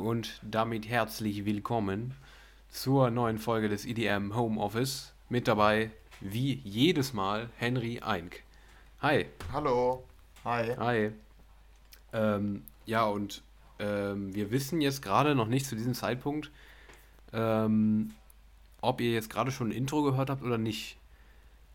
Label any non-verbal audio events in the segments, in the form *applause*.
Und damit herzlich willkommen zur neuen Folge des EDM Home Office. Mit dabei, wie jedes Mal, Henry Eink. Hi. Hallo. Hi. Hi. Ähm, ja, und ähm, wir wissen jetzt gerade noch nicht zu diesem Zeitpunkt, ähm, ob ihr jetzt gerade schon ein Intro gehört habt oder nicht.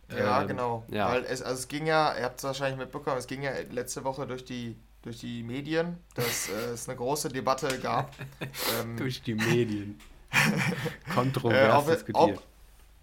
Ja, Ähm, genau. Ja, Weil es, also es ging ja, ihr habt es wahrscheinlich mitbekommen, es ging ja letzte Woche durch die, durch die Medien, dass äh, es eine große Debatte gab. *laughs* ähm, durch die *laughs* Medien. äh, Kontrovers ob, diskutiert. ob,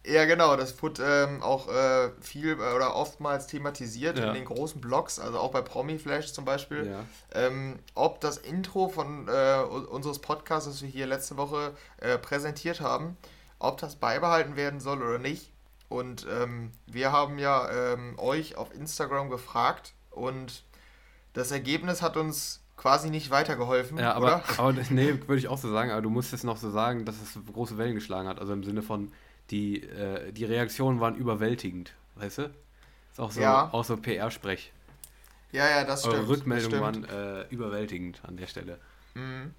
ja, genau, das wurde ähm, auch äh, viel äh, oder oftmals thematisiert Ja. in den großen Blogs, also auch bei Promiflash zum Beispiel. Ja. ähm, ob das Intro von äh, unseres Podcasts, das wir hier letzte Woche äh, präsentiert haben, ob das beibehalten werden soll oder nicht. Und ähm, wir haben ja ähm, euch auf Instagram gefragt und das Ergebnis hat uns quasi nicht weitergeholfen, Ja, aber, oder? aber nee, würde ich auch so sagen, aber du musst jetzt noch so sagen, dass es große Wellen geschlagen hat. Also im Sinne von, die, äh, die Reaktionen waren überwältigend, weißt du? Ist auch so, Ja. auch so PR-Sprech. Ja, ja, das stimmt. Eure Rückmeldungen stimmt. waren äh, überwältigend an der Stelle. Mhm.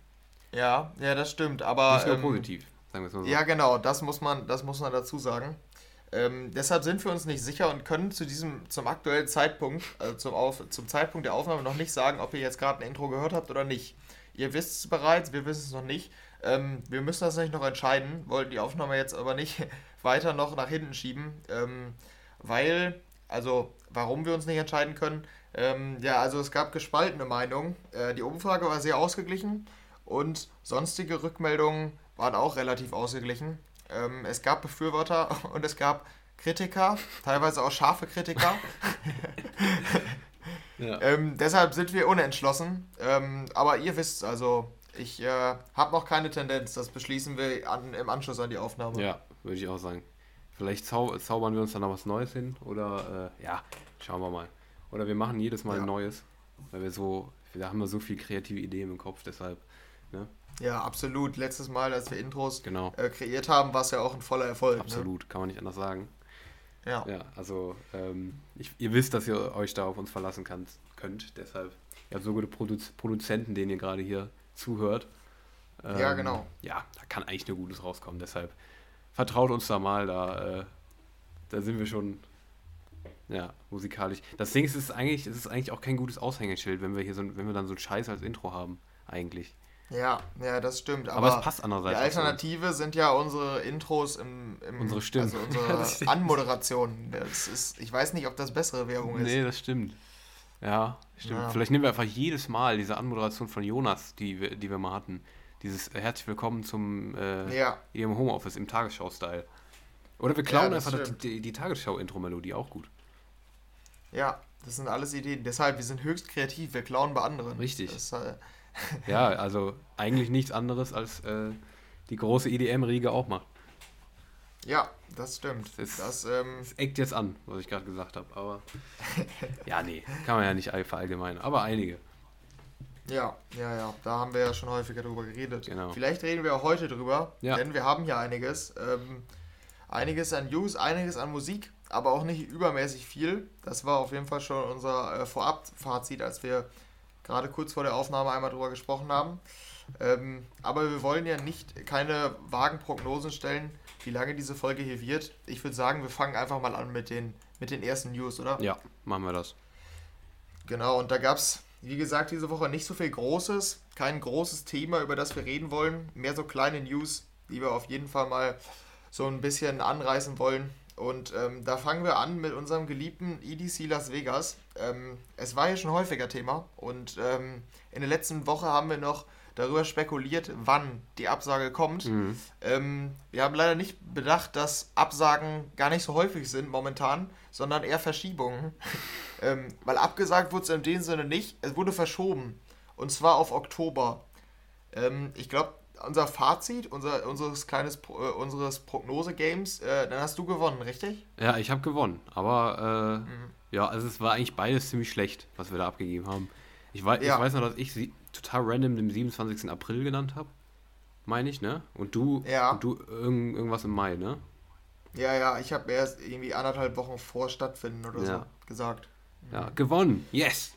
Ja, ja, das stimmt. Aber Nicht nur ähm, positiv, sagen wir es mal so. Ja, genau, das muss man, das muss man dazu sagen. Ähm, deshalb sind wir uns nicht sicher und können zu diesem, zum aktuellen Zeitpunkt, also zum, Auf, zum Zeitpunkt der Aufnahme noch nicht sagen, ob ihr jetzt gerade ein Intro gehört habt oder nicht. Ihr wisst es bereits, wir wissen es noch nicht. Ähm, wir müssen das nicht noch entscheiden, wollen die Aufnahme jetzt aber nicht *laughs* weiter noch nach hinten schieben, ähm, weil, also warum wir uns nicht entscheiden können, ähm, ja, also es gab gespaltene Meinungen. Äh, die Umfrage war sehr ausgeglichen und sonstige Rückmeldungen waren auch relativ ausgeglichen. Ähm, es gab Befürworter *laughs* und es gab Kritiker, teilweise auch scharfe Kritiker. *laughs* Ja. ähm, deshalb sind wir unentschlossen. Ähm, aber ihr wisst, also ich äh, habe noch keine Tendenz. Das beschließen wir an, im Anschluss an die Aufnahme. Ja, würde ich auch sagen. Vielleicht zau zaubern wir uns dann noch was Neues hin oder äh, ja, schauen wir mal. Oder wir machen jedes Mal Ja. ein neues, weil wir so, da haben wir so viel kreative Ideen im Kopf, deshalb, ne? Ja, absolut. Letztes Mal, als wir Intros Genau. äh, kreiert haben, war es ja auch ein voller Erfolg. Absolut, kann man nicht anders sagen. Ne? Ja. Ja, also ähm, ich, ihr wisst, dass ihr euch da auf uns verlassen kann, könnt. Deshalb, ihr habt so gute Produ Produzenten, denen ihr gerade hier zuhört. Ähm, Ja, genau. Ja, da kann eigentlich nur Gutes rauskommen. Deshalb vertraut uns da mal, da, äh, da sind wir schon ja, musikalisch. Das Ding ist, es ist eigentlich, es ist eigentlich auch kein gutes Aushängeschild, wenn wir hier so, wenn wir dann so ein Scheiß als Intro haben, eigentlich. Ja, ja, das stimmt. Aber, Aber, es passt die andererseits. so. Alternative sind ja unsere Intros im, im Unsere Stimmen. Also *laughs* Das unsere Anmoderation. Das ist, ich weiß nicht, ob das bessere Werbung ist. Nee, das stimmt. Ja, stimmt. Ja. Vielleicht nehmen wir einfach jedes Mal diese Anmoderation von Jonas, die wir, die wir mal hatten. Dieses äh, Herzlich willkommen zum äh, Ja, ihrem Homeoffice im Tagesschau-Style. Oder wir klauen Ja, das einfach die, stimmt. die, die Tagesschau-Intro-Melodie, auch gut. ja, das sind alles Ideen. Deshalb, wir sind höchst kreativ. Wir klauen bei anderen. Richtig. Das, äh, *laughs* Ja, also eigentlich nichts anderes, als äh, die große EDM-Riege auch macht. ja, das stimmt. Das- Das, ähm, Es eckt jetzt an, was ich gerade gesagt habe, aber. *laughs* ja, nee, kann man ja nicht all- verallgemeinern, aber einige. ja, ja, ja. Da haben wir ja schon häufiger drüber geredet. Genau. Vielleicht reden wir auch heute drüber, Ja. denn wir haben hier einiges. Ähm, einiges an News, einiges an Musik, aber auch nicht übermäßig viel. Das war auf jeden Fall schon unser äh, Vorab-Fazit, als wir gerade kurz vor der Aufnahme einmal drüber gesprochen haben. Ähm, aber wir wollen ja nicht keine vagen Prognosen stellen, wie lange diese Folge hier wird. Ich würde sagen, wir fangen einfach mal an mit den, mit den ersten News, oder? Ja, machen wir das. Genau, und da gab es, wie gesagt, diese Woche nicht so viel Großes, kein großes Thema, über das wir reden wollen, mehr so kleine News, die wir auf jeden Fall mal so ein bisschen anreißen wollen. Und ähm, da fangen wir an mit unserem geliebten EDC Las Vegas. Ähm, es war ja schon häufiger Thema und ähm, in der letzten Woche haben wir noch darüber spekuliert, wann die Absage kommt. Mhm. Ähm, wir haben leider nicht bedacht, dass Absagen gar nicht so häufig sind momentan, sondern eher Verschiebungen. *laughs* ähm, weil abgesagt wurde es in dem Sinne nicht, es wurde verschoben. Und zwar auf Oktober. Ähm, ich glaube, unser Fazit, unser, unseres kleines äh, unseres Prognose-Games, äh, dann hast du gewonnen, richtig? Ja, ich habe gewonnen, aber äh, Mhm. ja, also es war eigentlich beides ziemlich schlecht, was wir da abgegeben haben. Ich, wei Ja. ich weiß noch, dass ich sie total random den 27. April genannt habe, meine ich, ne? Und du, Ja. und du irgend, irgendwas im Mai, ne? Ja, ja, ich habe erst irgendwie anderthalb Wochen vor Stattfinden oder Ja. so gesagt. Ja, gewonnen, yes!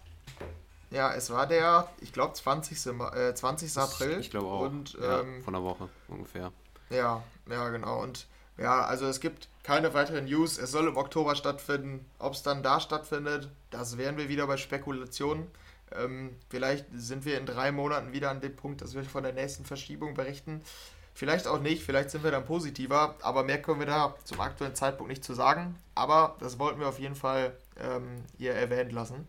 Ja, es war der, ich glaube, 20. Äh, 20. April. Ich glaube auch. Und, ja, ähm, von einer Woche ungefähr. Ja, ja, genau. Und ja, also es gibt keine weiteren News. Es soll im Oktober stattfinden. Ob es dann da stattfindet, das wären wir wieder bei Spekulationen. Ähm, vielleicht sind wir in drei Monaten wieder an dem Punkt, dass wir von der nächsten Verschiebung berichten. Vielleicht auch nicht, vielleicht sind wir dann positiver, aber mehr können wir da zum aktuellen Zeitpunkt nicht zu sagen. Aber das wollten wir auf jeden Fall ähm, hier erwähnt lassen.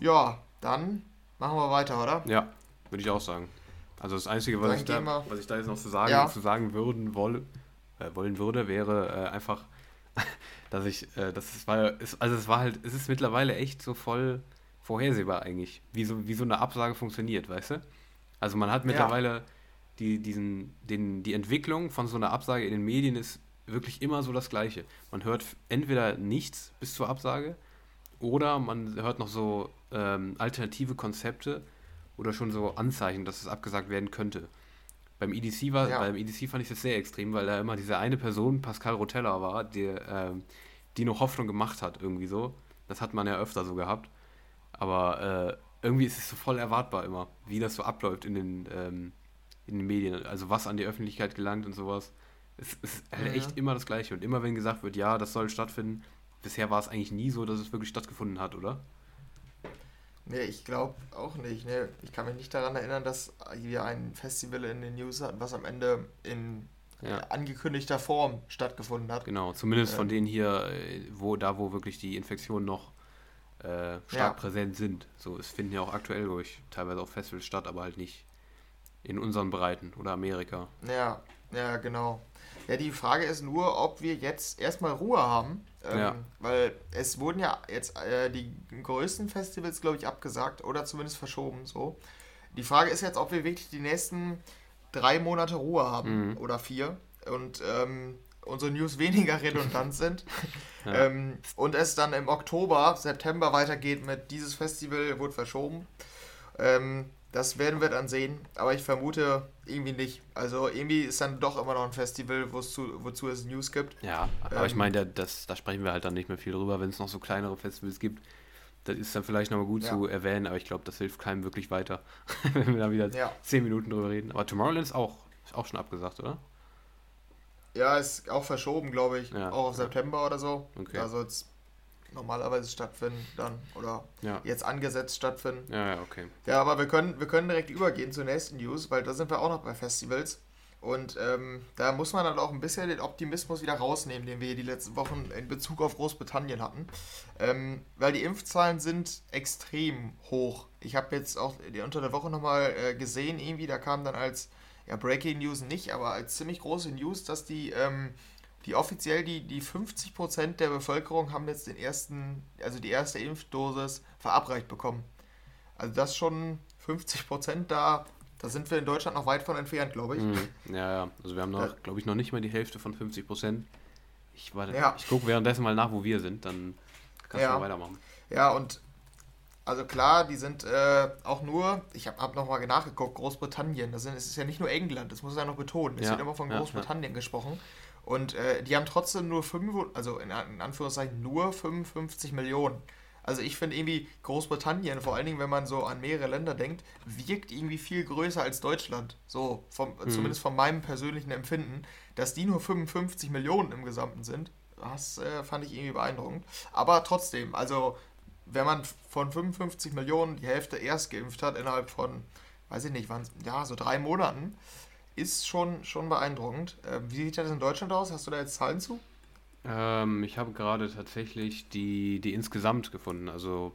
Ja, dann machen wir weiter, oder? Ja, würde ich auch sagen. Also das Einzige, was, ich da, was ich da jetzt noch zu sagen, Ja. zu sagen würden wolle, äh, wollen würde, wäre äh, einfach, *laughs* dass ich, äh, das ist, war, ist, also es war halt, es ist mittlerweile echt so voll vorhersehbar eigentlich, wie so, wie so eine Absage funktioniert, weißt du? Also man hat mittlerweile die, diesen, den, die Entwicklung von so einer Absage in den Medien ist wirklich immer so das Gleiche. Man hört entweder nichts bis zur Absage oder man hört noch so ähm, alternative Konzepte oder schon so Anzeichen, dass es abgesagt werden könnte. Beim EDC war, Ja. beim EDC fand ich das sehr extrem, weil da immer diese eine Person, Pascal Rotella war, der, ähm, die noch Hoffnung gemacht hat, irgendwie so. Das hat man ja öfter so gehabt. Aber äh, irgendwie ist es so voll erwartbar immer, wie das so abläuft in den, ähm, in den Medien. Also was an die Öffentlichkeit gelangt und sowas. Es ist halt Mhm. echt immer das Gleiche. Und immer wenn gesagt wird, ja, das soll stattfinden, bisher war es eigentlich nie so, dass es wirklich stattgefunden hat, oder? Nee, ich glaube auch nicht. Nee, ich kann mich nicht daran erinnern, dass wir ein Festival in den News hatten, was am Ende in Ja. äh, angekündigter Form stattgefunden hat. Genau, zumindest von Ähm. denen hier, äh, wo da wo wirklich die Infektionen noch äh, stark Ja. präsent sind. So, es finden ja auch aktuell durch teilweise auch Festivals statt, aber halt nicht in unseren Breiten oder Amerika. Ja, ja, genau. Ja, die Frage ist nur, ob wir jetzt erstmal Ruhe haben. Ähm, Ja. Weil es wurden ja jetzt äh, die größten Festivals, glaube ich, abgesagt oder zumindest verschoben. So. Die Frage ist jetzt, ob wir wirklich die nächsten drei Monate Ruhe haben Mhm. oder vier und ähm, unsere News *laughs* weniger redundant sind. *laughs* Ja. Ähm, und es dann im Oktober, September weitergeht mit dieses Festival wurde verschoben. Ähm, das werden wir dann sehen, aber ich vermute irgendwie nicht. Also irgendwie ist dann doch immer noch ein Festival, wo's zu, wozu es News gibt. Ja, aber ich Ähm. meine, da- das, da sprechen wir halt dann nicht mehr viel drüber, wenn es noch so kleinere Festivals gibt. Das ist dann vielleicht nochmal gut Ja. zu erwähnen, aber ich glaube, das hilft keinem wirklich weiter, *laughs* wenn wir da wieder Ja. zehn Minuten drüber reden. Aber Tomorrowland ist auch, ist auch schon abgesagt, oder? Ja, ist auch verschoben, glaube ich. Ja, auch auf. September oder so. Okay. Soll es normalerweise stattfinden dann. Oder Ja. jetzt angesetzt stattfinden. Ja, ja, okay. Ja, aber wir können, wir können direkt übergehen zur nächsten News, weil da sind wir auch noch bei Festivals. Und ähm, da muss man dann auch ein bisschen den Optimismus wieder rausnehmen, den wir hier die letzten Wochen in Bezug auf Großbritannien hatten. Ähm, weil die Impfzahlen sind extrem hoch. Ich habe jetzt auch die unter der Woche nochmal äh, gesehen, irgendwie, da kam dann als, ja, Breaking News nicht, aber als ziemlich große News, dass die, ähm, die offiziell die, die 50% der Bevölkerung haben jetzt den ersten, also die erste Impfdosis verabreicht bekommen. Also das schon 50% da, da sind wir in Deutschland noch weit von entfernt, glaube ich. Mhm. Ja, ja. Also wir haben noch, Da- glaube ich, noch nicht mal die Hälfte von 50 Prozent. Ich, warte, Ja. ich gucke währenddessen mal nach, wo wir sind, dann kannst Ja. du mal weitermachen. Ja, und also klar, die sind äh, auch nur, ich habe hab nochmal nachgeguckt, Großbritannien, das, sind, das ist ja nicht nur England, das muss ich ja noch betonen, es Ja, wird immer von ja, Großbritannien gesprochen. Und äh, die haben trotzdem nur 5, also in, in Anführungszeichen nur 55 Millionen. Also ich finde irgendwie Großbritannien, vor allen Dingen, wenn man so an mehrere Länder denkt, wirkt irgendwie viel größer als Deutschland. So, vom, Mhm. zumindest von meinem persönlichen Empfinden, dass die nur 55 Millionen im Gesamten sind. Das äh, fand ich irgendwie beeindruckend. Aber trotzdem, also wenn man von 55 Millionen die Hälfte erst geimpft hat innerhalb von, weiß ich nicht, wann, ja, so drei Monaten, ist schon, schon beeindruckend. Ähm, wie sieht das in Deutschland aus? Hast du da jetzt Zahlen zu? Ähm, ich habe gerade tatsächlich die, die insgesamt gefunden. Also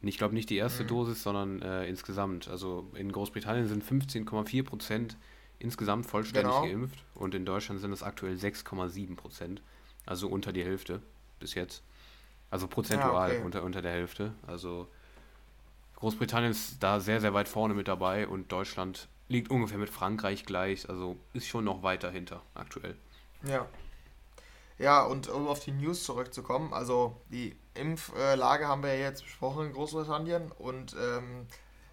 ich glaube nicht die erste Mhm. Dosis, sondern äh, insgesamt. Also in Großbritannien sind 15,4 Prozent insgesamt vollständig Genau. geimpft und in Deutschland sind es aktuell 6,7 Prozent. Also unter die Hälfte bis jetzt. Also prozentual okay. unter, unter der Hälfte. Also Großbritannien ist da sehr, sehr weit vorne mit dabei und Deutschland liegt ungefähr mit Frankreich gleich. Also ist schon noch weiter hinter aktuell. Ja. Ja, und um auf die News zurückzukommen, also die Impflage haben wir ja jetzt besprochen in Großbritannien und ähm,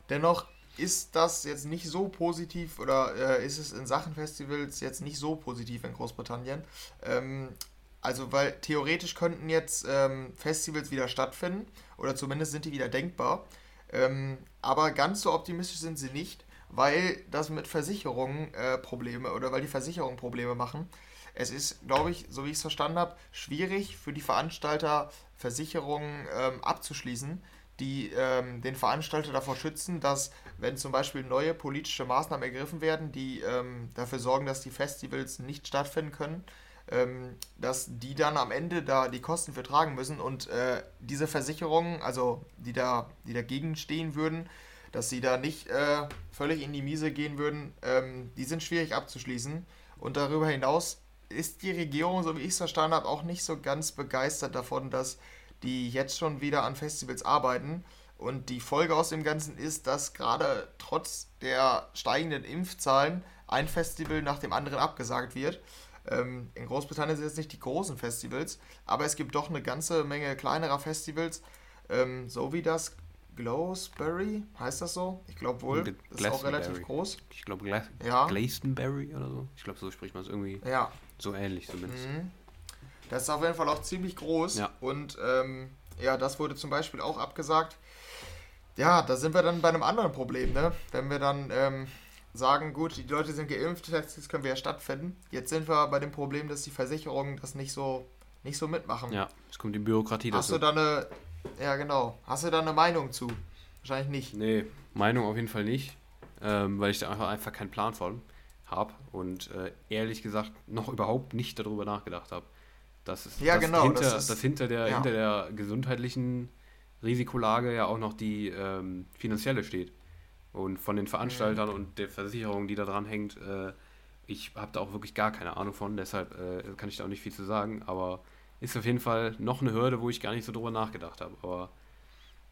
dennoch ist das jetzt nicht so positiv oder äh, ist es in Sachen Festivals jetzt nicht so positiv in Großbritannien. Ähm, also, weil theoretisch könnten jetzt ähm, Festivals wieder stattfinden oder zumindest sind die wieder denkbar. Ähm, aber ganz so optimistisch sind sie nicht, weil das mit Versicherungen äh, Probleme oder weil die Versicherungen Probleme machen. Es ist, glaube ich, so wie ich es verstanden habe, schwierig für die Veranstalter Versicherungen ähm, abzuschließen, die ähm, den Veranstalter davor schützen, dass, wenn zum Beispiel neue politische Maßnahmen ergriffen werden, die ähm, dafür sorgen, dass die Festivals nicht stattfinden können, ähm, dass die dann am Ende da die Kosten für tragen müssen und äh, diese Versicherungen, also die da, die dagegen stehen würden, dass sie da nicht äh, völlig in die Miese gehen würden, ähm, die sind schwierig abzuschließen. Und darüber hinaus ist die Regierung, so wie ich es verstanden habe, auch nicht so ganz begeistert davon, dass die jetzt schon wieder an Festivals arbeiten. Und die Folge aus dem Ganzen ist, dass gerade trotz der steigenden Impfzahlen ein Festival nach dem anderen abgesagt wird. Ähm, in Großbritannien sind es nicht die großen Festivals, aber es gibt doch eine ganze Menge kleinerer Festivals, ähm, so wie das Glowsbury, heißt das so? Ich glaube wohl. Das ist auch relativ groß. Ich glaube Gla ja. Glastonbury oder so. Ich glaube, so spricht man es irgendwie. Ja. So ähnlich zumindest. Mhm. Das ist auf jeden Fall auch ziemlich groß. Ja. Und ähm, ja, das wurde zum Beispiel auch abgesagt. Ja, da sind wir dann bei einem anderen Problem, ne? Wenn wir dann ähm, sagen, gut, die Leute sind geimpft, jetzt können wir ja stattfinden. Jetzt sind wir bei dem Problem, dass die Versicherungen das nicht so, nicht so mitmachen. Ja, es kommt die Bürokratie Hast dazu. du da eine, ja genau, hast du da eine Meinung zu? Wahrscheinlich nicht. Nee, Meinung auf jeden Fall nicht, ähm, weil ich da einfach, einfach keinen Plan von habe und äh, ehrlich gesagt noch überhaupt nicht darüber nachgedacht habe. Das ist, ja, das genau, hinter, das, ist, das hinter, der, ja. hinter der gesundheitlichen Risikolage ja auch noch die ähm, finanzielle steht. Und von den Veranstaltern mhm. und der Versicherung, die da dran hängt, äh, ich habe da auch wirklich gar keine Ahnung von, deshalb äh, kann ich da auch nicht viel zu sagen, aber ist auf jeden Fall noch eine Hürde, wo ich gar nicht so drüber nachgedacht habe. Aber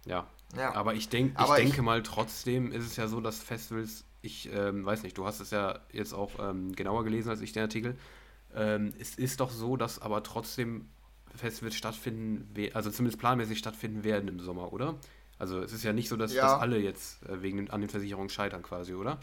ja. ja. Aber ich, denk, ich denke mal, trotzdem ist es ja so, dass Festivals, ich ähm, weiß nicht, du hast es ja jetzt auch ähm, genauer gelesen als ich den Artikel. Ähm, es ist doch so, dass aber trotzdem Festivals stattfinden, also zumindest planmäßig stattfinden werden im Sommer, oder? Also es ist ja nicht so, dass, ja. dass alle jetzt äh, wegen an den Versicherungen scheitern quasi, oder?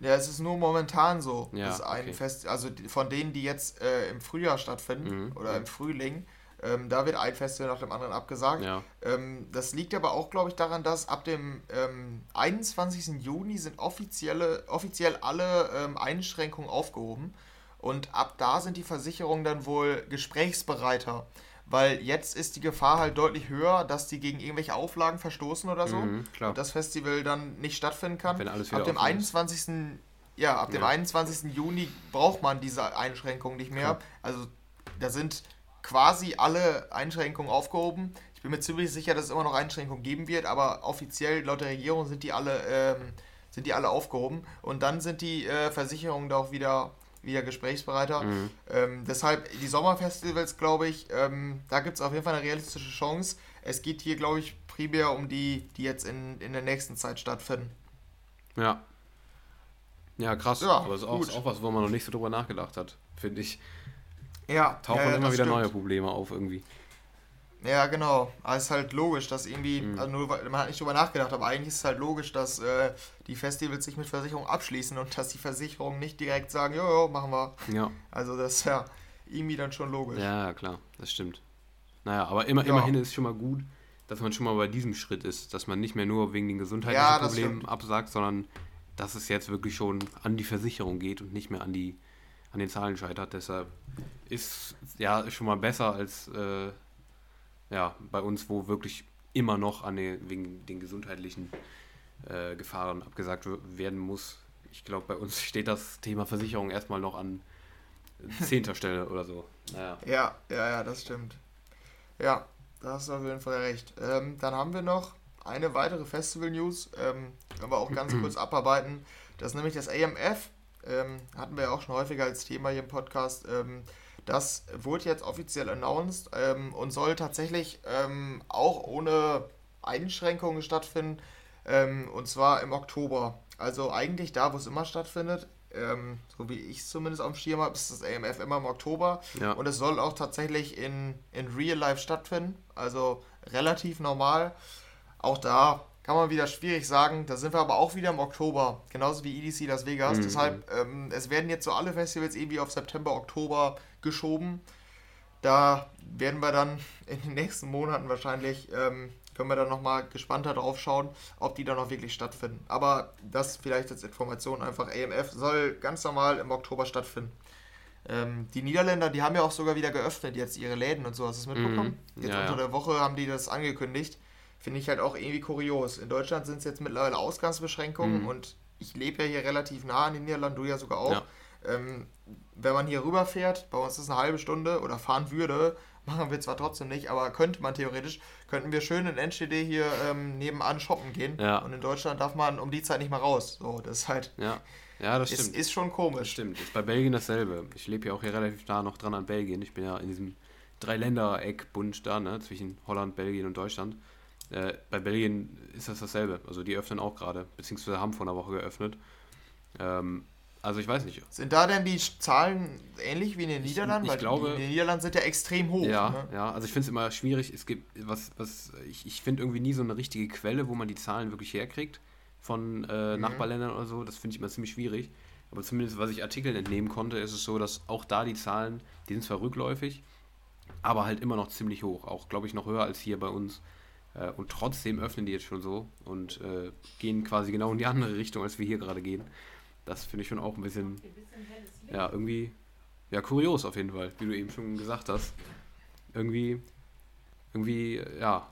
Ja, es ist nur momentan so, ja, dass ein okay. Fest, also von denen, die jetzt äh, im Frühjahr stattfinden mhm. oder im Frühling, ähm, da wird ein Festival nach dem anderen abgesagt. Ja. Ähm, das liegt aber auch, glaube ich, daran, dass ab dem ähm, 21. Juni sind offizielle, offiziell alle ähm, Einschränkungen aufgehoben. Und ab da sind die Versicherungen dann wohl gesprächsbereiter weil jetzt ist die Gefahr halt deutlich höher, dass die gegen irgendwelche Auflagen verstoßen oder so mhm, und das Festival dann nicht stattfinden kann. Wenn alles ab dem 21. Ist. Ja, ab ja. dem 21. Juni braucht man diese Einschränkungen nicht mehr. Klar. Also da sind quasi alle Einschränkungen aufgehoben. Ich bin mir ziemlich sicher, dass es immer noch Einschränkungen geben wird, aber offiziell laut der Regierung sind die alle, ähm, sind die alle aufgehoben. Und dann sind die äh, Versicherungen da auch wieder wieder gesprächsbereiter. Mhm. Ähm, deshalb die Sommerfestivals, glaube ich, ähm, da gibt es auf jeden Fall eine realistische Chance. Es geht hier, glaube ich, primär um die, die jetzt in, in der nächsten Zeit stattfinden. Ja. Ja, krass. Ja, Aber es ist auch, auch, was, wo man noch nicht so drüber nachgedacht hat, finde ich. Ja. Tauchen ja, immer wieder stimmt. neue Probleme auf irgendwie. Ja, genau. Aber es ist halt logisch, dass irgendwie, mhm. also nur, man hat nicht drüber nachgedacht, aber eigentlich ist es halt logisch, dass äh, die Festivals sich mit Versicherungen abschließen und dass die Versicherungen nicht direkt sagen, jo, jo, machen wir. Ja. Also das ist ja irgendwie dann schon logisch. Ja, klar, das stimmt. Naja, aber immer, ja. immerhin ist es schon mal gut, dass man schon mal bei diesem Schritt ist, dass man nicht mehr nur wegen den gesundheitlichen ja, Problemen absagt, sondern dass es jetzt wirklich schon an die Versicherung geht und nicht mehr an die an den Zahlen scheitert. Deshalb ist ja schon mal besser als äh, ja, bei uns, wo wirklich immer noch an den, wegen den gesundheitlichen äh, Gefahren abgesagt werden muss. Ich glaube, bei uns *laughs* steht das Thema Versicherung erstmal noch an zehnter Stelle oder so. Naja. Ja, ja, ja, das stimmt. Ja, da hast du auf jeden Fall recht. Ähm, dann haben wir noch eine weitere Festival-News, ähm, können wir auch ganz kurz *clears throat* abarbeiten. Das ist nämlich das AMF. Ähm, hatten wir ja auch schon häufiger als Thema hier im Podcast. Ähm, das wurde jetzt offiziell announced ähm, und soll tatsächlich ähm, auch ohne Einschränkungen stattfinden. Ähm, und zwar im Oktober. Also eigentlich da, wo es immer stattfindet. Ähm, so wie ich es zumindest auf dem Schirm habe, ist das AMF immer im Oktober. Ja. Und es soll auch tatsächlich in, in Real Life stattfinden. Also relativ normal. Auch da kann man wieder schwierig sagen. Da sind wir aber auch wieder im Oktober, genauso wie EDC Las Vegas. Mhm. Deshalb, ähm, es werden jetzt so alle Festivals irgendwie auf September, Oktober geschoben. Da werden wir dann in den nächsten Monaten wahrscheinlich, ähm, können wir dann nochmal gespannter drauf schauen, ob die dann auch wirklich stattfinden. Aber das vielleicht als Information einfach, AMF soll ganz normal im Oktober stattfinden. Ähm, die Niederländer, die haben ja auch sogar wieder geöffnet, jetzt ihre Läden und so, hast du es mitbekommen? Mhm. Jetzt Ja, unter der Woche haben die das angekündigt. Finde ich halt auch irgendwie kurios. In Deutschland sind es jetzt mittlerweile Ausgangsbeschränkungen Mhm. und ich lebe ja hier relativ nah an den Niederlanden, du ja sogar auch. Ja. Ähm, wenn man hier rüberfährt, bei uns ist es eine halbe Stunde oder fahren würde, *laughs* machen wir zwar trotzdem nicht, aber könnte man theoretisch, könnten wir schön in NSTD hier ähm, nebenan shoppen gehen. Ja. Und in Deutschland darf man um die Zeit nicht mehr raus. So, das ist halt, Ja, ja das ist, stimmt. ist schon Das komisch. stimmt. Ist bei Belgien dasselbe. Ich lebe ja auch hier relativ nah noch dran an Belgien. Ich bin ja in diesem Dreiländereck-Bund da, ne, zwischen Holland, Belgien und Deutschland. Äh, bei Belgien ist das dasselbe. Also die öffnen auch gerade, beziehungsweise haben vor einer Woche geöffnet. Ähm, also ich weiß nicht. Sind da denn die Zahlen ähnlich wie in den Ich- Niederlanden? ich Weil glaube- die in den Niederlanden sind ja extrem hoch. Ja, Ne? ja, also ich finde es immer schwierig. Es gibt was, was, ich, ich finde irgendwie nie so eine richtige Quelle, wo man die Zahlen wirklich herkriegt von äh, Mhm. Nachbarländern oder so. Das finde ich immer ziemlich schwierig. Aber zumindest, was ich Artikeln entnehmen konnte, ist es so, dass auch da die Zahlen, die sind zwar rückläufig, aber halt immer noch ziemlich hoch. Auch, glaube ich, noch höher als hier bei uns. Äh, und trotzdem öffnen die jetzt schon so und äh, gehen quasi genau in die andere Richtung, als wir hier gerade gehen. Das finde ich schon auch ein bisschen, ja, irgendwie, ja, kurios auf jeden Fall, wie du eben schon gesagt hast. Irgendwie, irgendwie, ja,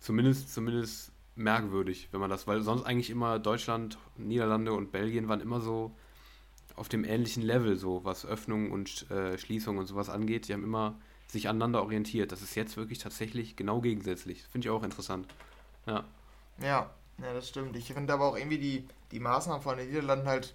zumindest, zumindest merkwürdig, wenn man das, weil sonst eigentlich immer Deutschland, Niederlande und Belgien waren immer so auf dem ähnlichen Level, so was Öffnung und äh, Schließung und sowas angeht. Die haben immer sich aneinander orientiert. Das ist jetzt wirklich tatsächlich genau gegensätzlich. Finde ich auch interessant. Ja. Ja, ja, das stimmt. Ich finde aber auch irgendwie die, die Maßnahmen von den Niederlanden halt,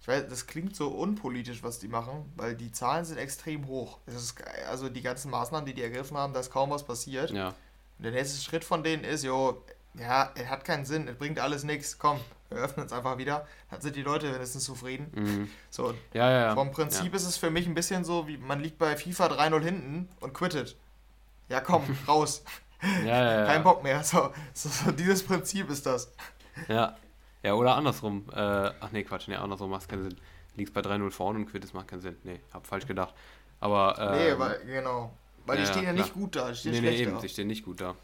ich weiß, das klingt so unpolitisch, was die machen, weil die Zahlen sind extrem hoch. Ist, also die ganzen Maßnahmen, die die ergriffen haben, da ist kaum was passiert. Ja. Und der nächste Schritt von denen ist, jo, ja, es hat keinen Sinn, es bringt alles nichts, komm, wir öffnen es einfach wieder. Dann sind die Leute wenigstens zufrieden. Mhm. So, Ja, ja, ja. vom Prinzip ist es für mich ein bisschen so, wie man liegt bei FIFA 3-0 hinten und quittet. Ja, komm, raus. Ja, ja. Kein Bock mehr. So, so, so dieses Prinzip ist das. Ja. Ja, oder andersrum. Äh, ach nee, Quatsch, nee, andersrum macht keinen Sinn. Liegst bei 3-0 vorne und quittest macht keinen Sinn. Nee, hab falsch gedacht. Aber. Nee, ähm, weil, genau. Weil die ja, stehen ja nicht gut da, die stehen Nee, nee, eben, da. sie stehen nicht gut da.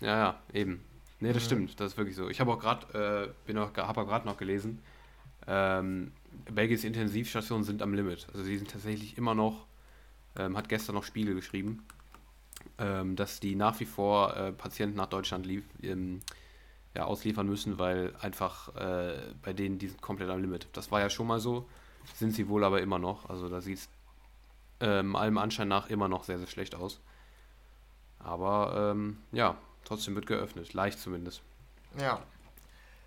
Ja, ja, eben. Nee, das Mhm. stimmt, das ist wirklich so. Ich habe auch gerade, äh, bin auch, habe auch gerade noch gelesen, ähm, Belgiens Intensivstationen sind am Limit. Also sie sind tatsächlich immer noch, ähm, hat gestern noch Spiegel geschrieben, ähm, dass die nach wie vor äh, Patienten nach Deutschland lief, ähm, ja, ausliefern müssen, weil einfach äh, bei denen, die sind komplett am Limit. Das war ja schon mal so, sind sie wohl aber immer noch. Also da sieht es ähm, allem Anschein nach immer noch sehr, sehr schlecht aus. Aber ähm, ja, trotzdem wird geöffnet, leicht zumindest. Ja.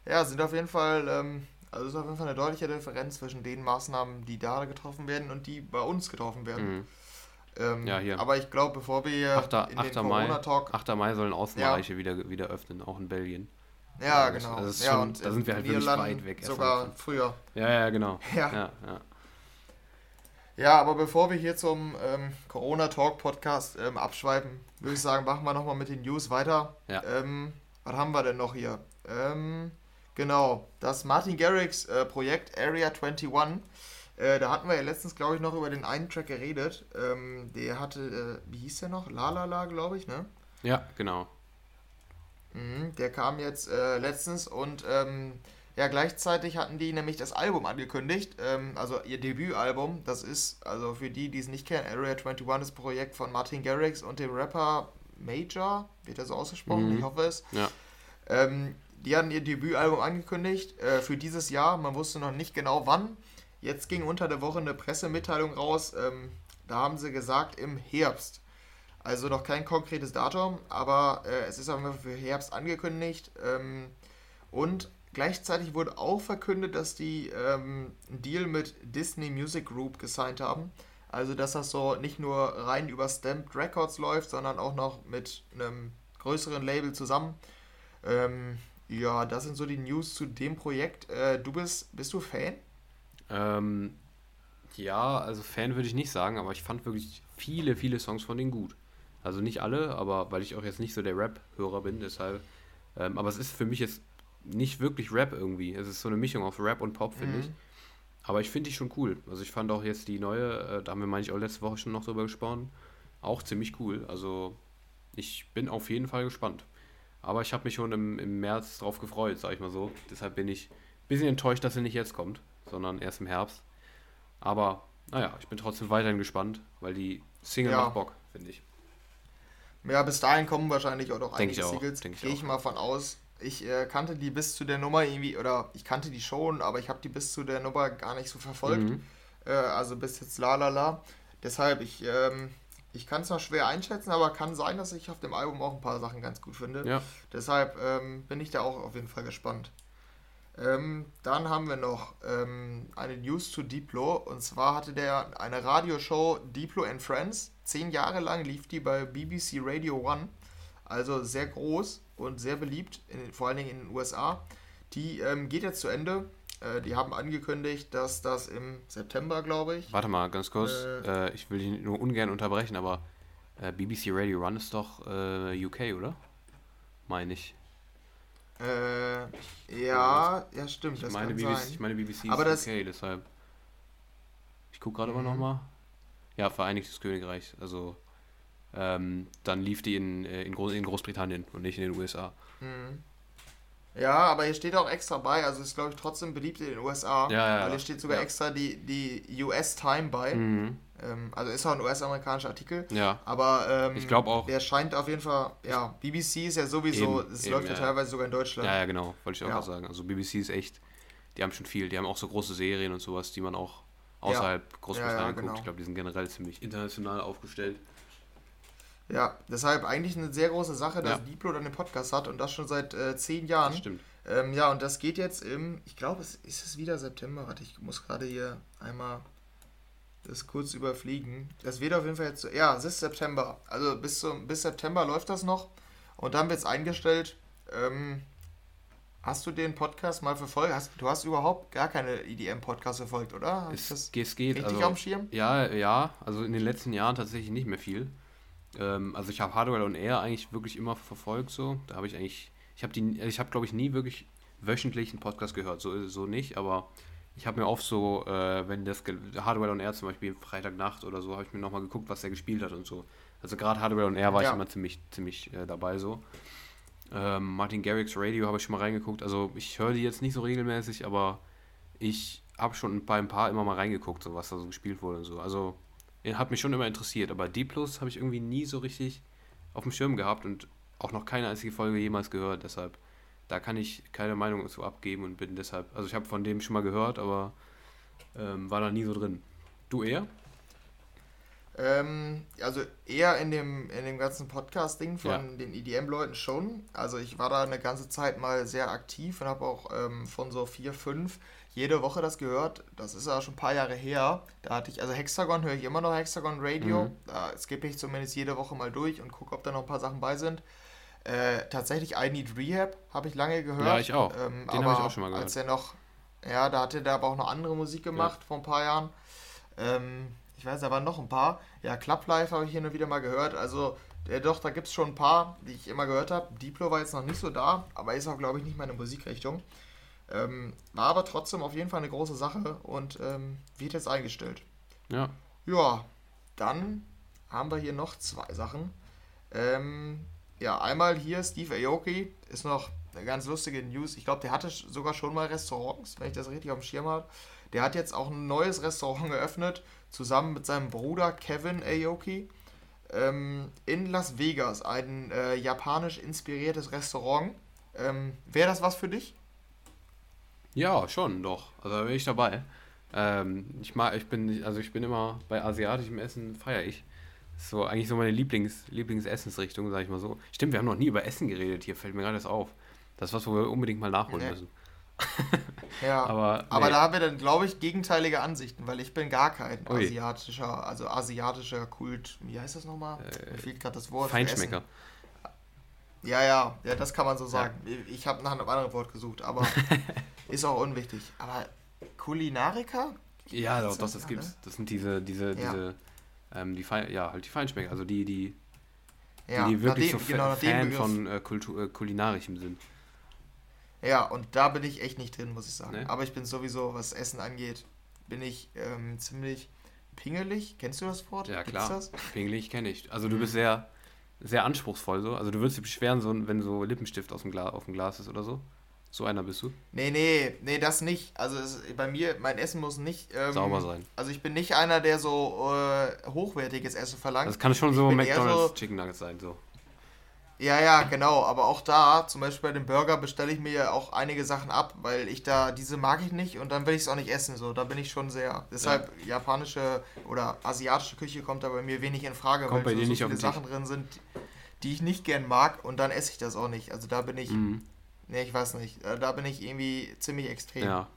Ja, sind auf jeden Fall, ähm, also ist auf jeden Fall eine deutliche Differenz zwischen den Maßnahmen, die da getroffen werden und die bei uns getroffen werden. Mhm. Ähm, Ja, hier. Aber ich glaube, bevor wir hier 8. in 8. den Corona-Talk. 8. Mai sollen Außenbereiche wieder, wieder öffnen, auch in Belgien. Ja, das- genau. das ist ja, schon- und da sind wir halt wirklich weit weg Sogar davon. früher. Ja, ja, genau. *laughs* Ja. Ja, ja. Ja, aber bevor wir hier zum ähm, Corona-Talk-Podcast ähm, abschweifen, würde ich sagen, machen wir nochmal mit den News weiter. Ja. Ähm, was haben wir denn noch hier? Ähm, genau, das Martin Garrix äh, Projekt Area 21. Äh, da hatten wir ja letztens, glaube ich, noch über den einen Track geredet. Ähm, der hatte, äh, wie hieß der noch? La La La, glaube ich, ne? ja, genau. Mhm, der kam jetzt äh, letztens und ähm, ja, gleichzeitig hatten die nämlich das Album angekündigt, ähm, also ihr Debütalbum. Das ist, also für die, die es nicht kennen, Area 21 ist Projekt von Martin Garrix und dem Rapper Major, wird er so ausgesprochen, Mhm. ich hoffe es. Ja. Ähm, die hatten ihr Debütalbum angekündigt äh, für dieses Jahr, man wusste noch nicht genau wann. Jetzt ging unter der Woche eine Pressemitteilung raus, ähm, da haben sie gesagt im Herbst. Also noch kein konkretes Datum, aber äh, es ist auf jeden Fall für Herbst angekündigt. Ähm, und gleichzeitig wurde auch verkündet, dass die ähm, einen Deal mit Disney Music Group gesigned haben. Also dass das so nicht nur rein über Stamped Records läuft, sondern auch noch mit einem größeren Label zusammen. Ähm, ja, das sind so die News zu dem Projekt. Äh, du bist, bist du Fan? Ähm, ja, also Fan würde ich nicht sagen, aber ich fand wirklich viele, viele Songs von denen gut. Also nicht alle, aber weil ich auch jetzt nicht so der Rap-Hörer bin, deshalb. Ähm, aber es ist für mich jetzt nicht wirklich Rap irgendwie. Es ist so eine Mischung aus Rap und Pop, finde Mhm. ich. Aber ich finde die schon cool. Also ich fand auch jetzt die neue, äh, da haben wir, meine ich, auch letzte Woche schon noch drüber gesprochen, auch ziemlich cool. Also ich bin auf jeden Fall gespannt. Aber ich habe mich schon im, im März drauf gefreut, sag ich mal so. Deshalb bin ich ein bisschen enttäuscht, dass sie nicht jetzt kommt, sondern erst im Herbst. Aber naja, ich bin trotzdem weiterhin gespannt, weil die Single Ja. macht Bock, finde ich. Ja, bis dahin kommen wahrscheinlich auch noch einige ich Singles. ich Gehe ich auch. mal von aus. Ich äh, kannte die bis zu der Nummer irgendwie, oder ich kannte die schon, aber ich habe die bis zu der Nummer gar nicht so verfolgt. Mhm. Äh, also bis jetzt la la la. Deshalb, ich, ähm, ich kann es noch schwer einschätzen, aber kann sein, dass ich auf dem Album auch ein paar Sachen ganz gut finde. Ja, Deshalb ähm, bin ich da auch auf jeden Fall gespannt. Ähm, dann haben wir noch ähm, eine News zu Diplo. Und zwar hatte der eine Radioshow Diplo and Friends. Zehn Jahre lang lief die bei BBC Radio One. Also sehr groß und sehr beliebt, in, vor allen Dingen in den USA. Die ähm, geht jetzt zu Ende. Äh, die haben angekündigt, dass das im September, glaube ich. warte mal ganz kurz. Äh. Äh, ich will dich nur ungern unterbrechen, aber äh, BBC Radio Run ist doch äh, UK, oder? Meine ich. Äh, ja, ja, stimmt. Ich das meine, kann BBC, sein. ich meine BBC Aber ist das- UK, deshalb. Ich gucke gerade aber Mhm. nochmal. Ja, Vereinigtes Königreich. Also ähm, dann lief die in, äh, in, Groß in Großbritannien und nicht in den USA. Mhm. Ja, aber hier steht auch extra bei, also ist glaube ich trotzdem beliebt in den USA. Ja, ja, Weil hier steht sogar Ja. extra die, die US Time bei. Mhm. Ähm, also ist auch ein US-amerikanischer Artikel. Ja, Aber ähm, Ich glaub auch. Der scheint auf jeden Fall, ja, BBC ist ja sowieso, Eben, es eben, läuft ja, ja. teilweise sogar in Deutschland. ja, ja, genau. Wollte ich auch Ja. sagen. Also BBC ist echt, die haben schon viel. Die haben auch so große Serien und sowas, die man auch außerhalb Großbritannien Ja, ja, guckt. genau. Ich glaube, die sind generell ziemlich international aufgestellt. Ja, deshalb eigentlich eine sehr große Sache, dass Ja. Diplo dann den Podcast hat und das schon seit äh, zehn Jahren. Das stimmt. Ähm, ja, und das geht jetzt im, ich glaube, es ist es wieder September. Warte, ich muss gerade hier einmal das kurz überfliegen. Das wird auf jeden Fall jetzt, so- ja, es ist September. Also bis, zum, bis September läuft das noch. Und dann wird es eingestellt. Ähm, hast du den Podcast mal verfolgt? Hast, du hast überhaupt gar keine EDM-Podcast verfolgt, oder? Ich Es, das es geht. richtig Also, auf dem Schirm? Ja, ja, also in den letzten Jahren tatsächlich nicht mehr viel. Ähm, also ich habe Hardware und Air eigentlich wirklich immer verfolgt so. Da habe ich eigentlich, ich habe die, ich habe glaube ich nie wirklich wöchentlich einen Podcast gehört, so, so nicht, aber ich habe mir oft so, äh, wenn das Hardware und Air zum Beispiel Freitagnacht oder so, habe ich mir nochmal geguckt, was er gespielt hat und so. Also gerade Hardware und Air war Ja. ich immer ziemlich, ziemlich äh, dabei so. Ähm, Martin Garrix Radio habe ich schon mal reingeguckt. Also ich höre die jetzt nicht so regelmäßig, aber ich habe schon bei ein paar immer mal reingeguckt, so was da so gespielt wurde und so. Also er hat mich schon immer interessiert, aber D Plus habe ich irgendwie nie so richtig auf dem Schirm gehabt und auch noch keine einzige Folge jemals gehört. Deshalb, da kann ich keine Meinung dazu abgeben und bin deshalb, also ich habe von dem schon mal gehört, aber ähm, war da nie so drin. Du eher? Ähm, also eher in dem, in dem ganzen Podcast-Ding von Ja. den EDM-Leuten schon. Also ich war da eine ganze Zeit mal sehr aktiv und habe auch ähm, von so vier, fünf jede Woche das gehört. Das ist ja schon ein paar Jahre her. Da hatte ich, also Hexagon höre ich immer noch Hexagon Radio. Mhm. Da skippe ich zumindest jede Woche mal durch und gucke, ob da noch ein paar Sachen bei sind. Äh, tatsächlich I Need Rehab habe ich lange gehört. Ja, ich auch. Ähm, Den habe ich auch schon mal gehört. Als er noch, ja, da hatte der aber auch noch andere Musik gemacht vor ein paar Jahren. Ähm, ich weiß, da waren noch ein paar. Ja, Club Life habe ich hier nur wieder mal gehört. Also, äh, doch, da gibt es schon ein paar, die ich immer gehört habe. Diplo war jetzt noch nicht so da, aber ist auch, glaube ich, nicht meine Musikrichtung. Ähm, war aber trotzdem auf jeden Fall eine große Sache und ähm, wird jetzt eingestellt. Ja. Ja, dann haben wir hier noch zwei Sachen. Ähm, ja, einmal hier Steve Aoki ist noch eine ganz lustige News. Ich glaube, der hatte sogar schon mal Restaurants, wenn ich das richtig auf dem Schirm habe. Der hat jetzt auch ein neues Restaurant *laughs* geöffnet, zusammen mit seinem Bruder Kevin Aoki ähm, in Las Vegas. Ein äh, japanisch inspiriertes Restaurant. Ähm, Wäre das was für dich? Ja, schon, doch. Also da bin ich dabei. Ähm, ich mag, ich bin, also ich bin immer bei asiatischem Essen feiere ich. So eigentlich so meine Lieblings, Lieblingsessensrichtung, sag ich mal so. Stimmt, wir haben noch nie über Essen geredet hier, fällt mir gerade erst auf. Das ist was, wo wir unbedingt mal nachholen Nee. müssen. *laughs* Ja. Aber, Aber nee. da haben wir dann, glaube ich, gegenteilige Ansichten, weil ich bin gar kein Ui. asiatischer, also asiatischer Kult. Wie heißt das nochmal? Äh, Mir fehlt gerade das Wort. Feinschmecker. Ja, ja, ja, das kann man so sagen. Ich habe nach einem anderen Wort gesucht, aber *laughs* ist auch unwichtig. Aber Kulinariker? Ja, doch, doch, das das ja, gibt's. ne? Das sind diese, diese, Ja. diese, ähm, die Fein, ja, halt die Feinschmecker, also die, die, Ja, die, die wirklich dem, so genau, Fan von äh, Kultur, äh, kulinarischem sind. Ja, und da bin ich echt nicht drin, muss ich sagen. Nee? Aber ich bin sowieso, was Essen angeht, bin ich ähm, ziemlich pingelig. Kennst du das Wort? Ja, Gibt's klar. Das? Pingelig kenne ich. Also du bist sehr, sehr anspruchsvoll so. Also du würdest dich beschweren, so, wenn so Lippenstift aus dem auf dem Glas ist oder so. So einer bist du. Nee, nee, nee, das nicht. Also es, bei mir, mein Essen muss nicht ähm, Sauber sein. Also ich bin nicht einer, der so äh, hochwertiges Essen verlangt. Das kann schon so McDonalds so- Chicken Nuggets sein, so. Ja, ja, genau. Aber auch da, zum Beispiel bei dem Burger, bestelle ich mir ja auch einige Sachen ab, weil ich da, diese mag ich nicht und dann will ich es auch nicht essen. So, da bin ich schon sehr. Deshalb, japanische oder asiatische Küche kommt da bei mir wenig in Frage, Kommt bei weil dir so, nicht so viele. Sachen drin sind, die ich nicht gern mag und dann esse ich das auch nicht. Also da bin ich, Mhm. Nee, ich weiß nicht, äh, da bin ich irgendwie ziemlich extrem. Ja.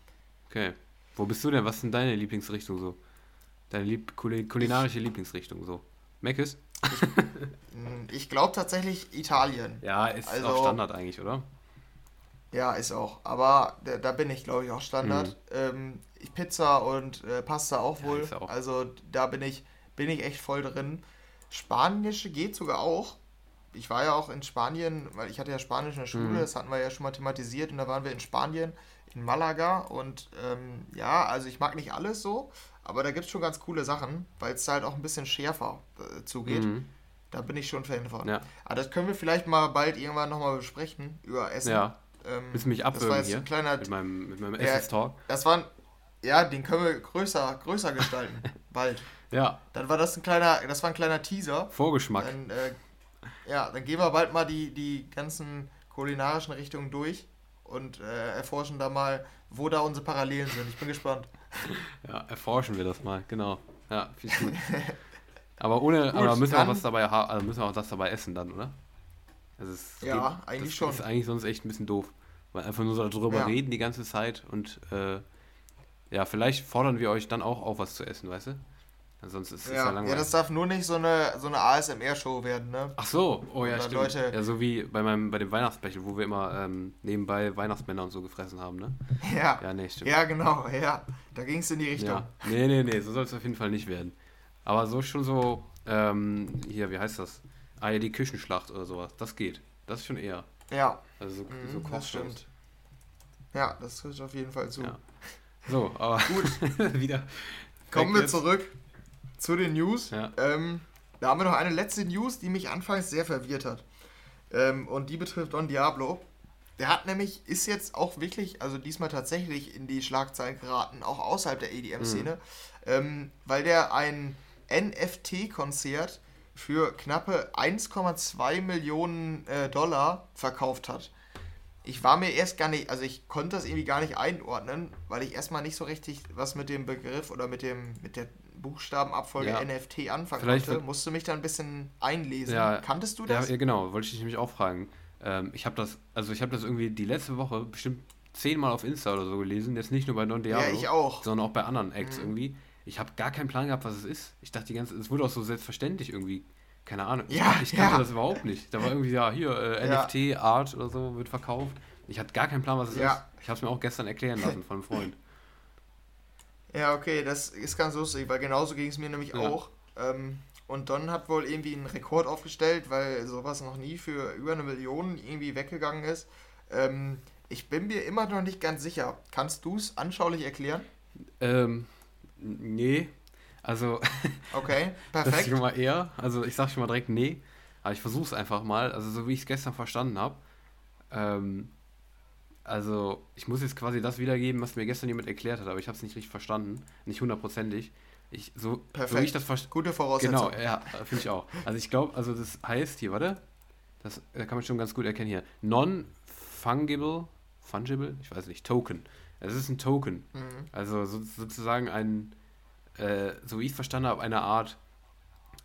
Okay. Wo bist du denn? Was denn deine Lieblingsrichtung so? Deine lieb kuli kulinarische Lieblingsrichtung so? Meckes? Mm, Ich *laughs* glaube tatsächlich Italien. Ja, ist Also- auch Standard eigentlich, oder? Ja, ist auch. Aber da, da bin ich, glaube ich, auch Standard. Ähm, ich Pizza und äh, Pasta auch Mhm. Wohl. ja auch. Also da bin ich, bin ich echt voll drin. Spanische geht sogar auch. Ich war ja auch in Spanien, weil ich hatte ja Spanisch in der Schule, Mhm. das hatten wir ja schon mal thematisiert und da waren wir in Spanien, in Malaga und ähm, ja, also ich mag nicht alles so, aber da gibt es schon ganz coole Sachen, weil es halt auch ein bisschen schärfer äh, zugeht. Mhm. Da bin ich schon Fan von. Ja. Aber das können wir vielleicht mal bald irgendwann nochmal besprechen, über Essen. Ja. Ähm, Willst mich das war abwürgen jetzt hier? ein kleiner. Mit meinem, mit meinem Ja. Essenstalk? Das war ein, Ja, den können wir größer, größer gestalten. *laughs* bald. Ja, Dann war das ein kleiner, das war ein kleiner Teaser. Vorgeschmack. Dann, äh, ja, dann gehen wir bald mal die, die ganzen kulinarischen Richtungen durch und äh, erforschen da mal, wo da unsere Parallelen sind. Ich bin gespannt. *laughs* Ja, erforschen wir das mal, genau. Ja, viel gut. *laughs* Aber ohne, Gut, aber müssen wir auch was dabei ha- also müssen wir auch das dabei essen dann, oder? Also es Ja, eigentlich das schon. ist eigentlich sonst echt ein bisschen doof. Weil einfach nur so darüber Ja. reden die ganze Zeit und äh, ja, vielleicht fordern wir euch dann auch auf, was zu essen, weißt du? Sonst ist es ja, Ja, ja, langweilig. das darf nur nicht so eine, so eine ASMR-Show werden, ne? Ach so, oh ja, Oder stimmt. Leute- Ja, so wie bei meinem bei dem Weihnachtsbechel, wo wir immer ähm, nebenbei Weihnachtsmänner und so gefressen haben, ne? *laughs* Ja, Ja, nee, stimmt. ja genau, ja. Da ging es in die Richtung. Ja. Nee, nee, nee, so soll es auf jeden Fall nicht werden. Aber so schon so, ähm, hier, wie heißt das? Ah ja, die Küchenschlacht oder sowas. Das geht. Das ist schon eher. Ja, Also so, mhm, so das stimmt. Ja, das trifft auf jeden Fall zu. Ja. So, aber Gut, *laughs* wieder. kommen wir jetzt. zurück zu den News. Ja. Ähm, da haben wir noch eine letzte News, die mich anfangs sehr verwirrt hat. Ähm, und die betrifft Don Diablo. Der hat nämlich, ist jetzt auch wirklich, also diesmal tatsächlich in die Schlagzeilen geraten, auch außerhalb der EDM-Szene, ähm, weil der ein NFT-Konzert für knappe 1,2 Millionen äh, Dollar verkauft hat. Ich war mir erst gar nicht, also ich konnte das irgendwie gar nicht einordnen, weil ich erstmal nicht so richtig was mit dem Begriff oder mit dem mit der Buchstabenabfolge Ja. NFT anfangen Vielleicht konnte. wird- Musste mich da ein bisschen einlesen. Ja, Kanntest du das? ja, genau, wollte ich dich nämlich auch fragen. Ähm, ich habe das, also ich habe das irgendwie die letzte Woche bestimmt zehnmal auf Insta oder so gelesen. Jetzt nicht nur bei Don Diablo, Ja, ich auch. sondern auch bei anderen Acts Mhm. irgendwie. Ich habe gar keinen Plan gehabt, was es ist. Ich dachte die ganze, es wurde auch so selbstverständlich irgendwie. Keine Ahnung. Ich, Ja, *laughs* ich kannte ja. das überhaupt nicht. Da war irgendwie, ja, hier, äh. NFT, Art oder so wird verkauft. Ich hatte gar keinen Plan, was es ist. Ich habe es mir auch gestern erklären lassen von einem Freund. Ja, okay, das ist ganz lustig, weil genauso ging es mir nämlich Ja. auch. Ähm, und Don hat wohl irgendwie einen Rekord aufgestellt, weil sowas noch nie für über eine Million irgendwie weggegangen ist. Ähm, ich bin mir immer noch nicht ganz sicher. Kannst du es anschaulich erklären? Ähm, nee. Also, *laughs* Okay, das ist perfekt. schon mal eher. Also, ich sag schon mal direkt nee. Aber ich versuche es einfach mal. Also, so wie ich es gestern verstanden habe. Ähm, also, ich muss jetzt quasi das wiedergeben, was mir gestern jemand erklärt hat, aber ich habe es nicht richtig verstanden. Nicht hundertprozentig. Ich, so, so wie ich Perfekt. das Gute Voraussetzung. Genau, ja, finde ich auch. Also ich glaube, also das heißt hier, warte, das da kann man schon ganz gut erkennen hier. Non-fungible, fungible, ich weiß nicht, Token. Es ist ein Token. Mhm. Also so, sozusagen ein, äh, so wie ich es verstanden habe, eine Art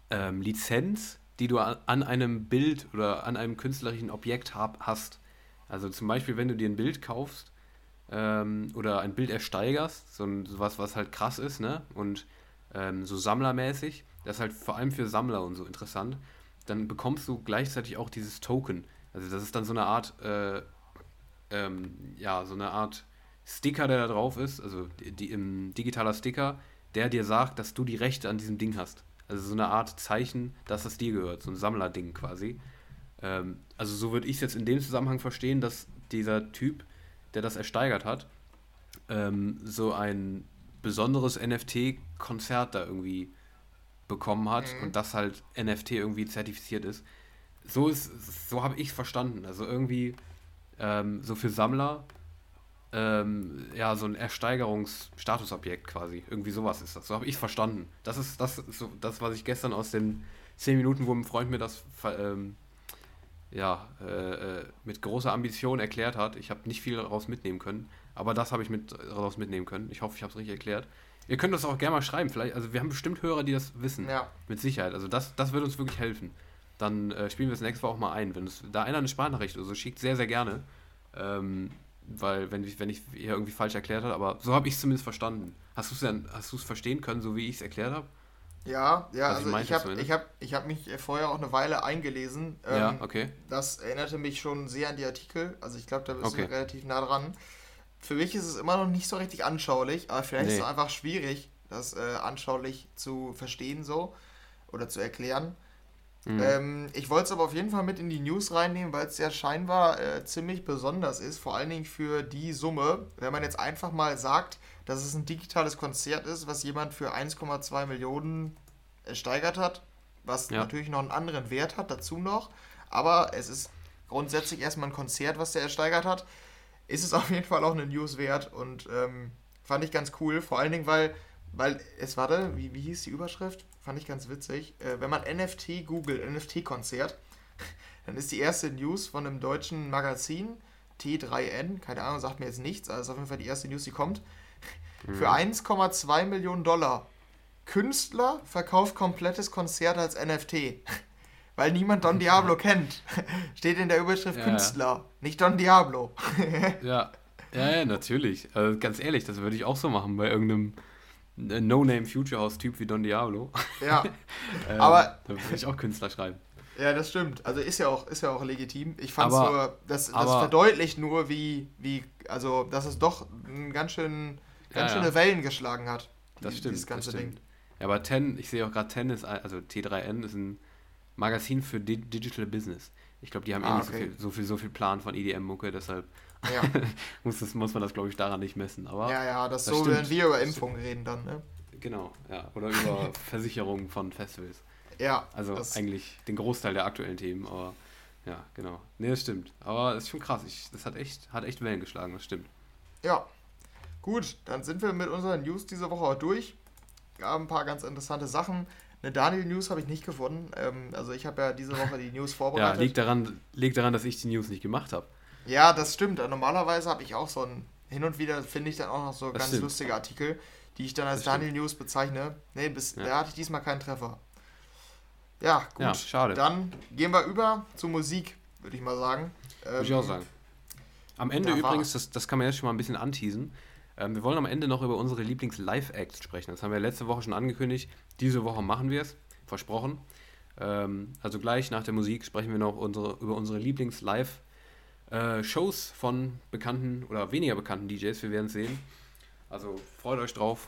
ähm, Lizenz, die du an, an einem Bild oder an einem künstlerischen Objekt hab, hast. Also zum Beispiel, wenn du dir ein Bild kaufst ähm, oder ein Bild ersteigerst, so ein, sowas, was halt krass ist, ne? Und ähm, so sammlermäßig, das ist halt vor allem für Sammler und so interessant, dann bekommst du gleichzeitig auch dieses Token. Also das ist dann so eine Art, äh, ähm, ja, so eine Art Sticker, der da drauf ist, also die, die, im digitaler Sticker, der dir sagt, dass du die Rechte an diesem Ding hast. Also so eine Art Zeichen, dass das dir gehört, so ein Sammlerding quasi. Ähm, also so würde ich es jetzt in dem Zusammenhang verstehen, dass dieser Typ, der das ersteigert hat, ähm, so ein besonderes NFT-Konzert da irgendwie bekommen hat Mhm. und das halt NFT irgendwie zertifiziert ist. So ist, so habe ich es verstanden. Also irgendwie ähm, so für Sammler ähm, ja so ein Ersteigerungsstatusobjekt quasi. Irgendwie sowas ist das. So habe ich es verstanden. Das ist das, so, das, was ich gestern aus den 10 Minuten, wo ein Freund mir das ähm, ja, äh, äh, mit großer Ambition erklärt hat. Ich habe nicht viel daraus mitnehmen können, aber das habe ich mit daraus mitnehmen können. Ich hoffe, ich habe es richtig erklärt. Ihr könnt das auch gerne mal schreiben. Vielleicht, also wir haben bestimmt Hörer, die das wissen. Ja. Mit Sicherheit. Also das, das wird uns wirklich helfen. Dann äh, spielen wir es nächste Woche auch mal ein. Wenn es da einer eine Sprachnachricht oder so schickt, sehr, sehr gerne. Ähm, weil, wenn ich, wenn ich hier irgendwie falsch erklärt habe, aber so habe ich es zumindest verstanden. Hast du es denn, hast du es verstehen können, so wie ich es erklärt habe? Ja, ja, Was ich also ich habe ich hab, ich hab mich vorher auch eine Weile eingelesen. Ähm, ja, okay. Das erinnerte mich schon sehr an die Artikel. Also ich glaube, da bist Okay. du relativ nah dran. Für mich ist es immer noch nicht so richtig anschaulich, aber vielleicht ist Nee. es einfach schwierig, das äh, anschaulich zu verstehen so oder zu erklären. Mhm. Ähm, ich wollte es aber auf jeden Fall mit in die News reinnehmen, weil es ja scheinbar äh, ziemlich besonders ist, vor allen Dingen für die Summe. Wenn man jetzt einfach mal sagt, dass es ein digitales Konzert ist, was jemand für 1,2 Millionen ersteigert hat, was Ja. natürlich noch einen anderen Wert hat dazu noch, aber es ist grundsätzlich erstmal ein Konzert, was der ersteigert hat, ist es *laughs* auf jeden Fall auch eine News wert und ähm, fand ich ganz cool, vor allen Dingen, weil, weil es warte, wie, wie hieß die Überschrift? Fand ich ganz witzig. Äh, wenn man NFT googelt, NFT-Konzert, *laughs* dann ist die erste News von einem deutschen Magazin, T3N, keine Ahnung, sagt mir jetzt nichts, also ist auf jeden Fall die erste News, die kommt. *laughs* Für 1,2 Millionen Dollar. Künstler verkauft komplettes Konzert als NFT. *laughs* Weil niemand Don Diablo kennt. Steht in der Überschrift Ja, ja. Künstler, nicht Don Diablo. Ja, ja, ja, natürlich. Also ganz ehrlich, das würde ich auch so machen bei irgendeinem äh, No-Name Future House-Typ wie Don Diablo. ja, *laughs* Ähm, *laughs* Aber- Da würde ich auch Künstler schreiben. ja, das stimmt. Also ist ja auch, ist ja auch legitim. Ich fand es nur, das, das aber- verdeutlicht nur, wie, wie, also, dass es doch ganz schön, ganz Ja, ja. schöne Wellen geschlagen hat. Das die- stimmt. Dieses ganze das stimmt. Ding. Ja, aber Ten, ich sehe auch gerade Ten ist, also T3N ist ein Magazin für Di Digital Business. Ich glaube, die haben eh Ah, nicht okay. so, viel, so, viel, so viel Plan von EDM-Mucke, deshalb Ja, *laughs* muss, das, muss man das, glaube ich, daran nicht messen. Aber ja, ja, das, das so, stimmt. wenn wir über Impfung reden dann, ne? genau, ja. Oder über *laughs* Versicherungen von Festivals. Ja, Also das, eigentlich den Großteil der aktuellen Themen, aber ja, genau. Nee, das stimmt. Aber es ist schon krass. Ich, das hat echt, hat echt Wellen geschlagen, das stimmt. Ja. Gut, dann sind wir mit unseren News diese Woche auch durch. Gab ein paar ganz interessante Sachen. Eine Daniel-News habe ich nicht gefunden. Ähm, also ich habe ja diese Woche die News *laughs* Ja, vorbereitet. liegt daran, liegt daran, dass ich die News nicht gemacht habe. Ja, das stimmt. Normalerweise habe ich auch so ein, hin und wieder finde ich dann auch noch so Das ganz stimmt. lustige Artikel, die ich dann als Das stimmt. Daniel News bezeichne. Nee, bis, Ja. da hatte ich diesmal keinen Treffer. Ja, gut. Ja, schade. Dann gehen wir über zu Musik, würde ich mal sagen. Würde ich auch sagen. Am Ende da übrigens, das, das kann man jetzt schon mal ein bisschen anteasen. Ähm, wir wollen am Ende noch über unsere Lieblings-Live-Acts sprechen. Das haben wir letzte Woche schon angekündigt. Diese Woche machen wir es. Versprochen. Ähm, also gleich nach der Musik sprechen wir noch unsere, über unsere Lieblings-Live-Shows von bekannten oder weniger bekannten DJs. Wir werden es sehen. Also freut euch drauf.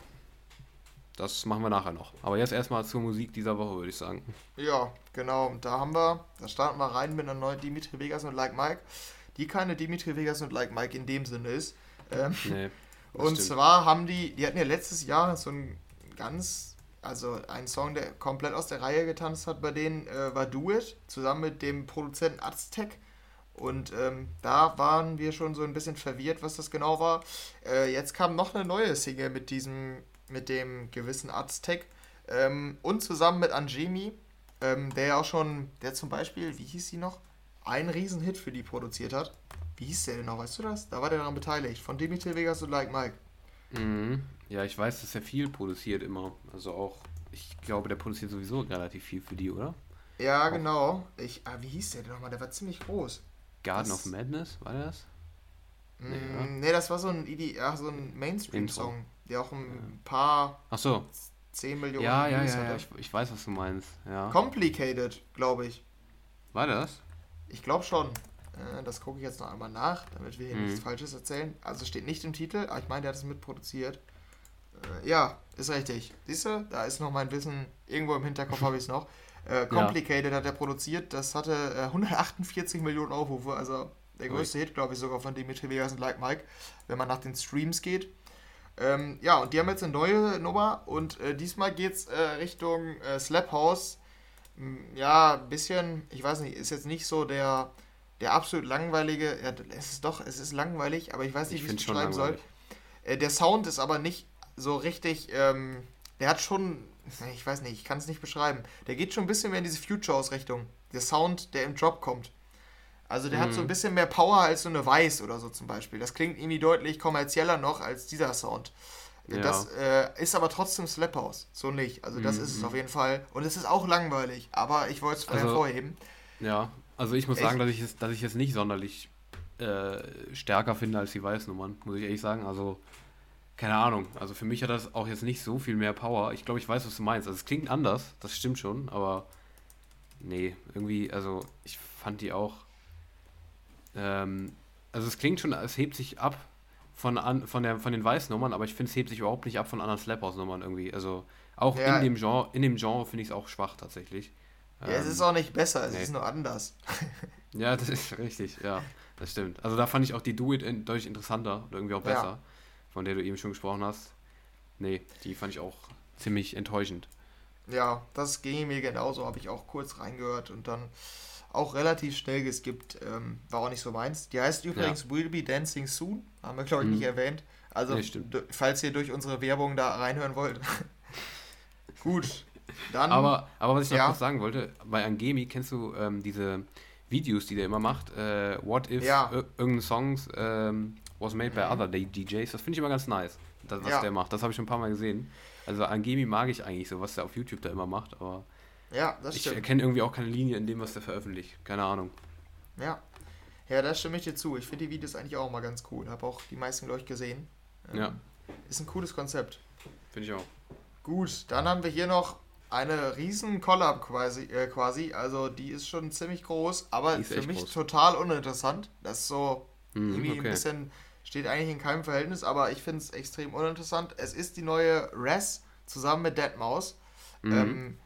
Das machen wir nachher noch. Aber jetzt erstmal zur Musik dieser Woche, würde ich sagen. Ja, genau. Und da haben wir, da starten wir rein mit einer neuen Dimitri Vegas und Like Mike, die keine Dimitri Vegas und Like Mike in dem Sinne ist. Ähm, Nee, *laughs* und stimmt. zwar haben die, die hatten ja letztes Jahr so ein ganz, also ein Song, der komplett aus der Reihe getanzt hat bei denen, äh, war Do It, zusammen mit dem Produzenten Aztec. Und ähm, da waren wir schon so ein bisschen verwirrt, was das genau war. Äh, jetzt kam noch eine neue Single mit diesem, mit dem gewissen Aztec. Ähm, und zusammen mit Anjemi, ähm, der ja auch schon, der zum Beispiel, wie hieß sie noch, einen Riesenhit für die produziert hat. Wie hieß der denn noch, weißt du das? Da war der daran beteiligt, von Dimitri Vegas und Like Mike. Mhm. Ja, ich weiß, dass er viel produziert immer. Also auch, ich glaube, der produziert sowieso relativ viel für die, oder? Ja, genau. Ich, ah, wie hieß der denn nochmal? Der war ziemlich groß. Garden Das- of Madness, war das? Nee, oder? nee das war so ein, ja, so ein Mainstream-Song, der auch ein paar Ach so. 10 Millionen Ja, ja, Views ja, ja ich, ich weiß, was du meinst. Ja. Complicated, glaube ich. War das? Ich glaube schon. Äh, Das gucke ich jetzt noch einmal nach, damit wir hier Mhm. nichts Falsches erzählen. Also steht nicht im Titel, aber ich meine, der hat es mitproduziert. Äh, Ja, ist richtig. Siehst du, da ist noch mein Wissen, irgendwo im Hinterkopf *laughs* habe ich es noch. Äh, Complicated hat er produziert, das hatte äh, 148 Millionen Aufrufe, also der größte Hit, glaube ich, sogar von Dimitri Vegas und Like Mike, wenn man nach den Streams geht. Ähm, ja, und die haben jetzt eine neue Nummer und äh, diesmal geht es äh, Richtung äh, Slap House. Ja, ein bisschen, ich weiß nicht, ist jetzt nicht so der, der absolut langweilige, ja, es ist doch, es ist langweilig, aber ich weiß nicht, wie ich es beschreiben soll. Äh, der Sound ist aber nicht so richtig, ähm, der hat schon, ich weiß nicht, ich kann es nicht beschreiben. Der geht schon ein bisschen mehr in diese Future-Ausrichtung. Der Sound, der im Drop kommt. Also der mhm. hat so ein mhm. bisschen mehr Power als so eine Weiß oder so zum Beispiel. Das klingt irgendwie deutlich kommerzieller noch als dieser Sound. Ja. Das äh, ist aber trotzdem Slap House. So nicht. Also das mhm. ist es auf jeden Fall. Und es ist auch langweilig, aber ich wollte es also, hervorheben. Ja, also ich muss ich, sagen, dass ich es, dass ich es nicht sonderlich äh, stärker finde als die Weißnummern, muss ich ehrlich sagen. Also, keine Ahnung. Also für mich hat das auch jetzt nicht so viel mehr Power. Ich glaube, ich weiß, was du meinst. Also es klingt anders, das stimmt schon, aber nee, irgendwie, also ich fand die auch ähm, also es klingt schon, es hebt sich ab von, an, von, der, von den Weißnummern, aber ich finde, es hebt sich überhaupt nicht ab von anderen Slap-House-Nummern irgendwie. Also auch ja. in dem Genre, in dem Genre finde ich es auch schwach tatsächlich. Ja, ähm, es ist auch nicht besser, es nee. ist nur anders. ja, das ist richtig, ja, das stimmt. Also da fand ich auch die Do It in, deutlich interessanter und irgendwie auch besser, ja. Von der du eben schon gesprochen hast. Nee, die fand ich auch ziemlich enttäuschend. Ja, das ging mir genauso, habe ich auch kurz reingehört und dann auch relativ schnell geskippt. Ähm, war auch nicht so meins. Die heißt übrigens ja. Will Be Dancing Soon. Haben wir, glaube ich, mhm. nicht erwähnt. Also, nee, falls ihr durch unsere Werbung da reinhören wollt. *laughs* Gut. Dann, aber, aber was ich noch ja. kurz sagen wollte, bei Angemi kennst du ähm, diese Videos, die der immer macht? Äh, what if ja. irgendein Songs ähm, was made by other DJs? Das finde ich immer ganz nice, das, was ja. der macht. Das habe ich schon ein paar Mal gesehen. Also Angemi mag ich eigentlich so, was der auf YouTube da immer macht, aber ja, das stimmt. Ich erkenne irgendwie auch keine Linie in dem, was der veröffentlicht. Keine Ahnung. Ja. Ja, da stimme ich dir zu. Ich finde die Videos eigentlich auch mal ganz cool. Habe auch die meisten, glaube ich, gesehen. Ähm, ja. Ist ein cooles Konzept. Finde ich auch. Gut, dann haben wir hier noch eine riesen Collab quasi, äh, quasi. Also die ist schon ziemlich groß, aber für mich groß. total uninteressant. Das ist so hm, irgendwie okay. ein bisschen, steht eigentlich in keinem Verhältnis, aber ich finde es extrem uninteressant. Es ist die neue Res zusammen mit Deadmaus. Mhm. Ähm,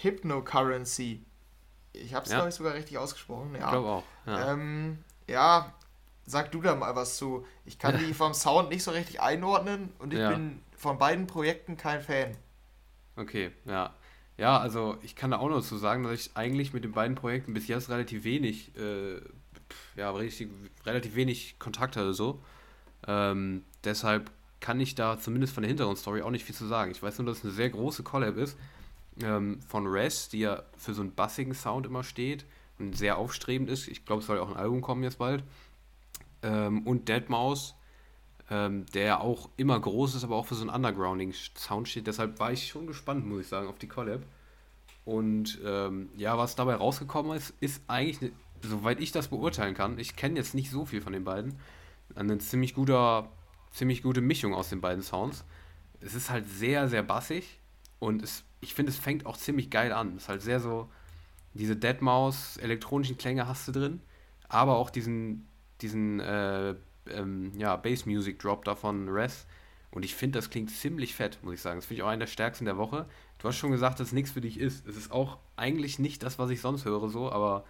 Hypnocurrency. Ich habe es, ja. glaube ich, sogar richtig ausgesprochen. Ja. Ich glaube auch. Ja. Ähm, ja, sag du da mal was zu. Ich kann die *laughs* vom Sound nicht so richtig einordnen und ich ja. bin von beiden Projekten kein Fan. Okay, ja. Ja, also ich kann da auch noch zu sagen, dass ich eigentlich mit den beiden Projekten bis jetzt relativ wenig, äh, ja, richtig, relativ wenig Kontakt hatte so. Ähm, deshalb kann ich da zumindest von der Hintergrundstory auch nicht viel zu sagen. Ich weiß nur, dass es eine sehr große Collab ist ähm, von Res, die ja für so einen bassigen Sound immer steht und sehr aufstrebend ist. Ich glaube, es soll auch ein Album kommen jetzt bald. Ähm, und Deadmaus, ähm, der auch immer groß ist, aber auch für so einen undergrounding Sound steht. Deshalb war ich schon gespannt, muss ich sagen, auf die Collab. Und ähm, ja, was dabei rausgekommen ist, ist eigentlich, ne, soweit ich das beurteilen kann, ich kenne jetzt nicht so viel von den beiden, eine ziemlich guter, ziemlich gute Mischung aus den beiden Sounds. Es ist halt sehr, sehr bassig und es ich finde, es fängt auch ziemlich geil an. Es ist halt sehr so, diese Deadmaus elektronischen Klänge hast du drin, aber auch diesen, diesen äh, ähm, ja, Bass Music Drop davon Res. Und ich finde, das klingt ziemlich fett, muss ich sagen. Das finde ich auch einen der stärksten der Woche. Du hast schon gesagt, dass es nichts für dich ist. Es ist auch eigentlich nicht das, was ich sonst höre, so, aber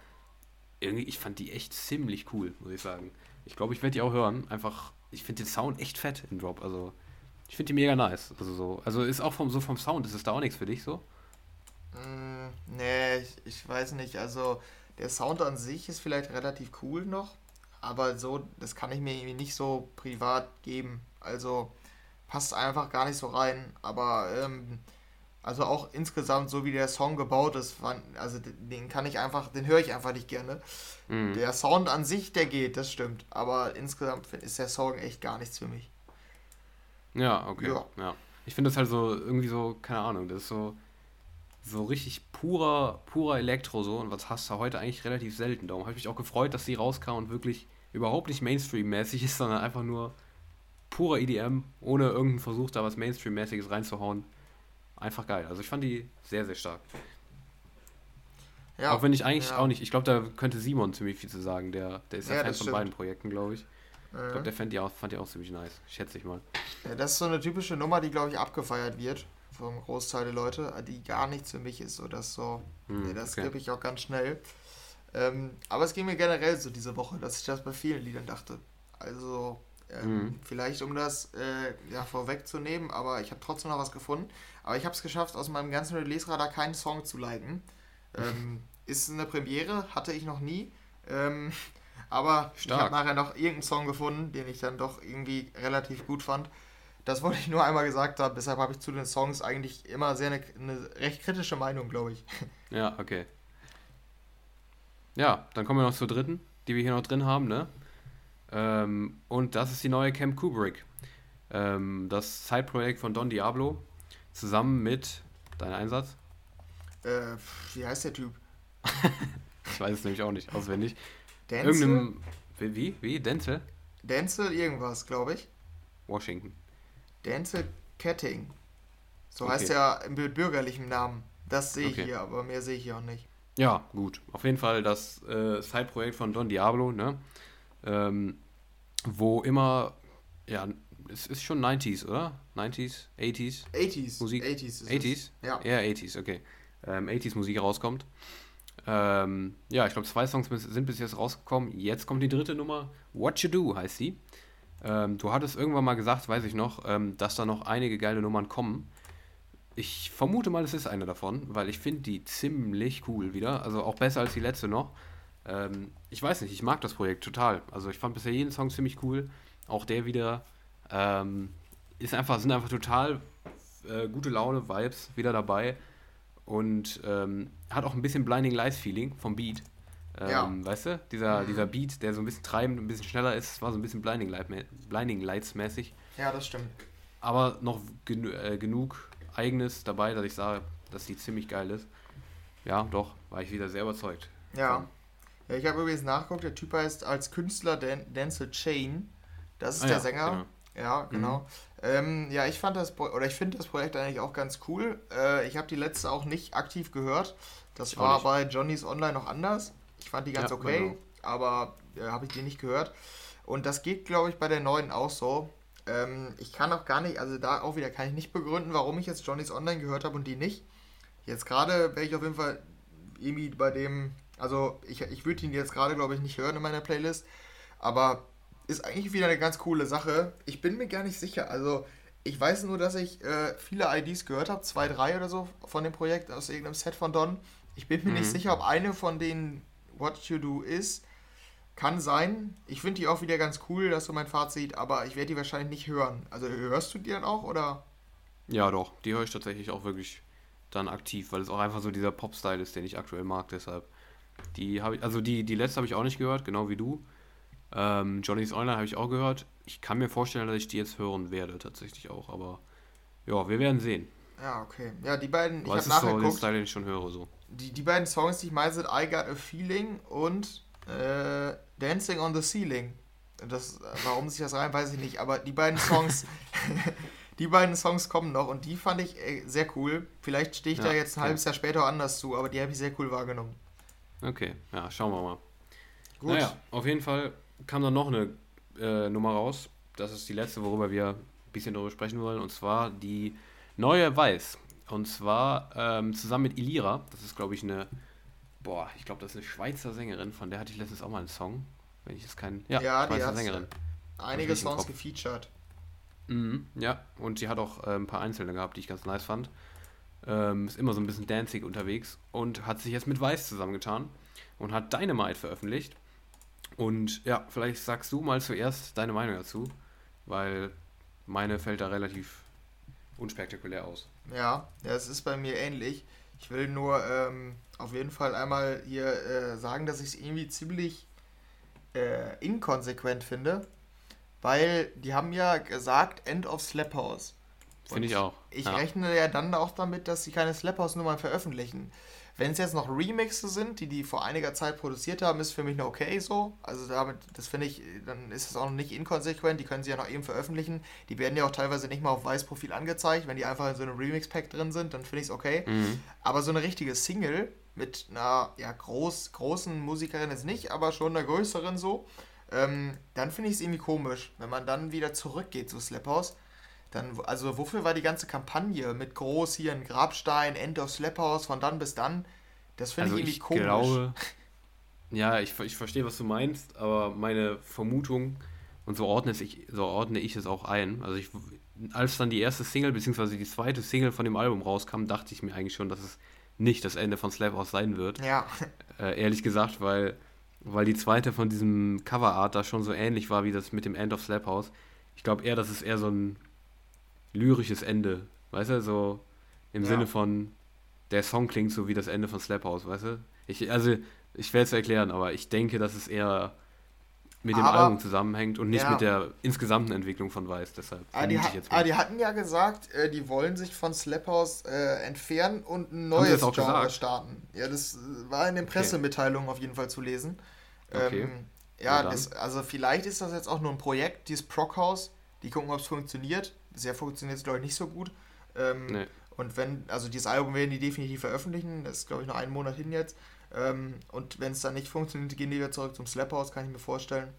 irgendwie, ich fand die echt ziemlich cool, muss ich sagen. Ich glaube, ich werde die auch hören. Einfach, ich finde den Sound echt fett im Drop. Also, ich finde die mega nice. Also so. Also ist auch vom, so vom Sound, ist es da auch nichts für dich so? Mm, nee, ich, ich weiß nicht. Also der Sound an sich ist vielleicht relativ cool noch, aber so, das kann ich mir irgendwie nicht so privat geben. Also passt einfach gar nicht so rein. Aber ähm, also auch insgesamt, so wie der Song gebaut ist, also den kann ich einfach, den höre ich einfach nicht gerne. Mhm. Der Sound an sich, der geht, das stimmt. Aber insgesamt ist der Song echt gar nichts für mich. Ja, okay. Ja. ja. Ich finde das halt so irgendwie so, keine Ahnung, das ist so, so richtig purer, purer Elektro so und was hast du heute eigentlich relativ selten. Darum habe ich mich auch gefreut, dass die rauskam und wirklich überhaupt nicht Mainstream-mäßig ist, sondern einfach nur purer EDM, ohne irgendeinen Versuch, da was Mainstream-mäßiges reinzuhauen. Einfach geil. Also ich fand die sehr, sehr stark. Ja, auch wenn ich eigentlich ja. auch nicht, ich glaube, da könnte Simon ziemlich viel zu sagen. Der, der ist ja, Fan von stimmt. beiden Projekten, glaube ich. Ich glaube, mhm. der fand die, auch, fand die auch ziemlich nice. Schätze ich mal. Ja, das ist so eine typische Nummer, die, glaube ich, abgefeiert wird vom Großteil der Leute, die gar nichts für mich ist. So, das so, hm, nee, das okay. gebe ich auch ganz schnell. Ähm, aber es ging mir generell so diese Woche, dass ich das bei vielen Liedern dachte. Also, Ähm, mhm. Vielleicht um das äh, ja, vorwegzunehmen, aber ich habe trotzdem noch was gefunden. Aber ich habe es geschafft, aus meinem ganzen Release-Radar keinen Song zu liken. Ähm, *laughs* ist eine Premiere, hatte ich noch nie. Ähm, *laughs* aber Stark. ich habe nachher noch irgendeinen Song gefunden, den ich dann doch irgendwie relativ gut fand. Das wollte ich nur einmal gesagt haben, deshalb habe ich zu den Songs eigentlich immer sehr eine, eine recht kritische Meinung, glaube ich. *laughs* Ja, okay. Ja, dann kommen wir noch zur dritten, die wir hier noch drin haben, ne? Ähm, und das ist die neue Camp Kubrick. Ähm, das Zeitprojekt von Don Diablo zusammen mit dein Einsatz? Äh, wie heißt der Typ? *laughs* ich weiß es nämlich auch nicht auswendig. Denzel? Irgendeinem. Wie? Wie? Denzel? Denzel irgendwas, glaube ich. Washington. Denzel Ketting. So okay. heißt er mit bürgerlichem Namen. Das sehe ich okay. hier, aber mehr sehe ich hier auch nicht. Ja, gut. Auf jeden Fall das äh, Side-Projekt von Don Diablo, ne? Ähm, wo immer, ja, es ist schon 90s, oder? 90s, 80s? 80s. Musik? 80s. 80s? Ja. Ja, 80s, okay. Ähm, 80s Musik rauskommt. Ähm, ja, ich glaube, zwei Songs sind bis jetzt rausgekommen. Jetzt kommt die dritte Nummer. What You Do heißt sie. Ähm, du hattest irgendwann mal gesagt, weiß ich noch, ähm, dass da noch einige geile Nummern kommen. Ich vermute mal, es ist eine davon, weil ich finde die ziemlich cool wieder. Also auch besser als die letzte noch. Ähm, ich weiß nicht, ich mag das Projekt total. Also ich fand bisher jeden Song ziemlich cool. Auch der wieder. Ähm, ist einfach, sind einfach total äh, gute Laune, Vibes wieder dabei. Und ähm, hat auch ein bisschen Blinding Lights Feeling vom Beat. Ähm, ja. Weißt du, dieser, mhm. dieser Beat, der so ein bisschen treibend, ein bisschen schneller ist, war so ein bisschen Blinding, Light, Blinding Lights mäßig. Ja, das stimmt. Aber noch genu äh, genug Eigenes dabei, dass ich sage, dass die ziemlich geil ist. Ja, doch, war ich wieder sehr überzeugt. Ja. ja ich habe übrigens nachgeguckt, der Typ heißt als Künstler Dan Denzel Chain. Das ist ah, der ja, Sänger. Genau. Ja, genau. Mhm. Ähm, ja, ich fand das oder ich finde das Projekt eigentlich auch ganz cool. Äh, ich habe die letzte auch nicht aktiv gehört. Das ich war bei Johnny's Online noch anders. Ich fand die ganz ja, okay, genau. aber äh, habe ich die nicht gehört. Und das geht, glaube ich, bei der neuen auch so. Ähm, ich kann auch gar nicht, also da auch wieder kann ich nicht begründen, warum ich jetzt Johnny's Online gehört habe und die nicht. Jetzt gerade wäre ich auf jeden Fall irgendwie bei dem, also ich, ich würde ihn jetzt gerade, glaube ich, nicht hören in meiner Playlist, aber ist eigentlich wieder eine ganz coole Sache. Ich bin mir gar nicht sicher, also ich weiß nur, dass ich äh, viele IDs gehört habe, zwei, drei oder so von dem Projekt aus irgendeinem Set von Don. Ich bin mir mhm. nicht sicher, ob eine von denen What You Do ist. Kann sein. Ich finde die auch wieder ganz cool, dass du mein Fazit, aber ich werde die wahrscheinlich nicht hören. Also hörst du die dann auch oder? Ja, doch. Die höre ich tatsächlich auch wirklich dann aktiv, weil es auch einfach so dieser Pop-Style ist, den ich aktuell mag. Deshalb. Die habe ich, also die, die letzte habe ich auch nicht gehört, genau wie du. Ähm, Johnny's Online habe ich auch gehört. Ich kann mir vorstellen, dass ich die jetzt hören werde, tatsächlich auch. Aber ja, wir werden sehen. Ja, okay. Ja, die beiden, Aber ich habe nachher so geguckt. Style, den ich schon höre, so. Die, die beiden Songs, die ich meine, sind I Got a Feeling und äh, Dancing on the Ceiling. Das, warum sich das rein, weiß ich nicht. Aber die beiden Songs, *laughs* *laughs* die beiden Songs kommen noch und die fand ich äh, sehr cool. Vielleicht stehe ich ja, da jetzt ein halbes Jahr später anders zu, aber die habe ich sehr cool wahrgenommen. Okay, ja, schauen wir mal. Gut. Naja, auf jeden Fall kam dann noch eine äh, Nummer raus. Das ist die letzte, worüber wir ein bisschen darüber sprechen wollen. Und zwar die neue Weiß. Und zwar ähm, zusammen mit Ilira. Das ist, glaube ich, eine. Boah, ich glaube, das ist eine Schweizer Sängerin. Von der hatte ich letztens auch mal einen Song. Wenn ich es kein. Ja, ja Schweizer die Sängerin. Einige Songs gefeatured. Mhm, ja, und sie hat auch äh, ein paar Einzelne gehabt, die ich ganz nice fand. Ähm, ist immer so ein bisschen danzig unterwegs und hat sich jetzt mit Weiß zusammengetan und hat Dynamite veröffentlicht. Und ja, vielleicht sagst du mal zuerst deine Meinung dazu, weil meine fällt da relativ unspektakulär aus. Ja, ja, es ist bei mir ähnlich. Ich will nur ähm, auf jeden Fall einmal hier äh, sagen, dass ich es irgendwie ziemlich äh, inkonsequent finde, weil die haben ja gesagt End of Slap House. Finde ich auch. Ich ja. rechne ja dann auch damit, dass sie keine Slap House Nummern veröffentlichen. Wenn es jetzt noch Remixe sind, die die vor einiger Zeit produziert haben, ist für mich noch okay so. Also damit, das finde ich, dann ist es auch noch nicht inkonsequent. Die können sie ja noch eben veröffentlichen. Die werden ja auch teilweise nicht mal auf Weißprofil angezeigt. Wenn die einfach in so einem Remix-Pack drin sind, dann finde ich es okay. Mhm. Aber so eine richtige Single mit einer ja, groß, großen Musikerin jetzt nicht, aber schon einer größeren so, ähm, dann finde ich es irgendwie komisch, wenn man dann wieder zurückgeht zu Slap House dann, also wofür war die ganze Kampagne mit groß hier ein Grabstein, End of Slap House, von dann bis dann? Das finde also ich irgendwie ich komisch. Glaube, *laughs* ja, ich, ich verstehe, was du meinst, aber meine Vermutung Und so ordne, ich, so ordne ich es auch ein. Also ich, als dann die erste Single, beziehungsweise die zweite Single von dem Album rauskam, dachte ich mir eigentlich schon, dass es nicht das Ende von Slap House sein wird. Ja. *laughs* Äh, ehrlich gesagt, weil, weil die zweite von diesem Coverart da schon so ähnlich war wie das mit dem End of Slap House. Ich glaube eher, dass es eher so ein lyrisches Ende, weißt du, so im Ja. Sinne von, der Song klingt so wie das Ende von Slap House, weißt du? Ich, also, ich werde es erklären, aber ich denke, dass es eher mit dem Aber- Album zusammenhängt und nicht Ja. mit der insgesamten Entwicklung von Weiß, deshalb Ah, die, ah, die hatten ja gesagt, äh, die wollen sich von Slap House äh, entfernen und ein neues Genre gesagt? starten. Ja, das äh, war in den Pressemitteilungen auf jeden Fall zu lesen. Okay. Ähm, Na ja, das, also vielleicht ist das jetzt auch nur ein Projekt, dieses Proc House. Die gucken, ob es funktioniert. Bisher funktioniert es, glaube ich, nicht so gut. Ähm, Nee. Und wenn, also dieses Album werden die definitiv veröffentlichen, das ist, glaube ich, noch einen Monat hin jetzt. Ähm, und wenn es dann nicht funktioniert, gehen die wieder zurück zum Slap House, kann ich mir vorstellen.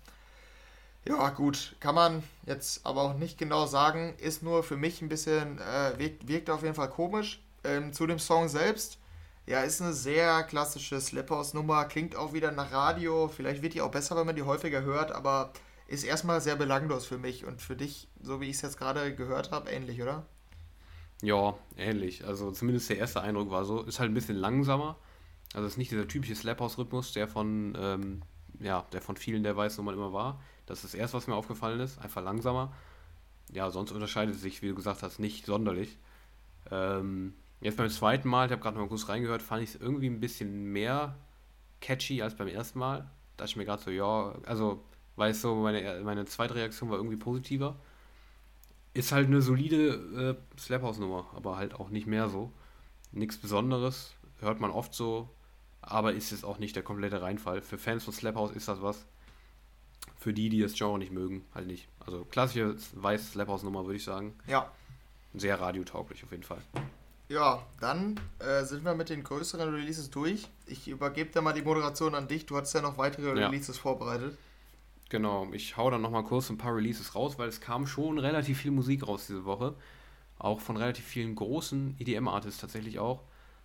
Ja, gut, kann man jetzt aber auch nicht genau sagen. Ist nur für mich ein bisschen, äh, wirkt, wirkt auf jeden Fall komisch. Ähm, zu dem Song selbst, ja, ist eine sehr klassische Slap House Nummer, klingt auch wieder nach Radio. Vielleicht wird die auch besser, wenn man die häufiger hört, aber ist erstmal sehr belanglos für mich und für dich, so wie ich es jetzt gerade gehört habe, ähnlich, oder? Ja, ähnlich. Also zumindest der erste Eindruck war so. Ist halt ein bisschen langsamer. Also ist nicht dieser typische Slap-House-Rhythmus, der von, ähm, ja, der von vielen der Weißen immer war. Das ist das erste, was mir aufgefallen ist. Einfach langsamer. Ja, sonst unterscheidet es sich, wie du gesagt hast, nicht sonderlich. Ähm, jetzt beim zweiten Mal, ich habe gerade mal kurz reingehört, fand ich es irgendwie ein bisschen mehr catchy als beim ersten Mal. Da dachte ich mir gerade so, ja, also, weil so, meine, meine zweite Reaktion war irgendwie positiver. Ist halt eine solide äh, Slap-House-Nummer, aber halt auch nicht mehr so. Nichts Besonderes, hört man oft so, aber ist es auch nicht der komplette Reinfall. Für Fans von Slap House ist das was. Für die, die das Genre nicht mögen, halt nicht. Also klassische weiß Slap House-Nummer, würde ich sagen. Ja. Sehr radiotauglich auf jeden Fall. Ja, dann äh, sind wir mit den größeren Releases durch. Ich übergebe da mal die Moderation an dich. Du hast ja noch weitere Ja. Releases vorbereitet. Genau, ich hau dann nochmal kurz ein paar Releases raus, weil es kam schon relativ viel Musik raus diese Woche. Auch von relativ vielen großen EDM-Artists tatsächlich auch.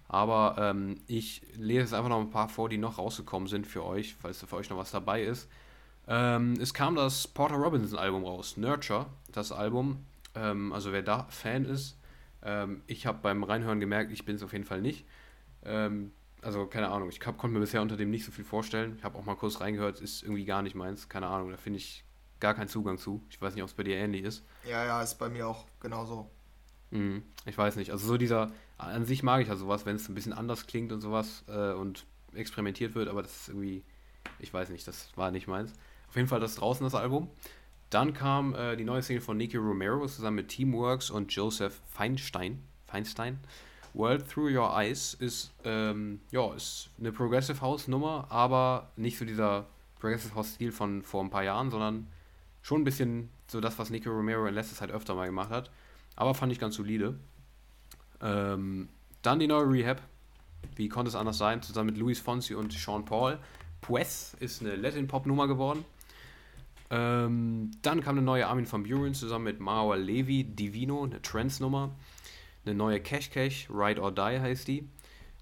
Aber ähm, ich lese jetzt einfach noch ein paar vor, die noch rausgekommen sind für euch, falls da für euch noch was dabei ist. Ähm, es kam das Porter Robinson-Album raus, Nurture, das Album. Ähm, also wer da Fan ist, ähm, ich habe beim Reinhören gemerkt, ich bin es auf jeden Fall nicht. Ähm, also keine Ahnung, ich hab, konnte mir bisher unter dem nicht so viel vorstellen. Ich habe auch mal kurz reingehört, ist irgendwie gar nicht meins. Keine Ahnung, da finde ich gar keinen Zugang zu. Ich weiß nicht, ob es bei dir ähnlich ist. Ja, ja, ist bei mir auch genauso. Mhm. Ich weiß nicht. Also so dieser, an sich mag ich ja sowas, wenn es ein bisschen anders klingt und sowas äh, und experimentiert wird, aber das ist irgendwie, ich weiß nicht, das war nicht meins. Auf jeden Fall das draußen, das Album. Dann kam äh, die neue Single von Nicky Romero zusammen mit Teamworks und Joseph Feinstein. Feinstein. World Through Your Eyes ist, ähm, ja, ist eine Progressive House Nummer, aber nicht so dieser Progressive House Stil von vor ein paar Jahren, sondern schon ein bisschen so das, was Nicky Romero in letzter Zeit öfter mal gemacht hat. Aber fand ich ganz solide. Ähm, dann die neue Rehab. Wie konnte es anders sein? Zusammen mit Luis Fonsi und Sean Paul. Pues ist eine Latin-Pop-Nummer geworden. Ähm, dann kam eine neue Armin van Buren zusammen mit Maua Levi, Divino, eine Trance-Nummer. Eine neue Cash Cash, Ride or Die heißt die.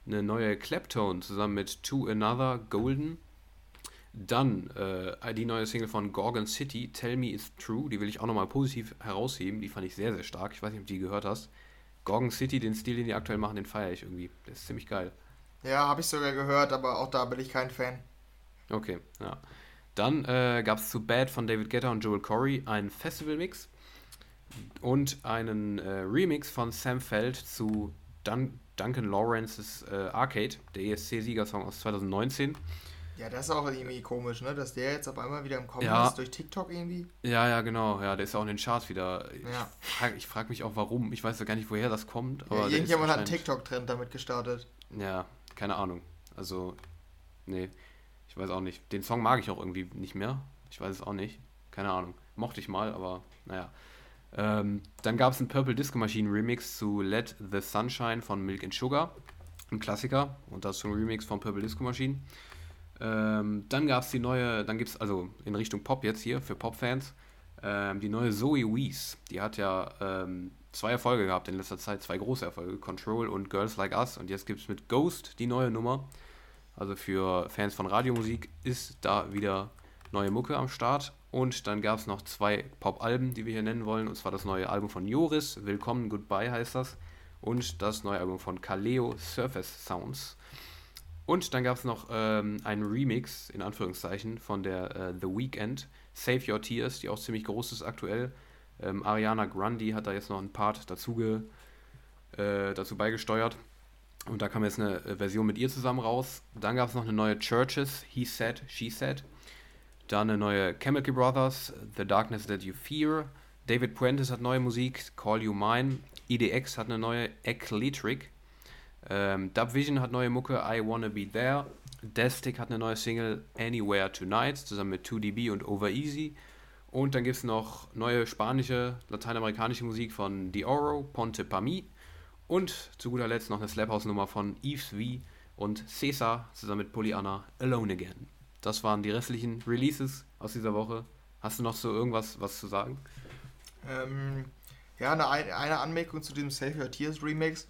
Eine neue Claptone zusammen mit To Another, Golden. Dann äh, die neue Single von Gorgon City, Tell Me It's True. Die will ich auch nochmal positiv herausheben. Die fand ich sehr, sehr stark. Ich weiß nicht, ob du die gehört hast. Gorgon City, den Stil, den die aktuell machen, den feiere ich irgendwie. Der ist ziemlich geil. Ja, habe ich sogar gehört, aber auch da bin ich kein Fan. Okay, ja. Dann äh, gab es zu Bad von David Guetta und Joel Corey einen Festival-Mix und einen äh, Remix von Sam Feld zu Dun Duncan Lawrence's äh, Arcade, der ESC-Siegersong aus 2019. Ja, das ist auch irgendwie komisch, ne? Dass der jetzt auf einmal wieder im Kommen Ja. ist durch TikTok irgendwie. Ja, ja, genau. Ja, der ist auch in den Charts wieder. Ich Ja. frage frag mich auch, warum. Ich weiß ja gar nicht, woher das kommt. Aber Ja, irgendjemand hat einen TikTok-Trend damit gestartet. Ja, keine Ahnung. Also, nee, ich weiß auch nicht. Den Song mag ich auch irgendwie nicht mehr. Ich weiß es auch nicht. Keine Ahnung. Mochte ich mal, aber naja. Ähm, dann gab es einen Purple Disco Machine Remix zu Let the Sunshine von Milk and Sugar. Ein Klassiker. Und dazu ein Remix von Purple Disco Machine. Ähm, dann gab es die neue, dann gibt es also in Richtung Pop jetzt hier für Pop-Fans, ähm, die neue Zoe Wees. Die hat ja ähm, zwei Erfolge gehabt in letzter Zeit, zwei große Erfolge, Control und Girls Like Us. Und jetzt gibt es mit Ghost die neue Nummer. Also für Fans von Radiomusik ist da wieder neue Mucke am Start. Und dann gab es noch zwei Pop-Alben, die wir hier nennen wollen. Und zwar das neue Album von Joris, Willkommen, Goodbye heißt das. Und das neue Album von Kaleo, Surface Sounds. Und dann gab es noch ähm, einen Remix, in Anführungszeichen, von der äh, The Weeknd, Save Your Tears, die auch ziemlich groß ist aktuell. Ähm, Ariana Grande hat da jetzt noch einen Part dazu, ge, äh, dazu beigesteuert. Und da kam jetzt eine äh, Version mit ihr zusammen raus. Dann gab es noch eine neue Churches, He Said, She Said. Dann eine neue Chemical Brothers, The Darkness That You Fear. David Puentes hat neue Musik, Call You Mine. EDX hat eine neue Eclectric. Ähm, Dubvision hat neue Mucke, I Wanna Be There. Destic hat eine neue Single, Anywhere Tonight, zusammen mit 2DB und Over Easy. Und dann gibt es noch neue spanische, lateinamerikanische Musik von Dioro, Ponte Pami. Und zu guter Letzt noch eine Slap House Nummer von Yves V und Cesar zusammen mit Pollyanna Alone Again. Das waren die restlichen Releases aus dieser Woche. Hast du noch so irgendwas was zu sagen? Ähm, ja, eine, eine Anmerkung zu diesem Save Your Tears Remix.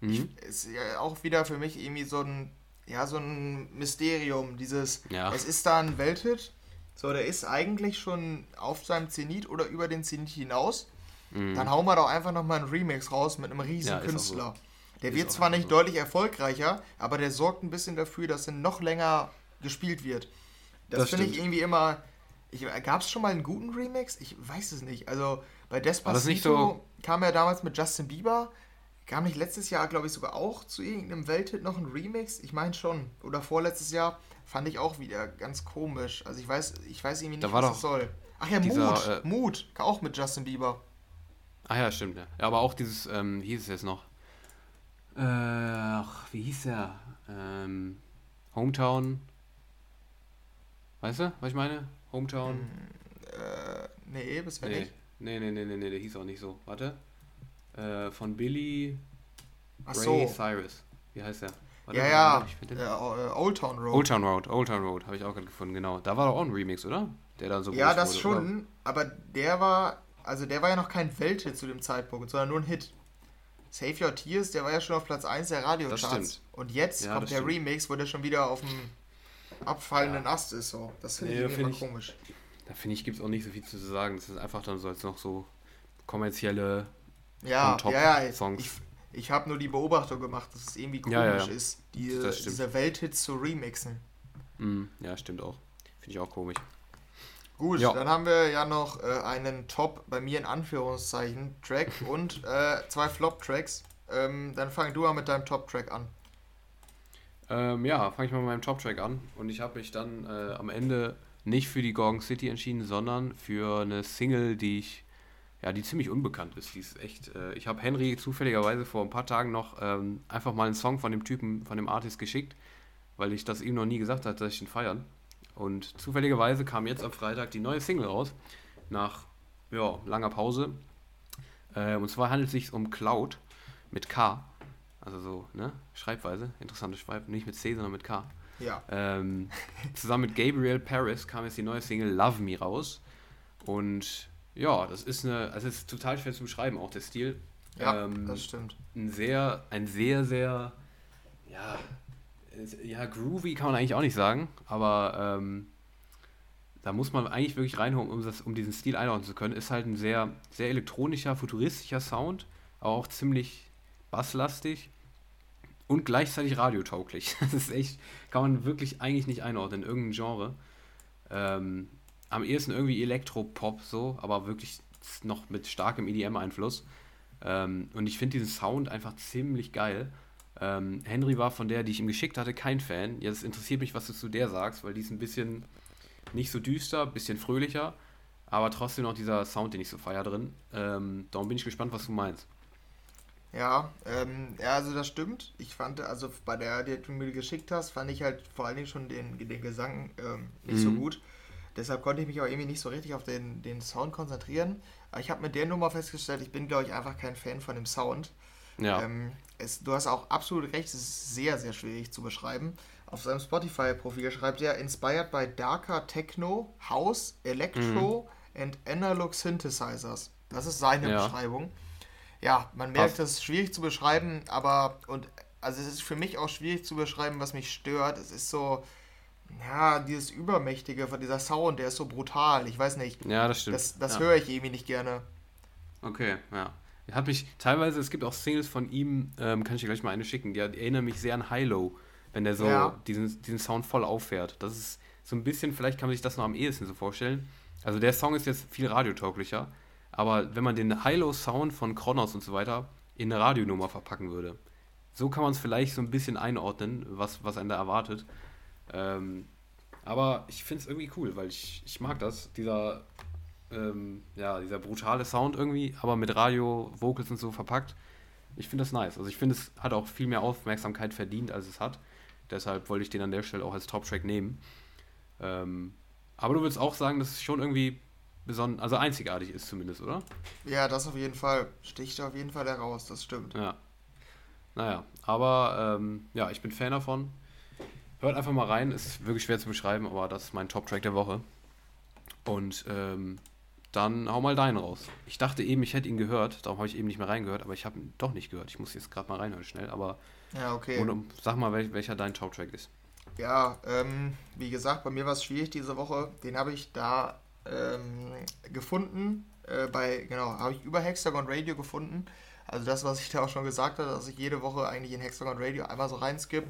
Mhm. Ich, ist ja auch wieder für mich irgendwie so ein, ja, so ein Mysterium. Dieses, ja. es ist da ein Welthit, so, der ist eigentlich schon auf seinem Zenit oder über den Zenit hinaus. Mhm. Dann hauen wir doch einfach nochmal einen Remix raus mit einem riesen ja, Künstler. So. Der ist wird zwar nicht so. deutlich erfolgreicher, aber der sorgt ein bisschen dafür, dass er noch länger gespielt wird. Das, das finde ich irgendwie immer. Gab es schon mal einen guten Remix? Ich weiß es nicht. Also bei Despacito so kam er damals mit Justin Bieber. Kam nicht letztes Jahr, glaube ich, sogar auch zu irgendeinem Welthit noch ein Remix? Ich meine schon. Oder vorletztes Jahr fand ich auch wieder ganz komisch. Also ich weiß, ich weiß irgendwie nicht, da was das soll. Ach ja, dieser, Mut. Äh, Mut, auch mit Justin Bieber. Ach ja, stimmt, ja. aber auch dieses, ähm, wie hieß es jetzt noch? Äh, ach, wie hieß der? Ähm, Hometown. Weißt du, was ich meine? Hometown. Hm, äh, nee, bisher nee. nicht. Nee, nee, nee, nee, nee, der hieß auch nicht so. Warte. Äh, von Billy Ach Ray so. Cyrus. Wie heißt der? Warte, ja, ja. ja äh, Old Town Road. Old Town Road, Old Town Road, habe ich auch gerade gefunden, genau. Da war doch auch ein Remix, oder? Der dann so Ja, das wurde, schon, oder? aber der war, also der war ja noch kein Welthit zu dem Zeitpunkt, sondern nur ein Hit. Save Your Tears, der war ja schon auf Platz 1 der Radiocharts. Und jetzt ja, kommt der stimmt. Remix, wo der schon wieder auf dem abfallenden ja. Ast ist. So. Das finde nee, ich find immer komisch. Da finde ich, gibt es auch nicht so viel zu sagen. Das ist einfach dann so als noch so kommerzielle ja, ja, ja. Songs. Ich, ich habe nur die Beobachtung gemacht, dass es irgendwie komisch ja, ja. ist, die, diese Welthits zu remixen. Mm, ja, stimmt auch. Finde ich auch komisch. Gut, ja. dann haben wir ja noch äh, einen Top, bei mir in Anführungszeichen, Track und äh, zwei Flop-Tracks. Ähm, dann fang du mal mit deinem Top-Track an. Ähm, ja, fange ich mal mit meinem Top-Track an. Und ich habe mich dann äh, am Ende nicht für die Gorgon City entschieden, sondern für eine Single, die ich, ja, die ziemlich unbekannt ist. Die ist echt, äh, ich habe Henry zufälligerweise vor ein paar Tagen noch ähm, einfach mal einen Song von dem Typen, von dem Artist geschickt, weil ich das ihm noch nie gesagt habe, dass ich ihn feiern. Und zufälligerweise kam jetzt am Freitag die neue Single raus, nach ja, langer Pause. Äh, und zwar handelt es sich um Cloud mit K. Also so, ne? Schreibweise, interessante Schreib, nicht mit C, sondern mit K. Ja. Ähm, *laughs* zusammen mit Gabriel Paris kam jetzt die neue Single Love Me raus. Und ja, das ist eine, also es ist total schwer zu beschreiben, auch der Stil. Ja, ähm, das stimmt. Ein sehr, ein sehr, sehr, ja, ja, groovy kann man eigentlich auch nicht sagen, aber ähm, da muss man eigentlich wirklich reinholen, um, das, um diesen Stil einordnen zu können. Ist halt ein sehr, sehr elektronischer, futuristischer Sound, aber auch ziemlich basslastig und gleichzeitig radiotauglich. *laughs* Das ist echt, kann man wirklich eigentlich nicht einordnen in irgendein Genre. Ähm, am ehesten irgendwie Elektropop so, aber wirklich noch mit starkem EDM-Einfluss. Ähm, und ich finde diesen Sound einfach ziemlich geil. Ähm, Henry war von der, die ich ihm geschickt hatte, kein Fan. Jetzt interessiert mich, was du zu der sagst, weil die ist ein bisschen nicht so düster, bisschen fröhlicher, aber trotzdem noch dieser Sound, den ich so feier drin. Ähm, darum bin ich gespannt, was du meinst. Ja, ähm, ja, also das stimmt. Ich fand, also bei der, die du mir geschickt hast, fand ich halt vor allen Dingen schon den, den Gesang ähm, nicht mhm. so gut. Deshalb konnte ich mich auch irgendwie nicht so richtig auf den, den Sound konzentrieren. Aber ich habe mit der Nummer festgestellt, ich bin, glaube ich, einfach kein Fan von dem Sound. Ja. Ähm, es, du hast auch absolut recht, es ist sehr, sehr schwierig zu beschreiben. Auf seinem Spotify-Profil schreibt er Inspired by Darker Techno, House, Electro mhm. and Analog Synthesizers. Das ist seine ja. Beschreibung ja, man merkt, das ist schwierig zu beschreiben, aber und also es ist für mich auch schwierig zu beschreiben, was mich stört. Es ist so, ja, dieses Übermächtige von dieser Sound, der ist so brutal. Ich weiß nicht. Ja, das stimmt. Das, das ja. höre ich irgendwie nicht gerne. Okay, ja. Hat mich teilweise, es gibt auch Singles von ihm, ähm, kann ich dir gleich mal eine schicken, die, die erinnern mich sehr an Hilo, wenn der so Ja. diesen, diesen Sound voll auffährt. Das ist so ein bisschen, vielleicht kann man sich das noch am ehesten so vorstellen. Also der Song ist jetzt viel radiotauglicher, aber wenn man den Hilo-Sound von Kronos und so weiter in eine Radionummer verpacken würde, so kann man es vielleicht so ein bisschen einordnen, was, was einen da erwartet. Ähm, aber ich finde es irgendwie cool, weil ich, ich mag das, dieser ähm, ja, dieser brutale Sound irgendwie, aber mit Radio, Vocals und so verpackt. Ich finde das nice. Also ich finde, es hat auch viel mehr Aufmerksamkeit verdient, als es hat. Deshalb wollte ich den an der Stelle auch als Top-Track nehmen. Ähm, aber du würdest auch sagen, dass es schon irgendwie besonders, also einzigartig ist zumindest, oder? Ja, das auf jeden Fall. Sticht auf jeden Fall heraus, das stimmt. Ja. Naja, aber ähm, ja, ich bin Fan davon. Hört einfach mal rein, ist wirklich schwer zu beschreiben, aber das ist mein Top-Track der Woche. Und ähm, dann hau mal deinen raus. Ich dachte eben, ich hätte ihn gehört, darum habe ich eben nicht mehr reingehört, aber ich habe ihn doch nicht gehört. Ich muss jetzt gerade mal reinhören schnell, aber Ja, okay. und, sag mal, wel, welcher dein Top-Track ist. Ja, ähm, wie gesagt, bei mir war es schwierig diese Woche. Den habe ich da ähm, gefunden. Äh, bei, genau, habe ich über Hexagon Radio gefunden. Also das, was ich da auch schon gesagt habe, dass ich jede Woche eigentlich in Hexagon Radio einmal so reinskip.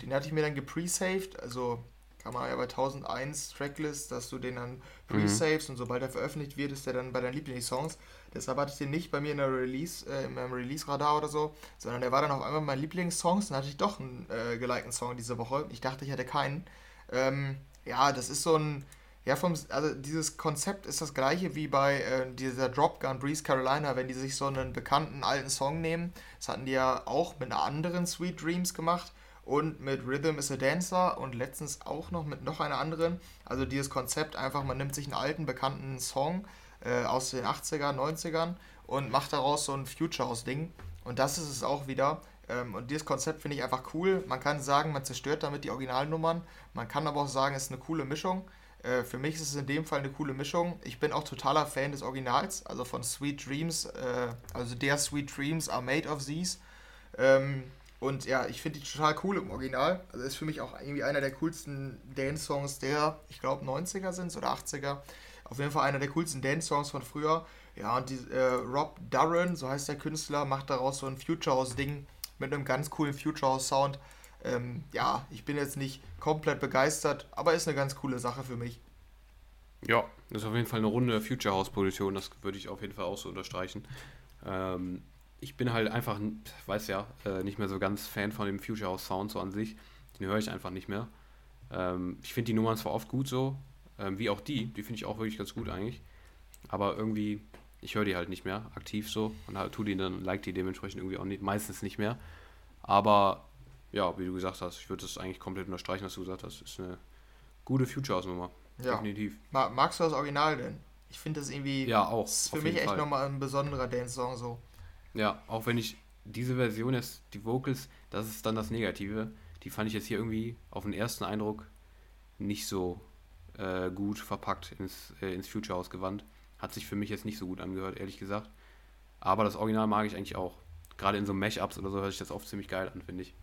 Den hatte ich mir dann gepresaved. Also kann man ja bei 1001 Tracklist, dass du den dann presavest und sobald er veröffentlicht wird, ist der dann bei deinen Lieblingssongs. Deshalb hatte ich den nicht bei mir in der Release, äh, in meinem Release-Radar oder so, sondern der war dann auf einmal mein Lieblingssongs. Dann hatte ich doch einen äh, gelikten Song diese Woche. Ich dachte, ich hätte keinen. Ähm, ja, das ist so ein, ja, vom, also dieses Konzept ist das gleiche wie bei äh, dieser Dropgun Breeze Carolina, wenn die sich so einen bekannten alten Song nehmen. Das hatten die ja auch mit einer anderen Sweet Dreams gemacht und mit Rhythm is a Dancer und letztens auch noch mit noch einer anderen. Also dieses Konzept einfach, man nimmt sich einen alten bekannten Song äh, aus den 80er, 90ern und macht daraus so ein Future House Ding. Und das ist es auch wieder. Ähm, und dieses Konzept finde ich einfach cool. Man kann sagen, man zerstört damit die Originalnummern. Man kann aber auch sagen, es ist eine coole Mischung. Äh, für mich ist es in dem Fall eine coole Mischung. Ich bin auch totaler Fan des Originals, also von Sweet Dreams, äh, also der Sweet Dreams are made of these. Ähm, und ja, ich finde die total cool im Original. Also ist für mich auch irgendwie einer der coolsten Dance-Songs der, ich glaube, 90er sind es oder 80er. Auf jeden Fall einer der coolsten Dance-Songs von früher. Ja, und die, äh, Rob Durran, so heißt der Künstler, macht daraus so ein Future House-Ding mit einem ganz coolen Future House-Sound. Ähm, ja, ich bin jetzt nicht komplett begeistert, aber ist eine ganz coole Sache für mich. Ja, das ist auf jeden Fall eine runde Future House-Position, das würde ich auf jeden Fall auch so unterstreichen. Ähm, ich bin halt einfach, weiß ja, äh, nicht mehr so ganz Fan von dem Future House Sound so an sich. Den höre ich einfach nicht mehr. Ähm, ich finde die Nummern zwar oft gut so, ähm, wie auch die, die finde ich auch wirklich ganz gut eigentlich. Aber irgendwie, ich höre die halt nicht mehr aktiv so und halt, tu die dann, like die dementsprechend irgendwie auch nicht, meistens nicht mehr. Aber ja, wie du gesagt hast, ich würde das eigentlich komplett unterstreichen, was du gesagt hast. Ist eine gute Future House Nummer. Ja. Definitiv. Ma magst du das Original denn? Ich finde das irgendwie. Ja, auch. Ist für mich echt Fall. nochmal ein besonderer Dance-Song so. Ja, auch wenn ich diese Version jetzt, die Vocals, das ist dann das Negative, die fand ich jetzt hier irgendwie auf den ersten Eindruck nicht so äh, gut verpackt ins, äh, ins Future House gewandt. Hat sich für mich jetzt nicht so gut angehört, ehrlich gesagt. Aber das Original mag ich eigentlich auch. Gerade in so Mashups oder so hört sich das oft ziemlich geil an, finde ich.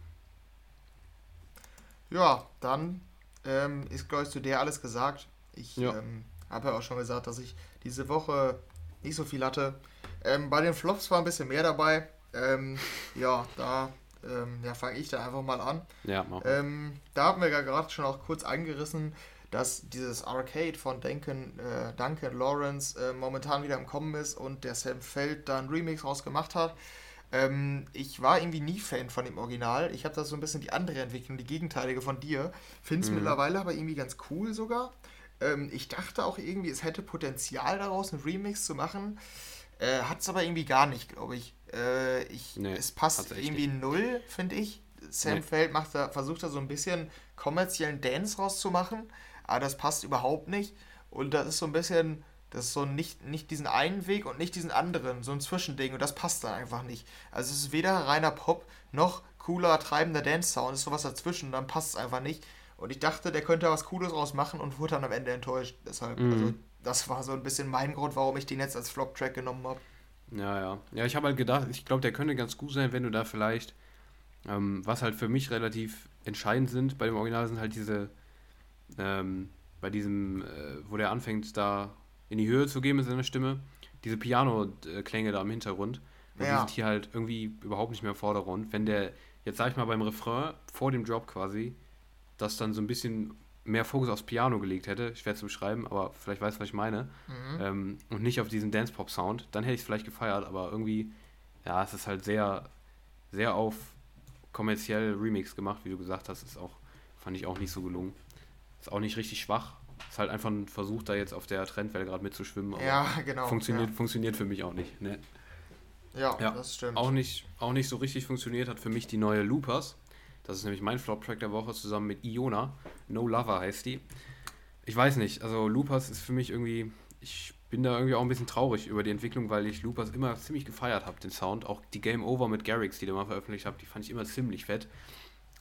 Ja, dann ähm, ist, glaube ich, zu der alles gesagt. Ich Ja. ähm, habe ja auch schon gesagt, dass ich diese Woche nicht so viel hatte. Ähm, bei den Flops war ein bisschen mehr dabei. Ähm, *laughs* ja, da ähm, ja, fange ich dann einfach mal an. Ja, mach. Ähm, da haben wir ja gerade schon auch kurz angerissen, dass dieses Arcade von Duncan, äh, Duncan Lawrence äh, momentan wieder im Kommen ist und der Sam Feld da einen Remix rausgemacht hat. Ähm, ich war irgendwie nie Fan von dem Original. Ich habe da so ein bisschen die andere Entwicklung, die gegenteilige von dir. Finde es Mhm. mittlerweile aber irgendwie ganz cool sogar. Ähm, ich dachte auch irgendwie, es hätte Potenzial daraus, einen Remix zu machen. Äh, Hat es aber irgendwie gar nicht, glaube ich. Äh, ich Nee, es passt irgendwie null, finde ich. Sam Nee. Feld macht da, versucht da so ein bisschen kommerziellen Dance rauszumachen, aber das passt überhaupt nicht. Und das ist so ein bisschen, das ist so nicht, nicht diesen einen Weg und nicht diesen anderen, so ein Zwischending und das passt dann einfach nicht. Also es ist weder reiner Pop noch cooler, treibender Dance-Sound, es ist sowas dazwischen und dann passt es einfach nicht. Und ich dachte, der könnte was Cooles raus machen und wurde dann am Ende enttäuscht. Deshalb, Mhm. also das war so ein bisschen mein Grund, warum ich den jetzt als Flop-Track genommen habe. Ja, ja. Ja, ich habe halt gedacht, ich glaube, der könnte ganz gut sein, wenn du da vielleicht, ähm, was halt für mich relativ entscheidend sind bei dem Original, sind halt diese, ähm, bei diesem, äh, wo der anfängt, da in die Höhe zu gehen mit seiner Stimme, diese Piano-Klänge da im Hintergrund, und ja. die sind hier halt irgendwie überhaupt nicht mehr im Vordergrund. Wenn der, jetzt sag ich mal beim Refrain, vor dem Drop quasi, das dann so ein bisschen mehr Fokus aufs Piano gelegt hätte, schwer zu beschreiben, aber vielleicht weißt du, was ich meine, mhm. ähm, und nicht auf diesen Dance-Pop-Sound, dann hätte ich es vielleicht gefeiert, aber irgendwie, ja, es ist halt sehr, sehr auf kommerziell Remix gemacht, wie du gesagt hast, ist auch, fand ich auch nicht so gelungen. Ist auch nicht richtig schwach. Ist halt einfach ein Versuch, da jetzt auf der Trendwelle gerade mitzuschwimmen. ja, genau. Funktioniert, ja. funktioniert für mich auch nicht. Ne? Ja, ja, das stimmt. Auch nicht, auch nicht so richtig funktioniert hat für mich die neue Loopers. Das ist nämlich mein Flop-Track der Woche zusammen mit Iona. No Lover heißt die. Ich weiß nicht, also Loopers ist für mich irgendwie, ich bin da irgendwie auch ein bisschen traurig über die Entwicklung, weil ich Loopers immer ziemlich gefeiert habe, den Sound. Auch die Game Over mit Garrix, die der mal veröffentlicht habe, die fand ich immer ziemlich fett.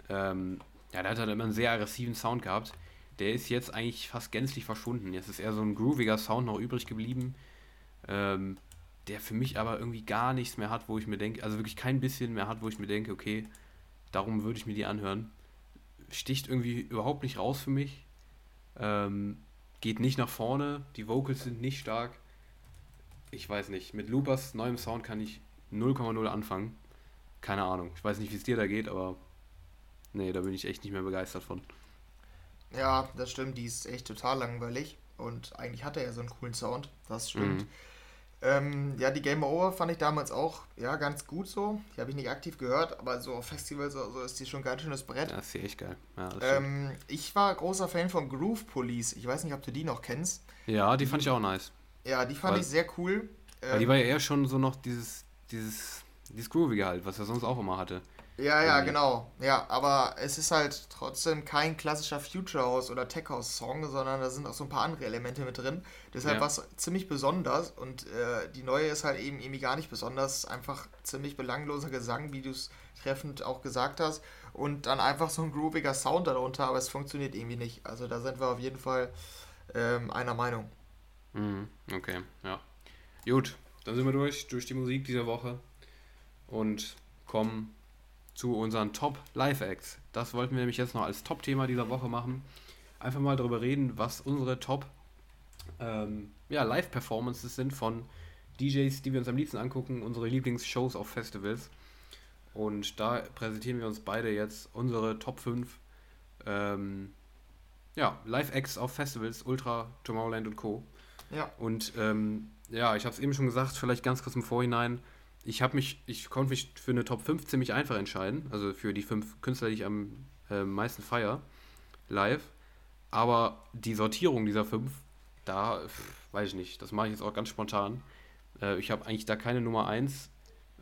Ähm, ja, der hat halt immer einen sehr aggressiven Sound gehabt. Der ist jetzt eigentlich fast gänzlich verschwunden. Jetzt ist eher so ein grooviger Sound noch übrig geblieben. Ähm, der für mich aber irgendwie gar nichts mehr hat, wo ich mir denke, also wirklich kein bisschen mehr hat, wo ich mir denke, okay, Darum würde ich mir die anhören. Sticht irgendwie überhaupt nicht raus für mich. Ähm, geht nicht nach vorne. Die Vocals sind nicht stark. Ich weiß nicht. Mit Loopers neuem Sound kann ich 0,0 anfangen. Keine Ahnung. Ich weiß nicht, wie es dir da geht, aber nee, da bin ich echt nicht mehr begeistert von. Ja, das stimmt. Die ist echt total langweilig. Und eigentlich hat er ja so einen coolen Sound. Das stimmt. Mhm. Ähm, ja, die Game Over fand ich damals auch ja, ganz gut so. Die habe ich nicht aktiv gehört, aber so auf Festivals so, so ist die schon ein ganz schönes Brett. Ja, ist die echt geil. Ja, ähm, ich war großer Fan von Groove Police. Ich weiß nicht, ob du die noch kennst. Ja, die fand ich auch nice. Ja, die fand weil, ich sehr cool. Weil die ähm, war ja eher schon so noch dieses, dieses, dieses Groovige halt, was er sonst auch immer hatte. Ja, ja, genau. Ja, aber es ist halt trotzdem kein klassischer Future House oder Tech House Song, sondern da sind auch so ein paar andere Elemente mit drin. Deshalb ja. war es ziemlich besonders und äh, die neue ist halt eben irgendwie gar nicht besonders. Einfach ziemlich belangloser Gesang, wie du es treffend auch gesagt hast. Und dann einfach so ein grooviger Sound darunter, aber es funktioniert irgendwie nicht. Also da sind wir auf jeden Fall ähm, einer Meinung. Mhm, okay, ja. Gut, dann sind wir durch, durch die Musik dieser Woche und kommen zu unseren Top Live-Acts. Das wollten wir nämlich jetzt noch als Top-Thema dieser Woche machen. Einfach mal darüber reden, was unsere Top ähm, ja, Live-Performances sind von DJs, die wir uns am liebsten angucken, unsere Lieblingsshows auf Festivals. Und da präsentieren wir uns beide jetzt unsere Top 5 ähm, ja, Live-Acts auf Festivals, Ultra, Tomorrowland und Co. Ja. Und ähm, ja, ich habe es eben schon gesagt, vielleicht ganz kurz im Vorhinein ich habe mich, ich konnte mich für eine Top 5 ziemlich einfach entscheiden, also für die fünf Künstler, die ich am äh, meisten feiere, live. Aber die Sortierung dieser fünf, da pff, weiß ich nicht, das mache ich jetzt auch ganz spontan. Äh, ich habe eigentlich da keine Nummer 1.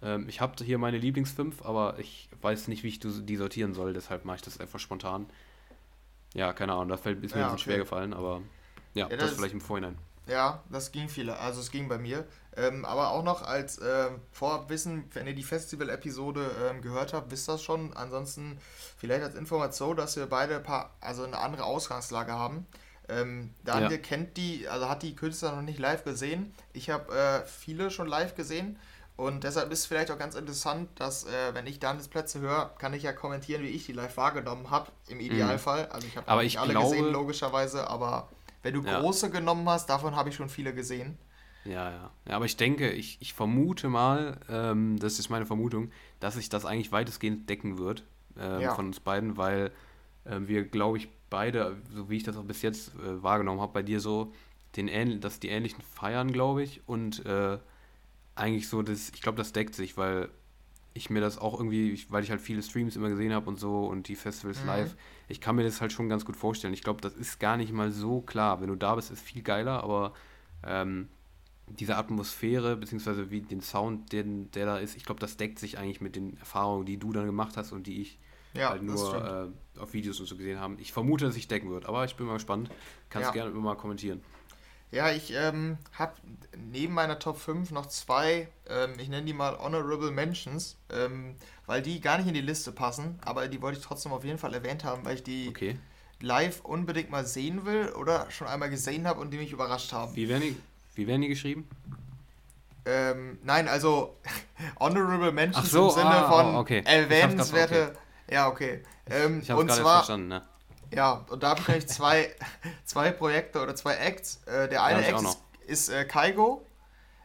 Ähm, ich habe hier meine Lieblingsfünf, aber ich weiß nicht, wie ich die sortieren soll, deshalb mache ich das einfach spontan. Ja, keine Ahnung, das fällt, ist mir ja, ein bisschen okay. schwer gefallen, aber ja, ja das, das vielleicht im Vorhinein. Ja, das ging viele, also es ging bei mir. Ähm, aber auch noch als äh, Vorwissen, wenn ihr die Festival-Episode ähm, gehört habt, wisst das schon. Ansonsten vielleicht als Information, dass wir beide ein paar, also eine andere Ausgangslage haben. Ähm, Daniel ja. kennt die, also hat die Künstler noch nicht live gesehen. Ich habe äh, viele schon live gesehen. Und deshalb ist es vielleicht auch ganz interessant, dass, äh, wenn ich Daniels Plätze höre, kann ich ja kommentieren, wie ich die live wahrgenommen habe, im Idealfall. Also ich habe alle glaube, gesehen, logischerweise, aber wenn du ja. große genommen hast, davon habe ich schon viele gesehen. Ja, ja. Ja, aber ich denke, ich, ich vermute mal, ähm, das ist meine Vermutung, dass sich das eigentlich weitestgehend decken wird ähm, ja. von uns beiden, weil äh, wir, glaube ich, beide, so wie ich das auch bis jetzt äh, wahrgenommen habe, bei dir so, den dass die ähnlichen feiern, glaube ich, und äh, eigentlich so, das, ich glaube, das deckt sich, weil ich mir das auch irgendwie, weil ich halt viele Streams immer gesehen habe und so und die Festivals mhm. live, ich kann mir das halt schon ganz gut vorstellen. Ich glaube, das ist gar nicht mal so klar. Wenn du da bist, ist viel geiler, aber ähm, diese Atmosphäre, beziehungsweise wie den Sound, den, der da ist, ich glaube, das deckt sich eigentlich mit den Erfahrungen, die du dann gemacht hast und die ich ja, halt nur äh, auf Videos und so gesehen habe. Ich vermute, dass sich decken wird, aber ich bin mal gespannt. Kannst ja. gerne immer mal kommentieren. Ja, ich ähm, habe neben meiner Top 5 noch zwei, ähm, ich nenne die mal Honorable Mentions, ähm, weil die gar nicht in die Liste passen, aber die wollte ich trotzdem auf jeden Fall erwähnt haben, weil ich die okay. live unbedingt mal sehen will oder schon einmal gesehen habe und die mich überrascht haben. Wie werden die, wie werden die geschrieben? Ähm, nein, also *laughs* Honorable Mentions so, im Sinne ah, von okay. erwähnenswerte. Okay. Ja, okay. Ähm, ich habe es gerade verstanden, ne? Ja, und da habe ich eigentlich zwei, *laughs* zwei Projekte oder zwei Acts. Äh, der eine Act ist, ist äh, Kaigo.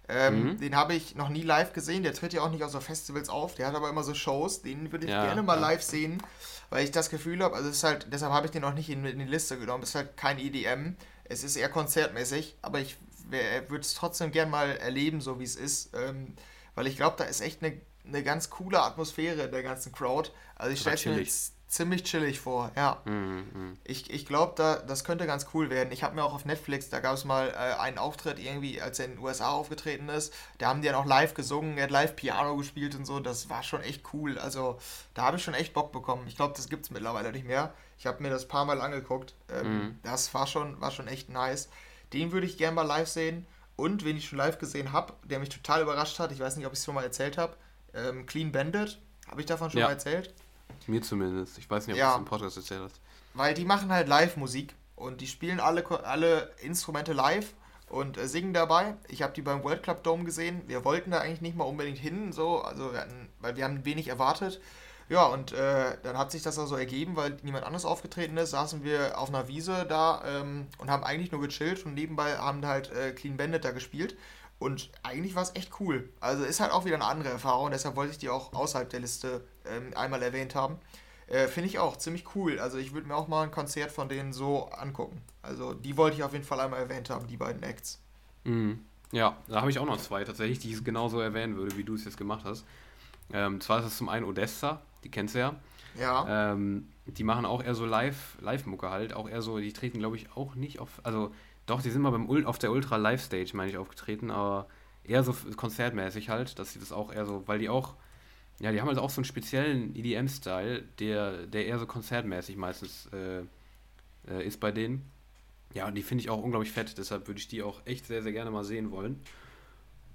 Ähm, mhm. Den habe ich noch nie live gesehen. Der tritt ja auch nicht auf so Festivals auf. Der hat aber immer so Shows. Den würde ich ja, gerne mal ja. live sehen, weil ich das Gefühl habe, also es ist halt, deshalb habe ich den noch nicht in, in, die Liste genommen. Es ist halt kein EDM. Es ist eher konzertmäßig, aber ich würde es trotzdem gerne mal erleben, so wie es ist. Ähm, weil ich glaube, da ist echt eine, eine ganz coole Atmosphäre in der ganzen Crowd. Also ich stelle mir jetzt ziemlich chillig vor, ja. Mhm, ich ich glaube, da, das könnte ganz cool werden. Ich habe mir auch auf Netflix, da gab es mal äh, einen Auftritt irgendwie, als er in den USA aufgetreten ist. Da haben die dann auch live gesungen, er hat live Piano gespielt und so. Das war schon echt cool. Also da habe ich schon echt Bock bekommen. Ich glaube, das gibt es mittlerweile nicht mehr. Ich habe mir das paar Mal angeguckt. Ähm, mhm. Das war schon, war schon echt nice. Den würde ich gerne mal live sehen. Und wen ich schon live gesehen habe, der mich total überrascht hat, ich weiß nicht, ob ich es schon mal erzählt habe, ähm, Clean Bandit. Habe ich davon schon ja. mal erzählt? Mir zumindest. Ich weiß nicht, ob ja, du es im Podcast erzählt hast. Weil die machen halt Live-Musik und die spielen alle, alle Instrumente live und äh, singen dabei. Ich habe die beim World Club Dome gesehen. Wir wollten da eigentlich nicht mal unbedingt hin, so, also wir hatten, weil wir haben wenig erwartet. Ja, und äh, dann hat sich das also ergeben, weil niemand anders aufgetreten ist, saßen wir auf einer Wiese da ähm, und haben eigentlich nur gechillt und nebenbei haben halt äh, Clean Bandit da gespielt. Und eigentlich war es echt cool. Also ist halt auch wieder eine andere Erfahrung, deshalb wollte ich die auch außerhalb der Liste ähm, einmal erwähnt haben. Äh, Finde ich auch ziemlich cool. Also ich würde mir auch mal ein Konzert von denen so angucken. Also die wollte ich auf jeden Fall einmal erwähnt haben, die beiden Acts. Mhm. Ja, da habe ich auch noch zwei tatsächlich, die ich genauso erwähnen würde, wie du es jetzt gemacht hast. Ähm, zwar ist es zum einen Odessa, die kennst du ja. Ja. Ähm, die machen auch eher so Live, Live-Mucke halt, auch eher so, die treten glaube ich auch nicht auf, also doch, die sind mal beim Ul auf der Ultra Live Stage, meine ich, aufgetreten, aber eher so konzertmäßig halt, dass sie das auch eher so, weil die auch, ja, die haben halt auch so einen speziellen EDM-Style, der, der eher so konzertmäßig meistens äh, äh, ist bei denen. Ja, und die finde ich auch unglaublich fett, deshalb würde ich die auch echt sehr, sehr gerne mal sehen wollen.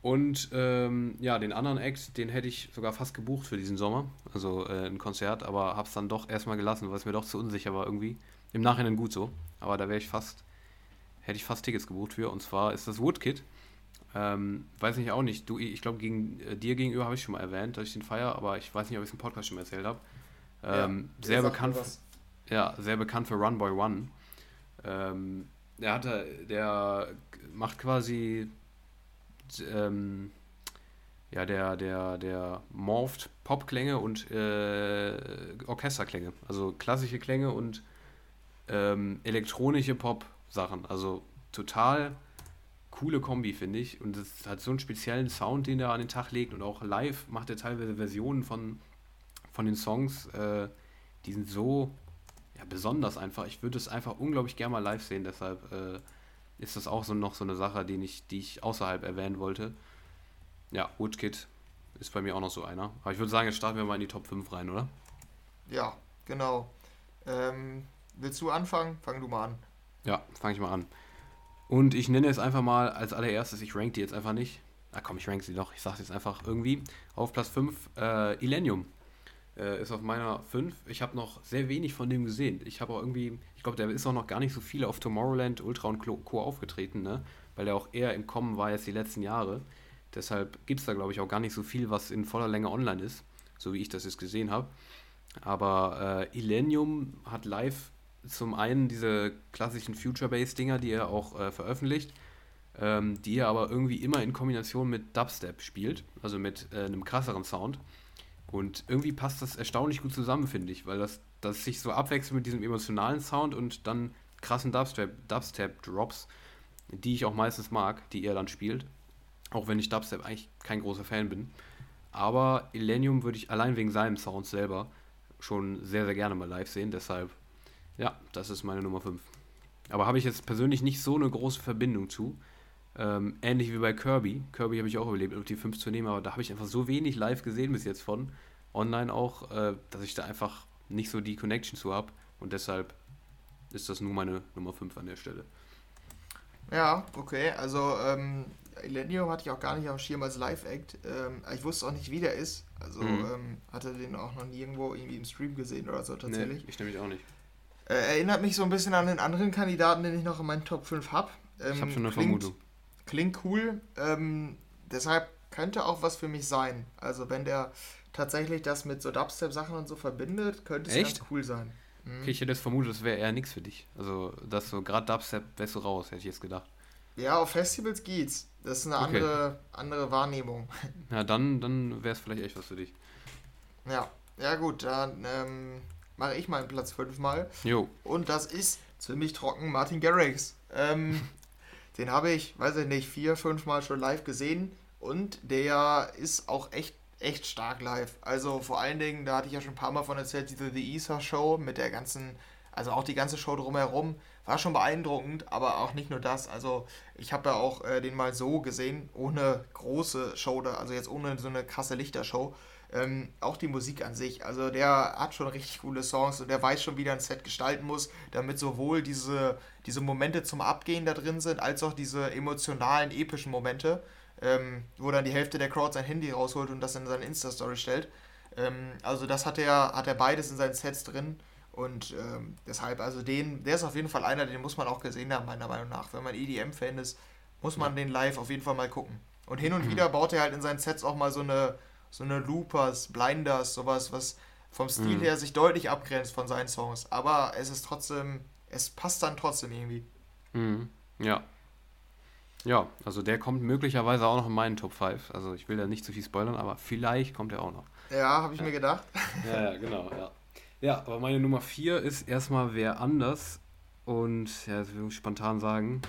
Und ähm, ja, den anderen Act, den hätte ich sogar fast gebucht für diesen Sommer, also äh, ein Konzert, aber habe es dann doch erstmal gelassen, weil es mir doch zu unsicher war irgendwie. Im Nachhinein gut so, aber da wäre ich fast hätte ich fast Tickets gebucht für. Und zwar ist das Woodkit. Ähm, weiß ich auch nicht. Du, ich glaube, gegen äh, dir gegenüber habe ich schon mal erwähnt, dass ich den feiere, aber ich weiß nicht, ob ich es im Podcast schon mal erzählt habe. Ähm, ja, sehr bekannt. Ja, sehr bekannt für Run Boy One. Ähm, der hatte, der macht quasi ähm, ja, der, der, der morpht Popklänge und äh, Orchesterklänge. Also klassische Klänge und ähm, elektronische Pop Sachen. Also total coole Kombi, finde ich. Und es hat so einen speziellen Sound, den er an den Tag legt. Und auch live macht er teilweise Versionen von, von den Songs. Äh, die sind so ja, besonders einfach. Ich würde es einfach unglaublich gerne mal live sehen. Deshalb äh, ist das auch so noch so eine Sache, die ich, die ich außerhalb erwähnen wollte. Ja, Woodkid ist bei mir auch noch so einer. Aber ich würde sagen, jetzt starten wir mal in die Top 5 rein, oder? Ja, genau. Ähm, willst du anfangen? Fang du mal an. Ja, fange ich mal an. Und ich nenne es einfach mal als allererstes, ich rank die jetzt einfach nicht. Na komm, ich rank sie doch. Ich sage jetzt einfach irgendwie. Auf Platz 5, äh, Illenium. Äh, ist auf meiner 5. Ich habe noch sehr wenig von dem gesehen. Ich habe auch irgendwie, ich glaube, der ist auch noch gar nicht so viel auf Tomorrowland, Ultra und Co. aufgetreten, ne? Weil der auch eher im Kommen war jetzt die letzten Jahre. Deshalb gibt es da, glaube ich, auch gar nicht so viel, was in voller Länge online ist, so wie ich das jetzt gesehen habe. Aber äh, Illenium hat live zum einen diese klassischen Future-Bass-Dinger, die er auch äh, veröffentlicht, ähm, die er aber irgendwie immer in Kombination mit Dubstep spielt, also mit äh, einem krasseren Sound. Und irgendwie passt das erstaunlich gut zusammen, finde ich, weil das, das sich so abwechselt mit diesem emotionalen Sound und dann krassen Dubstep-Drops, die ich auch meistens mag, die er dann spielt. Auch wenn ich Dubstep eigentlich kein großer Fan bin. Aber Illenium würde ich allein wegen seinem Sound selber schon sehr, sehr gerne mal live sehen. Deshalb ja, das ist meine Nummer 5. Aber habe ich jetzt persönlich nicht so eine große Verbindung zu. Ähm, ähnlich wie bei Kirby. Kirby habe ich auch überlebt, auf die 5 zu nehmen, aber da habe ich einfach so wenig live gesehen bis jetzt von. Online auch, äh, dass ich da einfach nicht so die Connection zu habe. Und deshalb ist das nur meine Nummer 5 an der Stelle. Ja, okay. Also, ähm, Elenio hatte ich auch gar nicht auf dem Schirm als Live-Act. Ähm, ich wusste auch nicht, wie der ist. Also, mhm. ähm, hatte den auch noch nirgendwo irgendwie im Stream gesehen oder so tatsächlich. Nee, ich nämlich auch nicht. Äh, erinnert mich so ein bisschen an den anderen Kandidaten, den ich noch in meinen Top 5 habe. Ähm, ich habe schon eine klingt, Vermutung. Klingt cool. Ähm, deshalb könnte auch was für mich sein. Also wenn der tatsächlich das mit so Dubstep-Sachen und so verbindet, könnte es Echt? ganz cool sein. Mhm. Okay, ich hätte jetzt vermutet, das wäre eher nichts für dich. Also, dass so gerade Dubstep wärst du raus, hätte ich jetzt gedacht. Ja, auf Festivals geht's. Das ist eine okay. andere, andere Wahrnehmung. Ja, dann, dann wäre es vielleicht echt was für dich. Ja, ja gut, dann ähm, mache ich meinen Platz 5 mal. Jo. Und das ist ziemlich trocken Martin Garrix. Ähm, *laughs* den habe ich, weiß ich nicht, vier, fünf Mal schon live gesehen. Und der ist auch echt, echt stark live. Also vor allen Dingen, da hatte ich ja schon ein paar Mal von erzählt, diese The Ether Show mit der ganzen, also auch die ganze Show drumherum, war schon beeindruckend, aber auch nicht nur das. Also ich habe ja auch äh, den mal so gesehen, ohne große Show, da, also jetzt ohne so eine krasse Lichtershow. Ähm, auch die Musik an sich, also der hat schon richtig coole Songs und der weiß schon, wie er ein Set gestalten muss, damit sowohl diese, diese Momente zum Abgehen da drin sind, als auch diese emotionalen, epischen Momente, ähm, wo dann die Hälfte der Crowd sein Handy rausholt und das in seine Insta-Story stellt. Ähm, also das hat er, hat er beides in seinen Sets drin und ähm, deshalb, also den, der ist auf jeden Fall einer, den muss man auch gesehen haben, meiner Meinung nach. Wenn man EDM-Fan ist, muss man den live auf jeden Fall mal gucken. Und hin und mhm. wieder baut er halt in seinen Sets auch mal so eine so eine Loopers, Blinders, sowas, was vom Stil mhm. her sich deutlich abgrenzt von seinen Songs. Aber es ist trotzdem, es passt dann trotzdem irgendwie. Mhm. Ja. Ja, also der kommt möglicherweise auch noch in meinen Top 5. Also ich will da nicht zu viel spoilern, aber vielleicht kommt er auch noch. Ja, habe ich ja. mir gedacht. Ja, ja, genau, ja. Ja, aber meine Nummer 4 ist erstmal wer anders. Und ja, das will ich spontan sagen.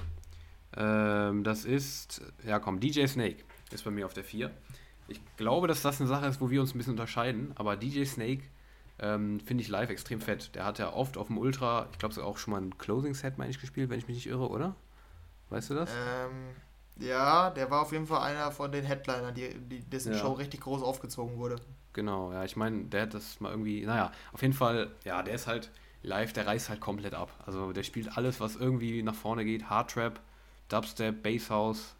Ähm, das ist, ja komm, DJ Snake ist bei mir auf der 4. Ich glaube, dass das eine Sache ist, wo wir uns ein bisschen unterscheiden, aber DJ Snake ähm, finde ich live extrem fett. Der hat ja oft auf dem Ultra, ich glaube, so auch schon mal ein Closing-Set, meine ich, gespielt, wenn ich mich nicht irre, oder? Weißt du das? Ähm, ja, der war auf jeden Fall einer von den Headlinern, die, die dessen ja. Show richtig groß aufgezogen wurde. Genau, ja, ich meine, der hat das mal irgendwie, naja, auf jeden Fall, ja, der ist halt live, der reißt halt komplett ab. Also der spielt alles, was irgendwie nach vorne geht, Hardtrap, Dubstep, Basshouse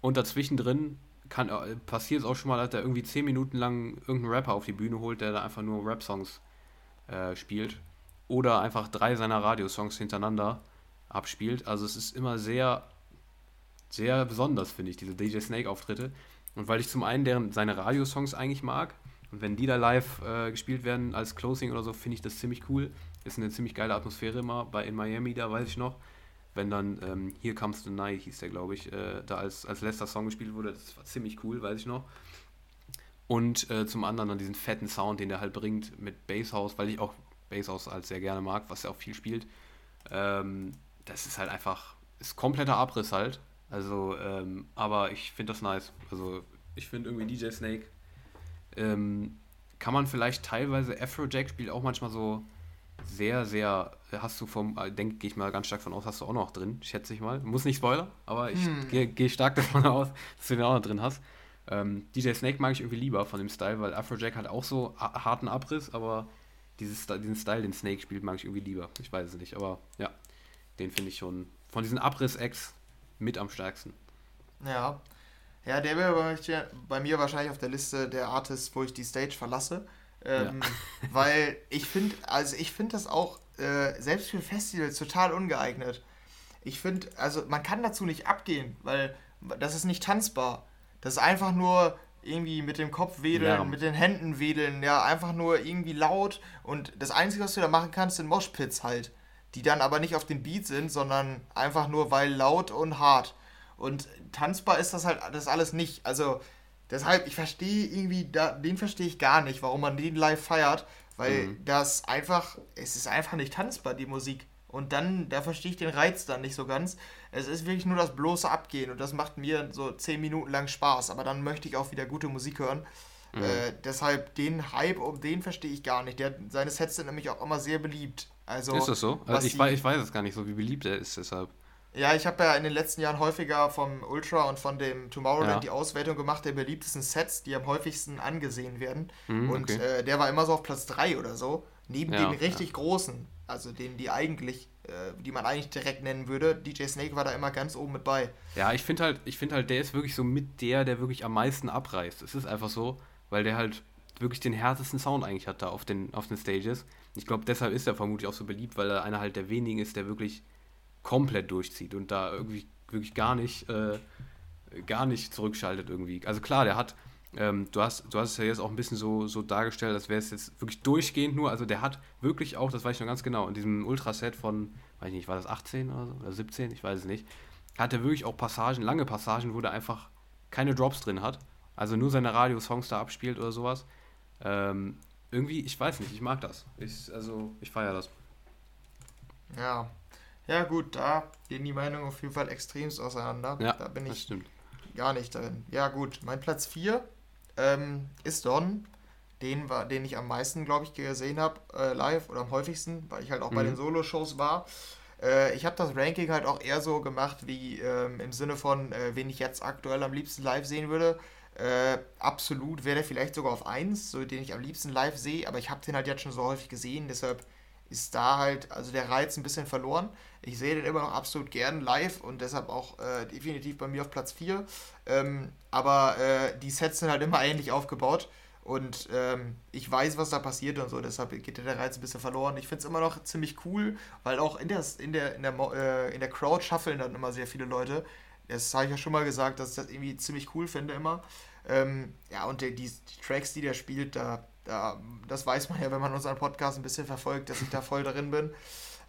und dazwischen drin kann, äh, passiert es auch schon mal, dass er irgendwie 10 Minuten lang irgendeinen Rapper auf die Bühne holt, der da einfach nur Rap-Songs äh, spielt. Oder einfach drei seiner Radiosongs hintereinander abspielt. Also es ist immer sehr, sehr besonders, finde ich, diese DJ Snake-Auftritte. Und weil ich zum einen deren, seine Radiosongs eigentlich mag, und wenn die da live äh, gespielt werden als Closing oder so, finde ich das ziemlich cool. Ist eine ziemlich geile Atmosphäre immer bei in Miami, da weiß ich noch wenn dann ähm, Here Comes the Night, hieß der, glaube ich, äh, da als, als letzter Song gespielt wurde. Das war ziemlich cool, weiß ich noch. Und äh, zum anderen dann diesen fetten Sound, den der halt bringt mit Basshouse, weil ich auch Basshouse als sehr gerne mag, was er auch viel spielt. Ähm, das ist halt einfach, ist kompletter Abriss halt. Also, ähm, aber ich finde das nice. Also, ich finde irgendwie DJ Snake ähm, kann man vielleicht teilweise, Afrojack spielt auch manchmal so sehr, sehr, hast du vom, äh, denke gehe ich mal ganz stark von aus, hast du auch noch drin, schätze ich mal. Muss nicht spoilern, aber ich hm. gehe geh stark *laughs* davon aus, dass du den auch noch drin hast. Ähm, DJ Snake mag ich irgendwie lieber von dem Style, weil Afrojack hat auch so harten Abriss, aber dieses, diesen Style, den Snake spielt, mag ich irgendwie lieber. Ich weiß es nicht, aber ja, den finde ich schon von diesen Abriss-Acts mit am stärksten. Ja. Ja, der wäre bei mir wahrscheinlich auf der Liste der Artists, wo ich die Stage verlasse. Ähm, ja. weil ich finde, also ich finde das auch äh, selbst für Festivals total ungeeignet. Ich finde, also man kann dazu nicht abgehen, weil das ist nicht tanzbar. Das ist einfach nur irgendwie mit dem Kopf wedeln, ja. mit den Händen wedeln, ja, einfach nur irgendwie laut und das Einzige, was du da machen kannst, sind Moshpits halt, die dann aber nicht auf den Beat sind, sondern einfach nur, weil laut und hart. Und tanzbar ist das halt das alles nicht. Also Deshalb, ich verstehe irgendwie, da, den verstehe ich gar nicht, warum man den live feiert, weil mhm. das einfach, es ist einfach nicht tanzbar, die Musik. Und dann, da verstehe ich den Reiz dann nicht so ganz. Es ist wirklich nur das bloße Abgehen und das macht mir so 10 Minuten lang Spaß, aber dann möchte ich auch wieder gute Musik hören. Mhm. Äh, deshalb den Hype um den verstehe ich gar nicht. Der, seine Sets sind nämlich auch immer sehr beliebt. Also, ist das so? Also ich, weiß, ich weiß es gar nicht so, wie beliebt er ist, deshalb. Ja, ich habe ja in den letzten Jahren häufiger vom Ultra und von dem Tomorrowland ja. die Auswertung gemacht der beliebtesten Sets, die am häufigsten angesehen werden. Mhm, und okay. äh, der war immer so auf Platz 3 oder so. Neben ja, den richtig ja. großen, also denen, die eigentlich, äh, die man eigentlich direkt nennen würde. DJ Snake war da immer ganz oben mit bei. Ja, ich finde halt, ich finde halt, der ist wirklich so mit der, der wirklich am meisten abreißt. Es ist einfach so, weil der halt wirklich den härtesten Sound eigentlich hat da auf den, auf den Stages. Ich glaube, deshalb ist er vermutlich auch so beliebt, weil er einer halt der wenigen ist, der wirklich komplett durchzieht und da irgendwie wirklich gar nicht, äh, gar nicht zurückschaltet irgendwie. Also klar, der hat ähm, du, hast, du hast es ja jetzt auch ein bisschen so, so dargestellt, als wäre es jetzt wirklich durchgehend nur. Also der hat wirklich auch, das weiß ich noch ganz genau, in diesem Ultraset von, weiß ich nicht, war das 18 oder, so, oder 17, ich weiß es nicht, hat er wirklich auch Passagen, lange Passagen, wo der einfach keine Drops drin hat. Also nur seine Radiosongs da abspielt oder sowas. Ähm, irgendwie, ich weiß nicht, ich mag das. Ich, also, ich feiere das. Ja. Ja, gut, da gehen die Meinungen auf jeden Fall extremst auseinander. Ja, da bin ich gar nicht drin. Ja, gut, mein Platz 4 ähm, ist Don. Den, war, den ich am meisten, glaube ich, gesehen habe, äh, live oder am häufigsten, weil ich halt auch mhm. bei den Solo-Shows war. Äh, ich habe das Ranking halt auch eher so gemacht, wie ähm, im Sinne von, äh, wen ich jetzt aktuell am liebsten live sehen würde. Äh, absolut wäre der vielleicht sogar auf 1, so den ich am liebsten live sehe, aber ich habe den halt jetzt schon so häufig gesehen, deshalb ist da halt also der Reiz ein bisschen verloren. Ich sehe den immer noch absolut gern live und deshalb auch äh, definitiv bei mir auf Platz 4. Ähm, aber äh, die Sets sind halt immer ähnlich aufgebaut und ähm, ich weiß, was da passiert und so, deshalb geht der Reiz ein bisschen verloren. Ich finde es immer noch ziemlich cool, weil auch in der, in der, in der, äh, in der Crowd shuffeln dann immer sehr viele Leute. Das habe ich ja schon mal gesagt, dass ich das irgendwie ziemlich cool finde immer. Ähm, ja, und die, die, Tracks, die der spielt, da, da, das weiß man ja, wenn man unseren Podcast ein bisschen verfolgt, dass ich da voll drin bin.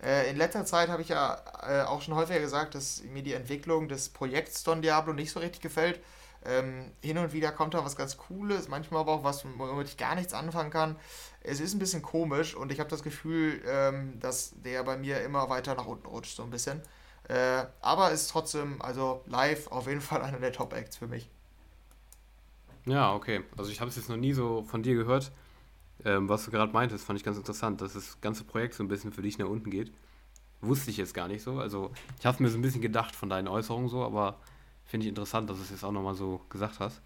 Äh, in letzter Zeit habe ich ja äh, auch schon häufiger gesagt, dass mir die Entwicklung des Projekts Don Diablo nicht so richtig gefällt. Ähm, hin und wieder kommt da was ganz Cooles, manchmal aber auch was, womit ich gar nichts anfangen kann. Es ist ein bisschen komisch und ich habe das Gefühl, ähm, dass der bei mir immer weiter nach unten rutscht, so ein bisschen. Äh, aber ist trotzdem, also live auf jeden Fall einer der Top-Acts für mich. Ja, okay. Also ich habe es jetzt noch nie so von dir gehört. Ähm, was du gerade meintest, fand ich ganz interessant, dass das ganze Projekt so ein bisschen für dich nach unten geht. Wusste ich jetzt gar nicht so. Also ich habe mir so ein bisschen gedacht von deinen Äußerungen so, aber finde ich interessant, dass du es jetzt auch nochmal so gesagt hast.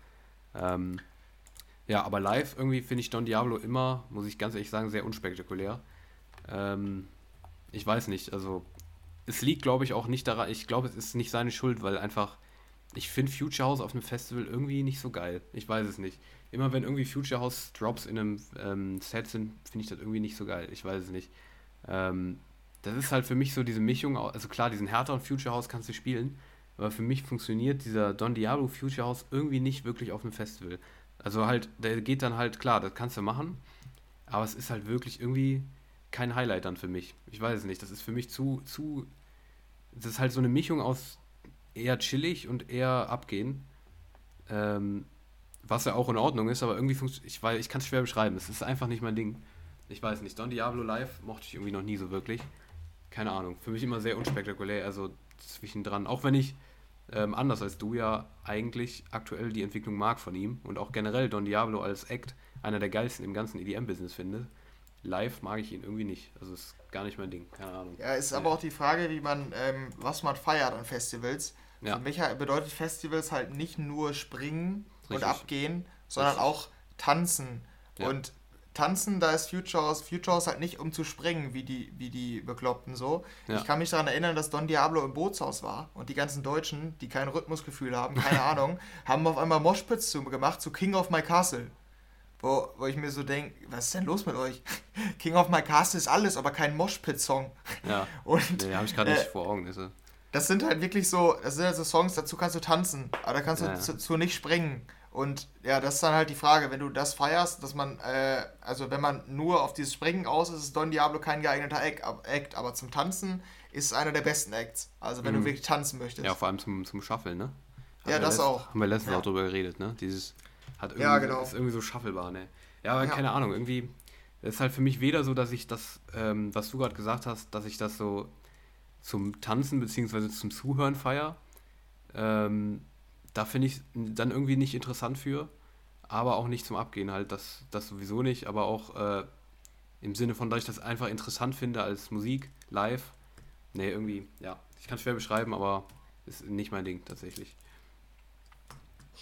Ähm, ja, aber live irgendwie finde ich Don Diablo immer, muss ich ganz ehrlich sagen, sehr unspektakulär. Ähm, ich weiß nicht, also es liegt, glaube ich, auch nicht daran, ich glaube, es ist nicht seine Schuld, weil einfach, ich finde Future House auf einem Festival irgendwie nicht so geil. Ich weiß es nicht immer wenn irgendwie Future House Drops in einem ähm, Set sind, finde ich das irgendwie nicht so geil. Ich weiß es nicht. Ähm, das ist halt für mich so diese Mischung, also klar, diesen härteren Future House kannst du spielen, aber für mich funktioniert dieser Don Diablo Future House irgendwie nicht wirklich auf einem Festival. Also halt, der geht dann halt, klar, das kannst du machen, aber es ist halt wirklich irgendwie kein Highlight dann für mich. Ich weiß es nicht, das ist für mich zu, zu, das ist halt so eine Mischung aus eher chillig und eher abgehen. Ähm, was ja auch in Ordnung ist, aber irgendwie funktioniert, ich, ich kann es schwer beschreiben. Es ist einfach nicht mein Ding. Ich weiß nicht. Don Diablo Live mochte ich irgendwie noch nie so wirklich. Keine Ahnung. Für mich immer sehr unspektakulär, also zwischendran. Auch wenn ich, ähm, anders als du ja, eigentlich aktuell die Entwicklung mag von ihm und auch generell Don Diablo als Act einer der geilsten im ganzen EDM-Business finde. Live mag ich ihn irgendwie nicht. Also ist gar nicht mein Ding. Keine Ahnung. Ja, ist aber auch die Frage, wie man, ähm, was man feiert an Festivals. Ja. Für mich bedeutet Festivals halt nicht nur springen Richtig. und abgehen, sondern Richtig. auch tanzen. Ja. Und tanzen, da ist Future House, Future House halt nicht um zu springen, wie die, wie die Bekloppten so. Ja. Ich kann mich daran erinnern, dass Don Diablo im Bootshaus war und die ganzen Deutschen, die kein Rhythmusgefühl haben, keine *laughs* Ahnung, haben auf einmal Moshpits zu, gemacht zu King of My Castle. Wo, wo ich mir so denke, was ist denn los mit euch? *laughs* King of My Castle ist alles, aber kein Moshpit-Song. Ja, *laughs* und, nee, habe ich gerade äh, nicht vor Augen. Also. Das sind halt wirklich so, das sind halt so Songs, dazu kannst du tanzen, aber da kannst du ja. zu, zu nicht springen. Und ja, das ist dann halt die Frage, wenn du das feierst, dass man, äh, also wenn man nur auf dieses Springen aus ist, ist Don Diablo kein geeigneter Act, aber zum Tanzen ist es einer der besten Acts. Also wenn mhm. du wirklich tanzen möchtest. Ja, vor allem zum, zum Shuffle, ne? Haben ja, das auch. Haben wir letztens ja. auch drüber geredet, ne? Dieses hat irgendwie, ja, genau. ist irgendwie so shufflebar, ne? Ja, aber ja. keine Ahnung, irgendwie ist halt für mich weder so, dass ich das, ähm, was du gerade gesagt hast, dass ich das so zum Tanzen bzw. zum Zuhören feier. Ähm, da finde ich dann irgendwie nicht interessant für, aber auch nicht zum Abgehen halt, das, das sowieso nicht, aber auch äh, im Sinne von, dass ich das einfach interessant finde als Musik, live. Nee, irgendwie, ja, ich kann es schwer beschreiben, aber ist nicht mein Ding tatsächlich.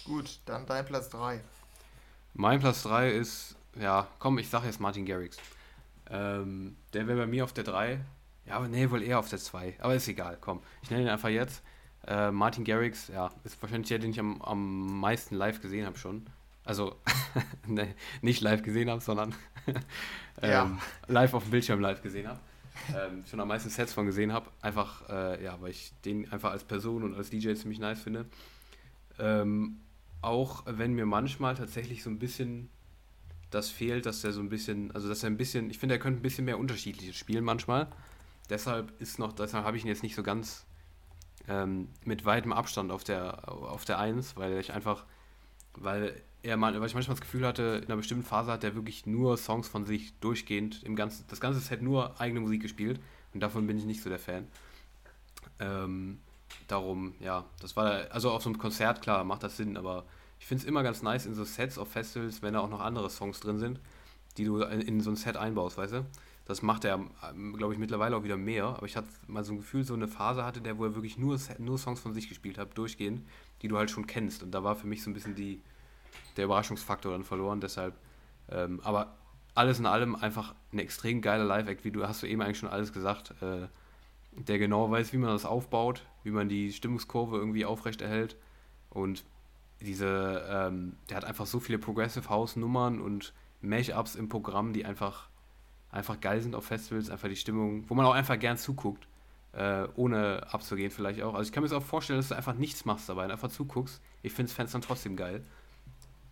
Gut, dann dein Platz 3. Mein Platz 3 ist, ja, komm, ich sage jetzt Martin Garrix. Ähm, der wäre bei mir auf der 3. Ja, aber nee, wohl eher auf der 2. Aber ist egal, komm. Ich nenne ihn einfach jetzt. Äh, Martin Garrix, ja, ist wahrscheinlich der, den ich am, am meisten live gesehen habe schon. Also *laughs* ne, nicht live gesehen habe, sondern *laughs* ähm, ja. live auf dem Bildschirm live gesehen habe. Ähm, schon am meisten Sets von gesehen habe. Einfach, äh, ja, weil ich den einfach als Person und als DJ ziemlich nice finde. Ähm, auch wenn mir manchmal tatsächlich so ein bisschen das fehlt, dass er so ein bisschen, also dass er ein bisschen, ich finde, er könnte ein bisschen mehr unterschiedliches spielen manchmal. Deshalb ist noch, deshalb habe ich ihn jetzt nicht so ganz ähm, mit weitem Abstand auf der auf der 1, weil ich einfach, weil er mal, weil ich manchmal das Gefühl hatte, in einer bestimmten Phase hat er wirklich nur Songs von sich durchgehend im ganzen, das ganze Set nur eigene Musik gespielt und davon bin ich nicht so der Fan. Ähm, darum, ja, das war, also auf so einem Konzert, klar, macht das Sinn, aber ich finde es immer ganz nice in so Sets auf Festivals, wenn da auch noch andere Songs drin sind, die du in, in so ein Set einbaust, weißt du? Das macht er, glaube ich, mittlerweile auch wieder mehr, aber ich hatte mal so ein Gefühl, so eine Phase hatte der, wo er wirklich nur, nur Songs von sich gespielt hat, durchgehend, die du halt schon kennst. Und da war für mich so ein bisschen die, der Überraschungsfaktor dann verloren, deshalb, ähm, aber alles in allem einfach ein extrem geiler Live-Act, wie du hast du eben eigentlich schon alles gesagt, äh, der genau weiß, wie man das aufbaut, wie man die Stimmungskurve irgendwie aufrecht erhält. Und diese, ähm, der hat einfach so viele Progressive House Nummern und Mash-ups im Programm, die einfach, einfach geil sind auf Festivals, einfach die Stimmung, wo man auch einfach gern zuguckt, äh, ohne abzugehen vielleicht auch. Also ich kann mir das auch vorstellen, dass du einfach nichts machst dabei, einfach zuguckst. Ich finde es Fans dann trotzdem geil.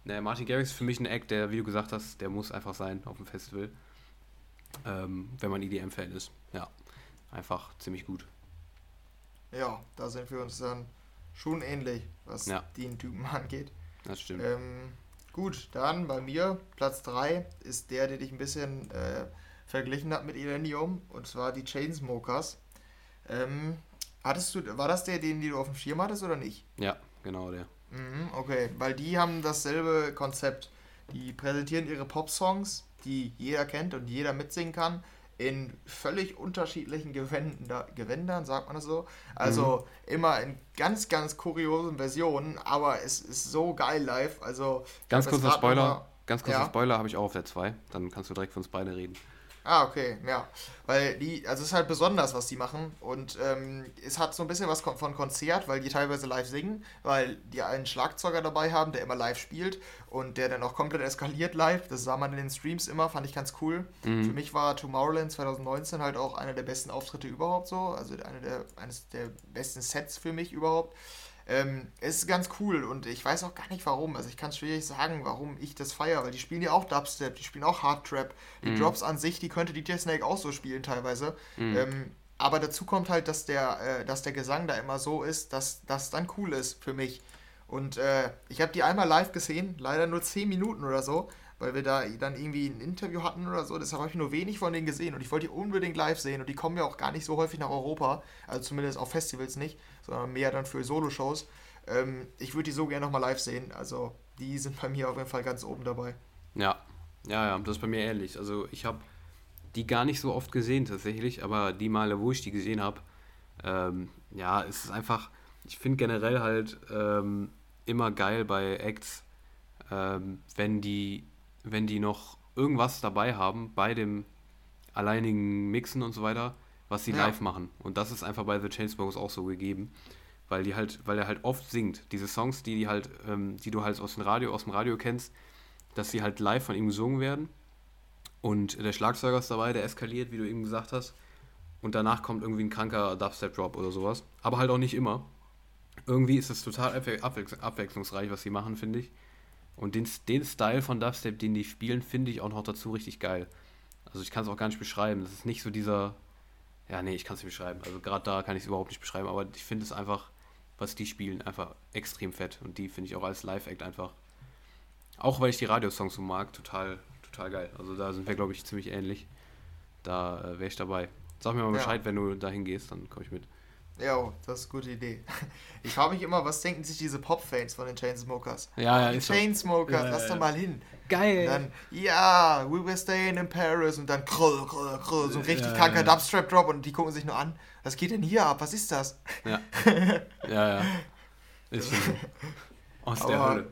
Naja, Martin Garrix ist für mich ein Act, der, wie du gesagt hast, der muss einfach sein auf dem Festival. Ähm, wenn man EDM-Fan ist. Ja einfach ziemlich gut. Ja, da sind wir uns dann schon ähnlich, was ja. den Typen *laughs* angeht. Das stimmt. Ähm, gut, dann bei mir, Platz 3 ist der, der dich ein bisschen äh, verglichen hat mit Elenium, und zwar die Chainsmokers. Ähm, hattest du, war das der, den du auf dem Schirm hattest oder nicht? Ja, genau der. Mhm, okay, weil die haben dasselbe Konzept. Die präsentieren ihre Pop-Songs, die jeder kennt und jeder mitsingen kann, in völlig unterschiedlichen Gewänder, Gewändern, sagt man das so. Also mhm. immer in ganz, ganz kuriosen Versionen, aber es ist so geil live. Also ganz kurzer Spoiler, mal, ganz kurzer ja. Spoiler habe ich auch auf der 2. Dann kannst du direkt für uns beide reden. Ah, okay, ja. Weil die, also es ist halt besonders, was die machen. Und ähm, es hat so ein bisschen was von Konzert, weil die teilweise live singen, weil die einen Schlagzeuger dabei haben, der immer live spielt und der dann auch komplett eskaliert live. Das sah man in den Streams immer, fand ich ganz cool. Mhm. Für mich war Tomorrowland 2019 halt auch einer der besten Auftritte überhaupt so. Also eine der, eines der besten Sets für mich überhaupt. Ähm, es ist ganz cool und ich weiß auch gar nicht warum. Also ich kann es schwierig sagen, warum ich das feiere, weil die spielen ja auch Dubstep, die spielen auch Hard Trap. Die mhm. Drops an sich, die könnte DJ Snake auch so spielen teilweise. Mhm. Ähm, aber dazu kommt halt, dass der, äh, dass der Gesang da immer so ist, dass das dann cool ist für mich. Und äh, ich habe die einmal live gesehen, leider nur 10 Minuten oder so, weil wir da dann irgendwie ein Interview hatten oder so. Deshalb habe ich nur wenig von denen gesehen und ich wollte die unbedingt live sehen und die kommen ja auch gar nicht so häufig nach Europa, also zumindest auf Festivals nicht sondern mehr dann für Solo-Shows. Ähm, ich würde die so gerne nochmal live sehen. Also die sind bei mir auf jeden Fall ganz oben dabei. Ja, ja, ja, das ist bei mir ähnlich. Also ich habe die gar nicht so oft gesehen tatsächlich, aber die Male, wo ich die gesehen habe, ähm, ja, es ist einfach, ich finde generell halt ähm, immer geil bei Acts, ähm, wenn die, wenn die noch irgendwas dabei haben bei dem alleinigen Mixen und so weiter, was sie ja. live machen. Und das ist einfach bei The Chainsmokers auch so gegeben, weil die halt, weil er halt oft singt. Diese Songs, die, die halt, ähm, die du halt aus dem Radio, aus dem Radio kennst, dass sie halt live von ihm gesungen werden. Und der Schlagzeuger ist dabei, der eskaliert, wie du eben gesagt hast. Und danach kommt irgendwie ein kranker Dubstep-Drop oder sowas. Aber halt auch nicht immer. Irgendwie ist es total abwechslungsreich, was sie machen, finde ich. Und den, den Style von Dubstep, den die spielen, finde ich auch noch dazu richtig geil. Also ich kann es auch gar nicht beschreiben. Das ist nicht so dieser, ja, nee, ich kann es nicht beschreiben. Also gerade da kann ich es überhaupt nicht beschreiben, aber ich finde es einfach, was die spielen, einfach extrem fett. Und die finde ich auch als Live-Act einfach, auch weil ich die Radiosongs so mag, total, total geil. Also da sind wir, glaube ich, ziemlich ähnlich. Da äh, wäre ich dabei. Sag mir mal Bescheid, ja. wenn du dahin gehst, dann komme ich mit. Ja, das ist eine gute Idee. *laughs* Ich frage mich immer, was denken sich diese Pop-Fans von den Chainsmokers? Ja, ja, die Chainsmokers, ja, lass doch mal hin. Geil. Und dann, ja, we were staying in Paris und dann krull, krull, krull, so ein richtig ja, kranker ja. Dubstrap-Drop und die gucken sich nur an. Was geht denn hier ab? Was ist das? Ja. *laughs* ja, ja. Ist schon *laughs* aus der Aber, Hölle.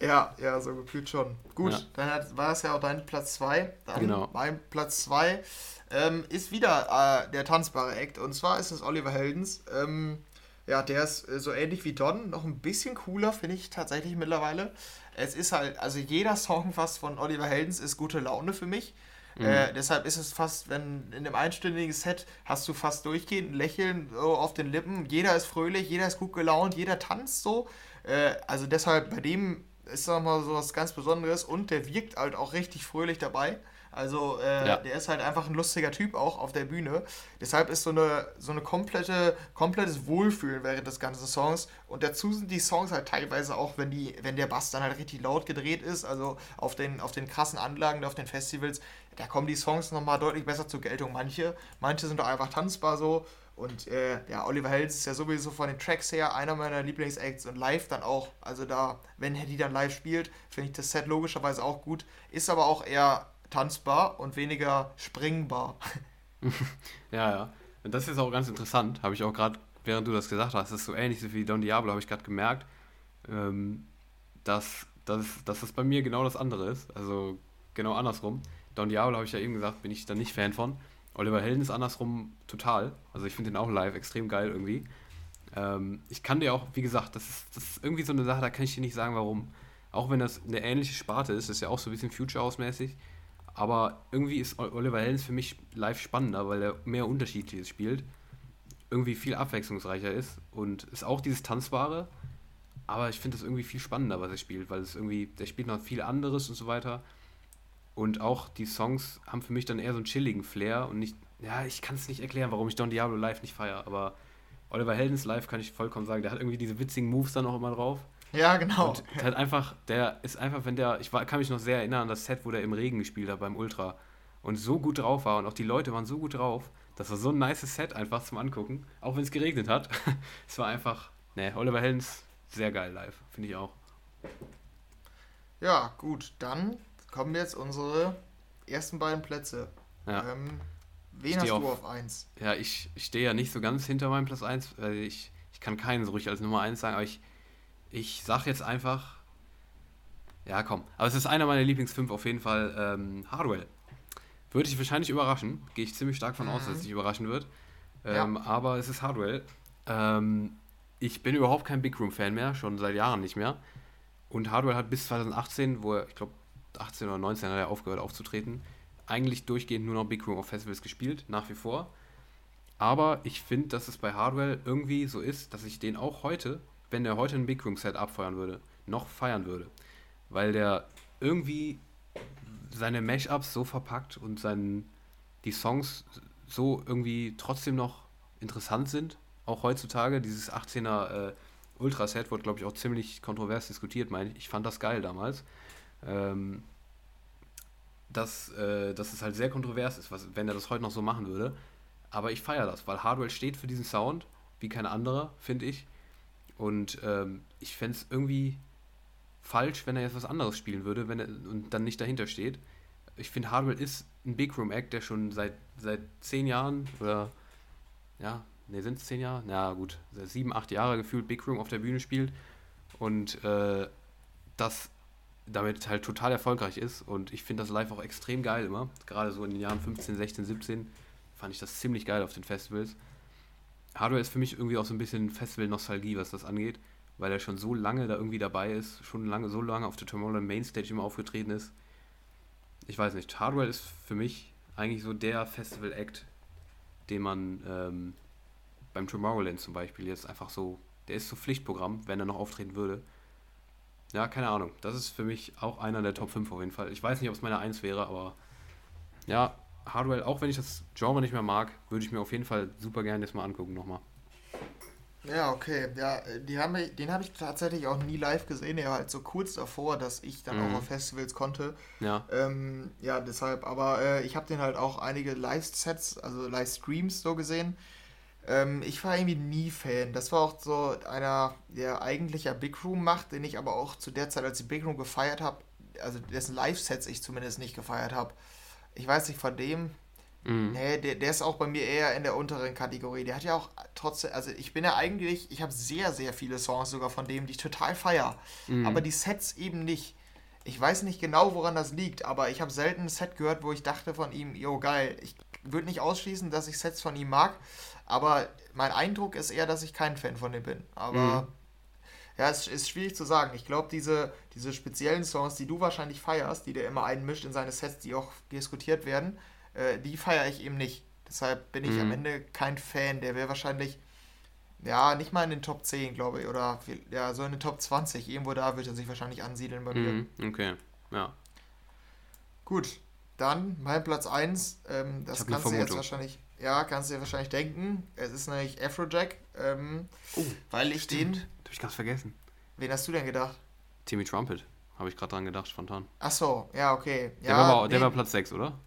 Ja, ja, so gefühlt schon. Gut, ja. dann hat, war es ja auch dein Platz 2. Genau. Mein Platz 2 ähm, ist wieder äh, der tanzbare Act. Und zwar ist es Oliver Heldens. Ähm, ja, der ist äh, so ähnlich wie Don, noch ein bisschen cooler, finde ich tatsächlich mittlerweile. Es ist halt, also jeder Song fast von Oliver Heldens ist gute Laune für mich. Mhm. Äh, deshalb ist es fast, wenn in einem einstündigen Set hast du fast durchgehend ein Lächeln so auf den Lippen. Jeder ist fröhlich, jeder ist gut gelaunt, jeder tanzt so. Äh, also deshalb bei dem ist nochmal so was ganz Besonderes und der wirkt halt auch richtig fröhlich dabei. Also äh, ja. der ist halt einfach ein lustiger Typ auch auf der Bühne. Deshalb ist so eine so eine komplette komplettes Wohlfühlen während des ganzen Songs und dazu sind die Songs halt teilweise auch, wenn die wenn der Bass dann halt richtig laut gedreht ist, also auf den auf den krassen Anlagen auf den Festivals, da kommen die Songs nochmal deutlich besser zur Geltung. Manche manche sind doch einfach tanzbar so und äh, ja, Oliver Hells ist ja sowieso von den Tracks her einer meiner Lieblingsacts und live dann auch. Also da, wenn Hetty dann live spielt, finde ich das Set logischerweise auch gut. Ist aber auch eher tanzbar und weniger springbar. *laughs* ja, ja. Und das ist auch ganz interessant, habe ich auch gerade, während du das gesagt hast, das ist so ähnlich wie Don Diablo, habe ich gerade gemerkt, ähm, dass, dass, dass das bei mir genau das andere ist. Also genau andersrum. Don Diablo habe ich ja eben gesagt, bin ich da nicht Fan von. Oliver Helden ist andersrum total. Also ich finde den auch live extrem geil irgendwie. Ähm, ich kann dir auch, wie gesagt, das ist, das ist irgendwie so eine Sache, da kann ich dir nicht sagen, warum. Auch wenn das eine ähnliche Sparte ist, ist ja auch so ein bisschen Future House-mäßig. Aber irgendwie ist Oliver Heldens für mich live spannender, weil er mehr Unterschiedliches spielt. Irgendwie viel abwechslungsreicher ist und ist auch dieses Tanzbare. Aber ich finde das irgendwie viel spannender, was er spielt, weil es irgendwie, der spielt noch viel anderes und so weiter. Und auch die Songs haben für mich dann eher so einen chilligen Flair und nicht, ja, ich kann es nicht erklären, warum ich Don Diablo live nicht feiere, aber Oliver Heldens live kann ich vollkommen sagen, der hat irgendwie diese witzigen Moves dann auch immer drauf. Ja, genau. Und der hat einfach, der ist einfach, wenn der, ich war, kann mich noch sehr erinnern an das Set, wo der im Regen gespielt hat beim Ultra und so gut drauf war und auch die Leute waren so gut drauf. Das war so ein nice Set einfach zum Angucken, auch wenn es geregnet hat. *laughs* es war einfach, ne, Oliver Heldens sehr geil live, finde ich auch. Ja, gut, dann kommen jetzt unsere ersten beiden Plätze. Ja. Ähm, wen hast du auf 1? Ja, ich, ich stehe ja nicht so ganz hinter meinem Platz 1. Ich, ich kann keinen so ruhig als Nummer 1 sagen, aber ich, ich sag jetzt einfach. Ja, komm. Aber es ist einer meiner Lieblings 5 auf jeden Fall. Ähm, Hardwell. Würde ich wahrscheinlich überraschen. Gehe ich ziemlich stark von mhm. aus, dass es dich überraschen wird. Ähm, ja. Aber es ist Hardwell. Ähm, ich bin überhaupt kein Big Room-Fan mehr, schon seit Jahren nicht mehr. Und Hardwell hat bis 2018, wo er, ich glaube, 18 oder 19 hat er aufgehört aufzutreten. Eigentlich durchgehend nur noch Big Room auf Festivals gespielt, nach wie vor. Aber ich finde, dass es bei Hardwell irgendwie so ist, dass ich den auch heute, wenn der heute ein Big Room Set abfeuern würde, noch feiern würde. Weil der irgendwie seine Mashups so verpackt und seinen, die Songs so irgendwie trotzdem noch interessant sind. Auch heutzutage, dieses 18er äh, Ultra-Set wurde, glaube ich, auch ziemlich kontrovers diskutiert, meine ich. Ich fand das geil damals ähm, dass, äh, dass es halt sehr kontrovers ist, was, wenn er das heute noch so machen würde. Aber ich feiere das, weil Hardwell steht für diesen Sound, wie kein anderer, finde ich. Und ähm, ich fände es irgendwie falsch, wenn er jetzt was anderes spielen würde wenn er, und dann nicht dahinter steht. Ich finde, Hardwell ist ein Big Room Act, der schon seit, seit zehn Jahren oder ja, ne, sind es zehn Jahre? Na gut, seit sieben, acht Jahre gefühlt Big Room auf der Bühne spielt. Und äh, das damit halt total erfolgreich ist. Und ich finde das live auch extrem geil immer. Gerade so in den Jahren 15, 16, 17 fand ich das ziemlich geil auf den Festivals. Hardware ist für mich irgendwie auch so ein bisschen Festival-Nostalgie, was das angeht, weil er schon so lange da irgendwie dabei ist, schon lange, so lange auf der Tomorrowland Mainstage immer aufgetreten ist. Ich weiß nicht, Hardware ist für mich eigentlich so der Festival-Act, den man ähm, beim Tomorrowland zum Beispiel jetzt einfach so, der ist so Pflichtprogramm, wenn er noch auftreten würde. Ja, keine Ahnung. Das ist für mich auch einer der Top 5 auf jeden Fall. Ich weiß nicht, ob es meine 1 wäre, aber ja, Hardwell, auch wenn ich das Genre nicht mehr mag, würde ich mir auf jeden Fall super gerne jetzt mal angucken nochmal. Ja, okay. Ja, die haben, den habe ich tatsächlich auch nie live gesehen. Er war halt so kurz davor, dass ich dann mhm. auch auf Festivals konnte. Ja. Ähm, ja, deshalb. Aber äh, ich habe den halt auch einige Live-Sets, also Live-Streams so gesehen. Ähm, ich war irgendwie nie Fan. Das war auch so einer, der eigentlich ja Big Room macht, den ich aber auch zu der Zeit, als ich Big Room gefeiert habe, also dessen Live-Sets ich zumindest nicht gefeiert habe. Ich weiß nicht, von dem. Mhm. Nee, der, der ist auch bei mir eher in der unteren Kategorie. Der hat ja auch trotzdem, also ich bin ja eigentlich, ich habe sehr, sehr viele Songs sogar von dem, die ich total feier. Mhm. Aber die Sets eben nicht. Ich weiß nicht genau, woran das liegt, aber ich habe selten ein Set gehört, wo ich dachte von ihm, jo, geil. Ich würde nicht ausschließen, dass ich Sets von ihm mag, aber mein Eindruck ist eher, dass ich kein Fan von dem bin. Aber Ja, es ist schwierig zu sagen. Ich glaube, diese, diese speziellen Songs, die du wahrscheinlich feierst, die der immer einmischt in seine Sets, die auch diskutiert werden, äh, die feiere ich eben nicht. Deshalb bin ich mhm. am Ende kein Fan. Der wäre wahrscheinlich, ja, nicht mal in den Top 10, glaube ich, oder ja, so in den Top 20. Irgendwo da wird er sich wahrscheinlich ansiedeln bei mir. Mhm. Okay, ja. Gut, dann mein Platz 1. Ähm, das kannst du jetzt wahrscheinlich, ja, kannst du dir wahrscheinlich denken. Es ist nämlich Afrojack. Ähm, oh, weil ich stimmt. den. Hab ich ganz vergessen. Wen hast du denn gedacht? Timmy Trumpet. Habe ich gerade dran gedacht, spontan. Ach so, ja, okay. Ja, der, war, der war Platz 6, oder?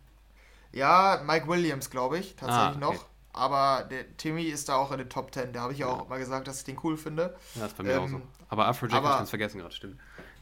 Ja, Mike Williams, glaube ich, tatsächlich ah, okay. noch. Aber der Timmy ist da auch in den Top 10. Da habe ich ja auch mal gesagt, dass ich den cool finde. Ja, ist bei mir ähm, auch so. Aber Afrojack habe ich ganz vergessen gerade, stimmt.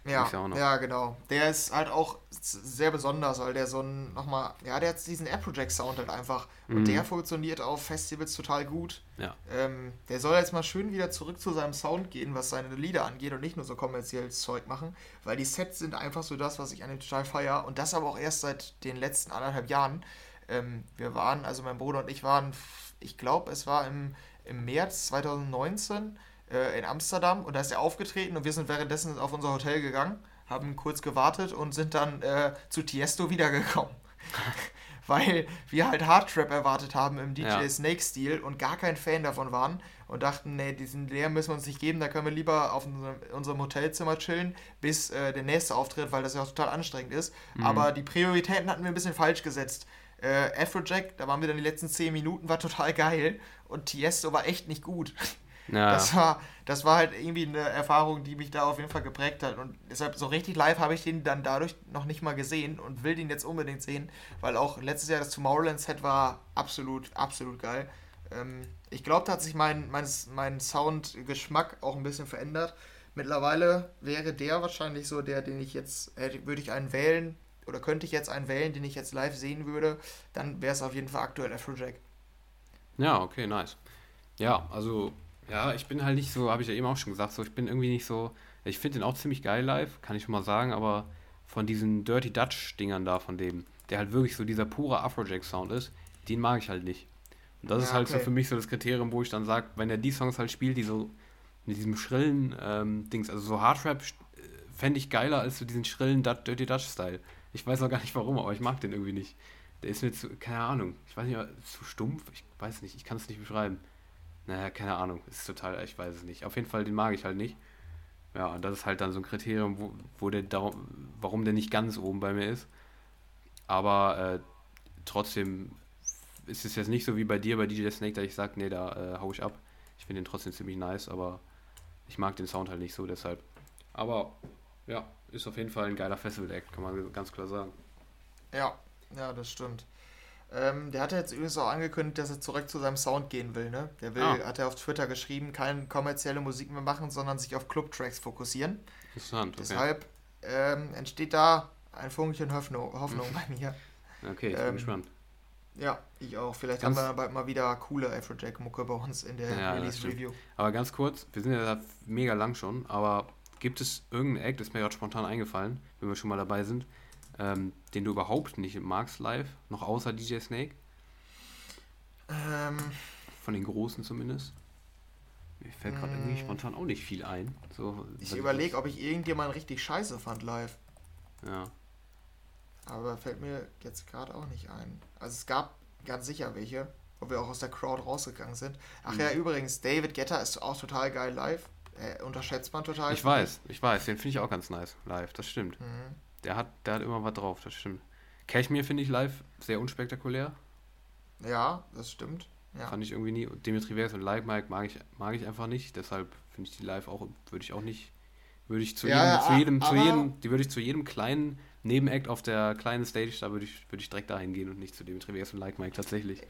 Ja, ja, genau. Der ist halt auch sehr besonders, weil der so ein, nochmal, ja, der hat diesen Afrojack-Sound halt einfach. Und mhm. der funktioniert auf Festivals total gut. Ja. Ähm, der soll jetzt mal schön wieder zurück zu seinem Sound gehen, was seine Lieder angeht und nicht nur so kommerzielles Zeug machen, weil die Sets sind einfach so das, was ich an dem total feier. Und das aber auch erst seit den letzten anderthalb Jahren. Ähm, wir waren, also mein Bruder und ich waren, ich glaube, es war im, im März 2019 äh, in Amsterdam und da ist er aufgetreten und wir sind währenddessen auf unser Hotel gegangen, haben kurz gewartet und sind dann äh, zu Tiesto wiedergekommen. *laughs* Weil wir halt Hardtrap erwartet haben im DJ ja. Snake-Stil und gar kein Fan davon waren und dachten, nee, diesen Leer müssen wir uns nicht geben, da können wir lieber auf unserem Hotelzimmer chillen, bis äh, der nächste auftritt, weil das ja auch total anstrengend ist. Mhm. Aber die Prioritäten hatten wir ein bisschen falsch gesetzt. Äh, Afrojack, da waren wir dann die letzten 10 Minuten, war total geil und Tiesto war echt nicht gut. Ja. Das, war, das war halt irgendwie eine Erfahrung, die mich da auf jeden Fall geprägt hat. Und deshalb so richtig live habe ich den dann dadurch noch nicht mal gesehen und will den jetzt unbedingt sehen, weil auch letztes Jahr das Tomorrowland-Set war absolut, absolut geil. Ähm, ich glaube, da hat sich mein, mein, mein Soundgeschmack auch ein bisschen verändert. Mittlerweile wäre der wahrscheinlich so der, den ich jetzt, äh, würde ich einen wählen, oder könnte ich jetzt einen wählen, den ich jetzt live sehen würde, dann wäre es auf jeden Fall aktuell Afrojack. Ja, okay, nice. Ja, also ja, ich bin halt nicht so, habe ich ja eben auch schon gesagt, so ich bin irgendwie nicht so, ich finde den auch ziemlich geil live, kann ich schon mal sagen, aber von diesen Dirty Dutch Dingern da von dem, der halt wirklich so dieser pure Afrojack Sound ist, den mag ich halt nicht. Und das ja, ist halt okay. so für mich so das Kriterium, wo ich dann sage, wenn er die Songs halt spielt, die so mit diesem schrillen ähm, Dings, also so Hardrap äh, fände ich geiler als so diesen schrillen Dirty Dutch Style. Ich weiß auch gar nicht warum, aber ich mag den irgendwie nicht. Der ist mir zu, keine Ahnung, ich weiß nicht, zu stumpf, ich weiß nicht, ich kann es nicht beschreiben. Naja, keine Ahnung. Ist total, ich weiß es nicht. Auf jeden Fall, den mag ich halt nicht. Ja, und das ist halt dann so ein Kriterium, wo, wo der darum, warum der nicht ganz oben bei mir ist. Aber äh, trotzdem ist es jetzt nicht so wie bei dir, bei DJ Snake, da ich sage, nee, da äh, hau ich ab. Ich finde den trotzdem ziemlich nice, aber ich mag den Sound halt nicht so, deshalb. Aber ja, ist auf jeden Fall ein geiler Festival-Act, kann man ganz klar sagen. Ja, ja, das stimmt. Ähm, der hat jetzt übrigens auch angekündigt, dass er zurück zu seinem Sound gehen will. Ne? Der will, ah. hat er auf Twitter geschrieben, keine kommerzielle Musik mehr machen, sondern sich auf Club-Tracks fokussieren. Interessant. Okay. Deshalb ähm, entsteht da ein Funkchen Hoffnung, Hoffnung bei mir. *laughs* Okay, ich bin ähm, gespannt. Ja, ich auch. Vielleicht ganz haben wir bald mal wieder coole Afrojack-Mucke bei uns in der ja, Release-Review. Aber ganz kurz, wir sind ja da mega lang schon, aber gibt es irgendeinen Act, das ist mir gerade spontan eingefallen, wenn wir schon mal dabei sind, ähm, den du überhaupt nicht magst live, noch außer DJ Snake? Ähm, Von den Großen zumindest. Mir fällt gerade irgendwie mm. spontan auch nicht viel ein. So, ich überlege, ob ich irgendjemanden richtig scheiße fand live. Ja. Aber fällt mir jetzt gerade auch nicht ein. Also es gab ganz sicher welche, wo wir auch aus der Crowd rausgegangen sind. Ach mhm. ja, übrigens, David Getter ist auch total geil live. Äh, unterschätzt man total. Ich weiß, ich weiß, den finde ich auch ganz nice live, das stimmt. Mhm. Der hat, der hat immer was drauf, das stimmt. Cashmere finde ich live sehr unspektakulär. Ja, das stimmt. Ja. Fand ich irgendwie nie. Dimitri Vegas und Live Mike mag ich, mag ich einfach nicht. Deshalb finde ich die live auch, würde ich auch nicht, würde ich zu ja, jedem, zu jedem, zu jedem, die würde ich zu jedem kleinen Nebenact auf der kleinen Stage, da würde ich, würd ich direkt dahin gehen und nicht zu dem Treviers und Like Mike tatsächlich.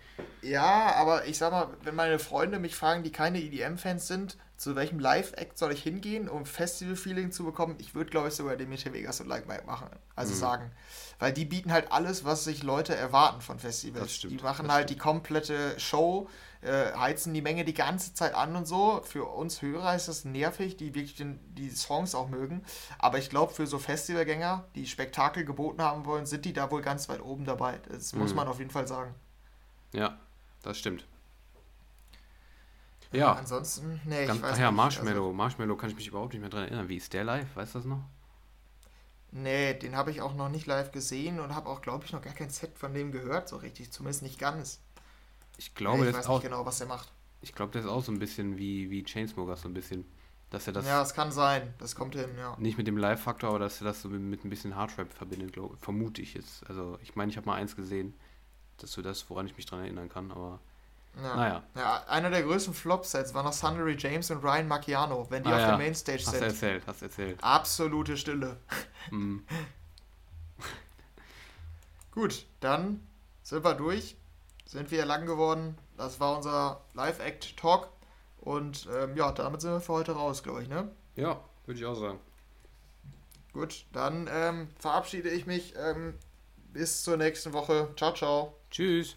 Ja, aber ich sag mal, wenn meine Freunde mich fragen, die keine EDM-Fans sind, zu welchem Live-Act soll ich hingehen, um Festival-Feeling zu bekommen, ich würde, glaube ich, sogar Dimitri Vegas und Like Mike machen. Also mhm. sagen. Weil die bieten halt alles, was sich Leute erwarten von Festivals. Die machen halt stimmt. die komplette Show äh, heizen die Menge die ganze Zeit an und so. Für uns Hörer ist das nervig, die wirklich den, die Songs auch mögen. Aber ich glaube, für so Festivalgänger, die Spektakel geboten haben wollen, sind die da wohl ganz weit oben dabei. Das mhm. muss man auf jeden Fall sagen. Ja, das stimmt. Ja. Ansonsten, nee, Ganz, ich weiß ach ja, nicht. Marshmallow. Also, Marshmallow kann ich mich überhaupt nicht mehr dran erinnern. Wie ist der live? Weißt du das noch? nee, den habe ich auch noch nicht live gesehen und habe auch, glaube ich, noch gar kein Set von dem gehört, so richtig. Zumindest nicht ganz. Ich glaube, ich der weiß ist nicht auch, genau, was der macht. ich glaube, der ist auch so ein bisschen wie, wie Chainsmokers, so ein bisschen. Dass er das ja, es kann sein. Das kommt hin, ja. nicht mit dem Live-Faktor, aber dass er das so mit, mit ein bisschen Hardrap verbindet, glaub, vermute ich jetzt. Also, ich meine, ich habe mal eins gesehen. Das ist so das, woran ich mich dran erinnern kann, aber Ja. naja. Ja, einer der größten Flop-Sets war noch Sundery James und Ryan Macchiano, wenn die Ah, auf ja. der Mainstage Hast du sind. erzählt, hast erzählt. Absolute Stille. Mm. *laughs* Gut, dann sind wir durch. Sind wir lang geworden. Das war unser Live-Act-Talk. Und ähm, ja, damit sind wir für heute raus, glaube ich, ne? Ja, würde ich auch sagen. Gut, dann ähm, verabschiede ich mich. Ähm, bis zur nächsten Woche. Ciao, ciao. Tschüss.